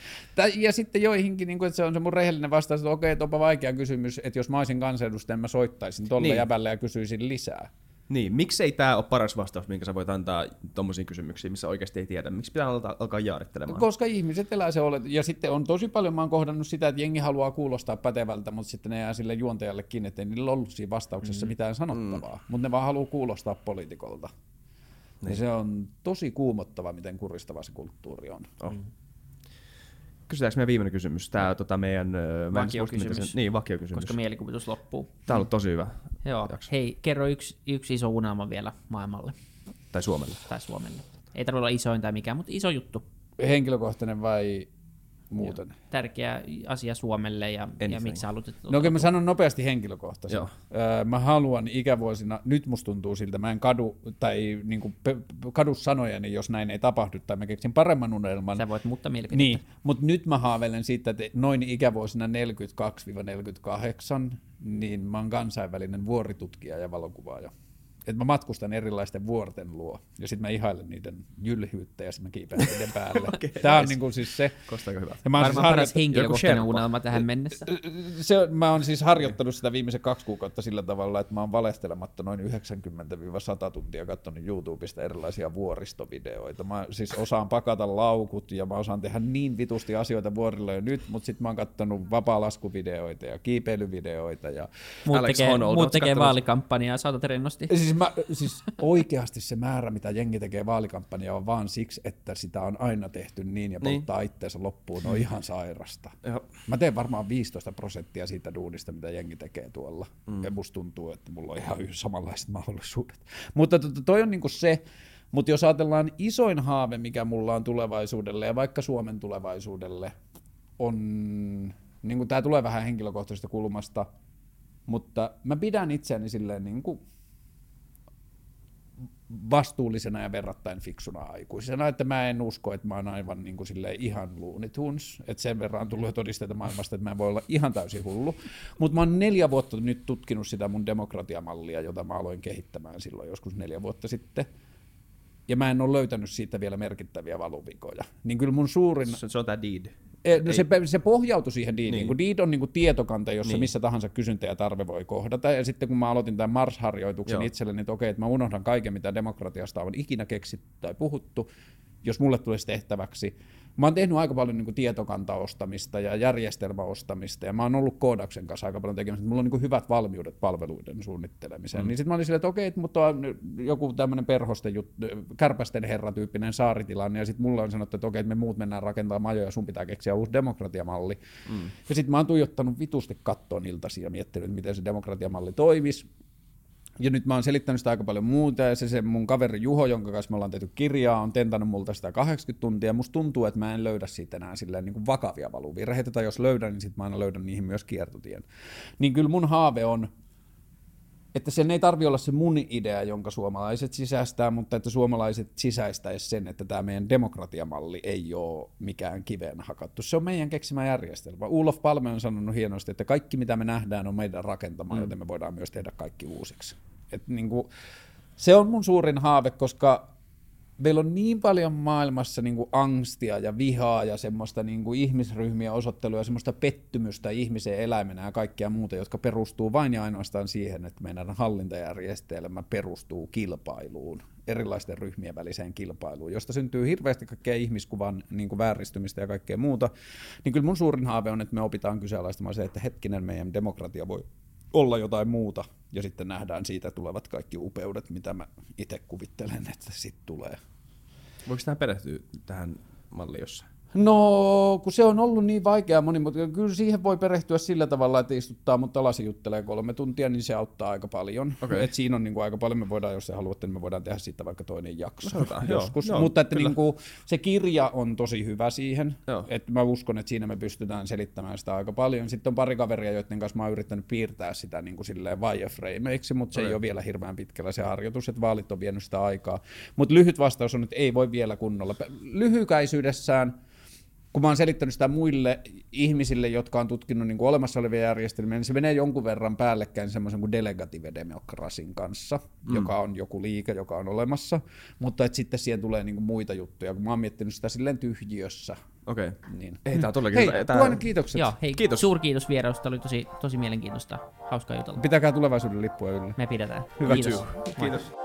Ja sitten joihinkin, niin kuin, että se on se mun rehellinen vastaus, että okei, että onpa vaikea kysymys, että jos mä olisin kansanedustaja, mä soittaisin tolle niin. jäbälle ja kysyisin lisää. Niin, miksei tämä ole paras vastaus, minkä sä voit antaa tuommoisiin kysymyksiin, missä oikeasti ei tiedä? Miksi pitää alkaa, alkaa jaarittelemaan? Koska ihmiset elää se olet. Ja sitten on tosi paljon, mä oon kohdannut sitä, että jengi haluaa kuulostaa pätevältä, mutta sitten ne jää sille juontajalle kiinni, että ei niillä ollut siinä vastauksessa mm. mitään sanottavaa. Mm. Mutta ne vaan haluaa kuulostaa poliitikolta. Niin. Ja se on tosi kuumottava, miten kuristava se kulttuuri on. Oh. Mm. Kysytäänkö meidän viimeinen kysymys? Tämä tota meidän... Vakiokysymys. Sen, niin, vakiokysymys. Koska mielikuvitus loppuu. Tämä on ollut tosi hyvä. Joo. Jakso. Hei, kerro yksi, yksi iso unelma vielä maailmalle. Tai Suomelle. Tai Suomelle. Ei tarvitse olla isoin tai mikään, mutta iso juttu. Henkilökohtainen vai muuten. Joo. Tärkeä asia Suomelle ja, ja miksi haluat... No okei, mä sanon nopeasti henkilökohtaisesti. Joo. mä haluan ikävuosina, nyt musta tuntuu siltä, mä en kadu, tai niin kuin, kadu sanojani, jos näin ei tapahdu, tai mä keksin paremman unelman. Sä voit muuttaa mielipidettä. Niin, mutta nyt mä haaveilen siitä, että noin ikävuosina 42-48, niin mä oon kansainvälinen vuoritutkija ja valokuvaaja että mä matkustan erilaisten vuorten luo, ja sitten mä ihailen niiden jylhyyttä, ja sitten mä kiipeen niiden päälle. *laughs* okay, Tämä on niinku siis se. Kostaako hyvältä? Ja mä Varmaan siis paras henkilökohtainen unelma tähän mennessä. Se, mä oon siis harjoittanut sitä viimeisen kaksi kuukautta sillä tavalla, että mä oon valestelematta noin 90-100 tuntia katsonut YouTubesta erilaisia vuoristovideoita. Mä siis osaan pakata laukut, ja mä osaan tehdä niin vitusti asioita vuorilla jo nyt, mutta sitten mä oon katsonut vapaalaskuvideoita ja kiipeilyvideoita. Ja muut Alex tekee, muut tekee vaalikampanjaa, saatat rennosti. Siis mä, siis oikeasti se määrä, mitä jengi tekee vaalikampanjaa, on vaan siksi, että sitä on aina tehty niin ja niin. polttaa niin. itteensä loppuun, on ihan sairasta. Joo. Mä teen varmaan 15 prosenttia siitä duunista, mitä jengi tekee tuolla. Mm. Ja musta tuntuu, että mulla on ihan samanlaiset mahdollisuudet. *laughs* Mutta to, to, toi on niinku se, mutta jos ajatellaan isoin haave, mikä mulla on tulevaisuudelle ja vaikka Suomen tulevaisuudelle, on, niin tämä tulee vähän henkilökohtaisesta kulmasta, mutta mä pidän itseäni silleen niin kuin vastuullisena ja verrattain fiksuna aikuisena, että mä en usko, että mä oon aivan niin kuin ihan Looney Tunes, että sen verran on tullut todisteita maailmasta, että mä voi olla ihan täysin hullu, mutta mä oon neljä vuotta nyt tutkinut sitä mun demokratiamallia, jota mä aloin kehittämään silloin joskus neljä vuotta sitten, ja mä en ole löytänyt siitä vielä merkittäviä valuvikoja. Niin kyllä mun suurin... Se, se on tämä deed. Eh, No se, se pohjautui siihen Deediin, Niin. kun Deed on niin tietokanta, jossa Niin. niin. missä tahansa kysyntä ja tarve voi kohdata. Ja sitten kun mä aloitin tämän Mars-harjoituksen Joo. itselleni, että okei, että mä unohdan kaiken, mitä demokratiasta on ikinä keksitty tai puhuttu, jos mulle tulisi tehtäväksi. Mä oon tehnyt aika paljon niin tietokantaostamista ja järjestelmäostamista, ja mä oon ollut koodaksen kanssa aika paljon tekemistä. Mulla on niin hyvät valmiudet palveluiden suunnittelemiseen. Mm. Niin sitten mä olin silleen, että okei, että mutta on joku tämmöinen perhosten juttu, kärpästen herra-tyyppinen saaritilanne, ja sitten mulla on sanottu, että okei, että me muut mennään rakentamaan majoja, sun pitää keksiä uusi demokratiamalli. Mm. Ja sitten mä oon tuijottanut vitusti kattoon iltasi ja miettinyt, miten se demokratiamalli toimisi. Ja nyt mä oon selittänyt sitä aika paljon muuta, ja se, se mun kaveri Juho, jonka kanssa me ollaan tehty kirjaa, on tentannut multa sitä 80 tuntia, musta tuntuu, että mä en löydä siitä enää silleen niin kuin vakavia valuvirheitä, tai jos löydän, niin sit mä aina löydän niihin myös kiertotien. Niin kyllä mun haave on, että sen ei tarvi olla se mun idea, jonka suomalaiset sisäistää, mutta että suomalaiset sisäistäisi sen, että tämä meidän demokratiamalli ei ole mikään kiveen hakattu. Se on meidän keksimä järjestelmä. Ulof Palme on sanonut hienosti, että kaikki mitä me nähdään on meidän rakentama, mm. joten me voidaan myös tehdä kaikki uusiksi. Et niin kuin, se on mun suurin haave, koska meillä on niin paljon maailmassa niin kuin angstia ja vihaa ja semmoista niin kuin ihmisryhmien osoittelua ja semmoista pettymystä ihmiseen eläimenä ja kaikkea muuta, jotka perustuu vain ja ainoastaan siihen, että meidän hallintajärjestelmä perustuu kilpailuun, erilaisten ryhmien väliseen kilpailuun, josta syntyy hirveästi kaikkea ihmiskuvan niin kuin vääristymistä ja kaikkea muuta. Niin kyllä mun suurin haave on, että me opitaan kyseenalaistamaan se, että hetkinen meidän demokratia voi olla jotain muuta, ja sitten nähdään siitä tulevat kaikki upeudet, mitä mä itse kuvittelen, että sitten tulee. Voiko tämä perehtyä tähän malliin jossain? No, kun se on ollut niin vaikea monimutkainen, kyllä siihen voi perehtyä sillä tavalla, että istuttaa mut alas juttelee kolme tuntia, niin se auttaa aika paljon. Okei. Et siinä on niin kuin aika paljon, me voidaan, jos se haluatte, niin me voidaan tehdä siitä vaikka toinen jakso No joo, *laughs* joskus. joo, Mutta että kyllä. niin kuin, se kirja on tosi hyvä siihen, Joo. että mä uskon, että siinä me pystytään selittämään sitä aika paljon. Sitten on pari kaveria, joiden kanssa mä oon yrittänyt piirtää sitä niin kuin silleen wireframeiksi, mutta se Okei. ei ole vielä hirveän pitkällä se harjoitus, että vaalit on vienyt sitä aikaa. Mutta lyhyt vastaus on, että ei voi vielä kunnolla. Lyhykäisyydessään, kun mä oon selittänyt sitä muille ihmisille, jotka on tutkinut niin kuin olemassa olevia järjestelmiä, niin se menee jonkun verran päällekkäin semmoisen kuin delegative demokrasin kanssa, mm. joka on joku liike, joka on olemassa, mutta että sitten siihen tulee niin kuin muita juttuja. Kun mä oon miettinyt sitä silleen tyhjiössä, Okei. Okay. niin... Ei, tää on todellakin Hei, tuhannet kiitokset. Joo, hei, Kiitos. suurkiitos vierailusta, oli tosi, tosi mielenkiintoista, hauskaa jutella. Pitäkää tulevaisuuden lippua yllä. Me pidetään. Hyvä Kiitos. Moi. Kiitos.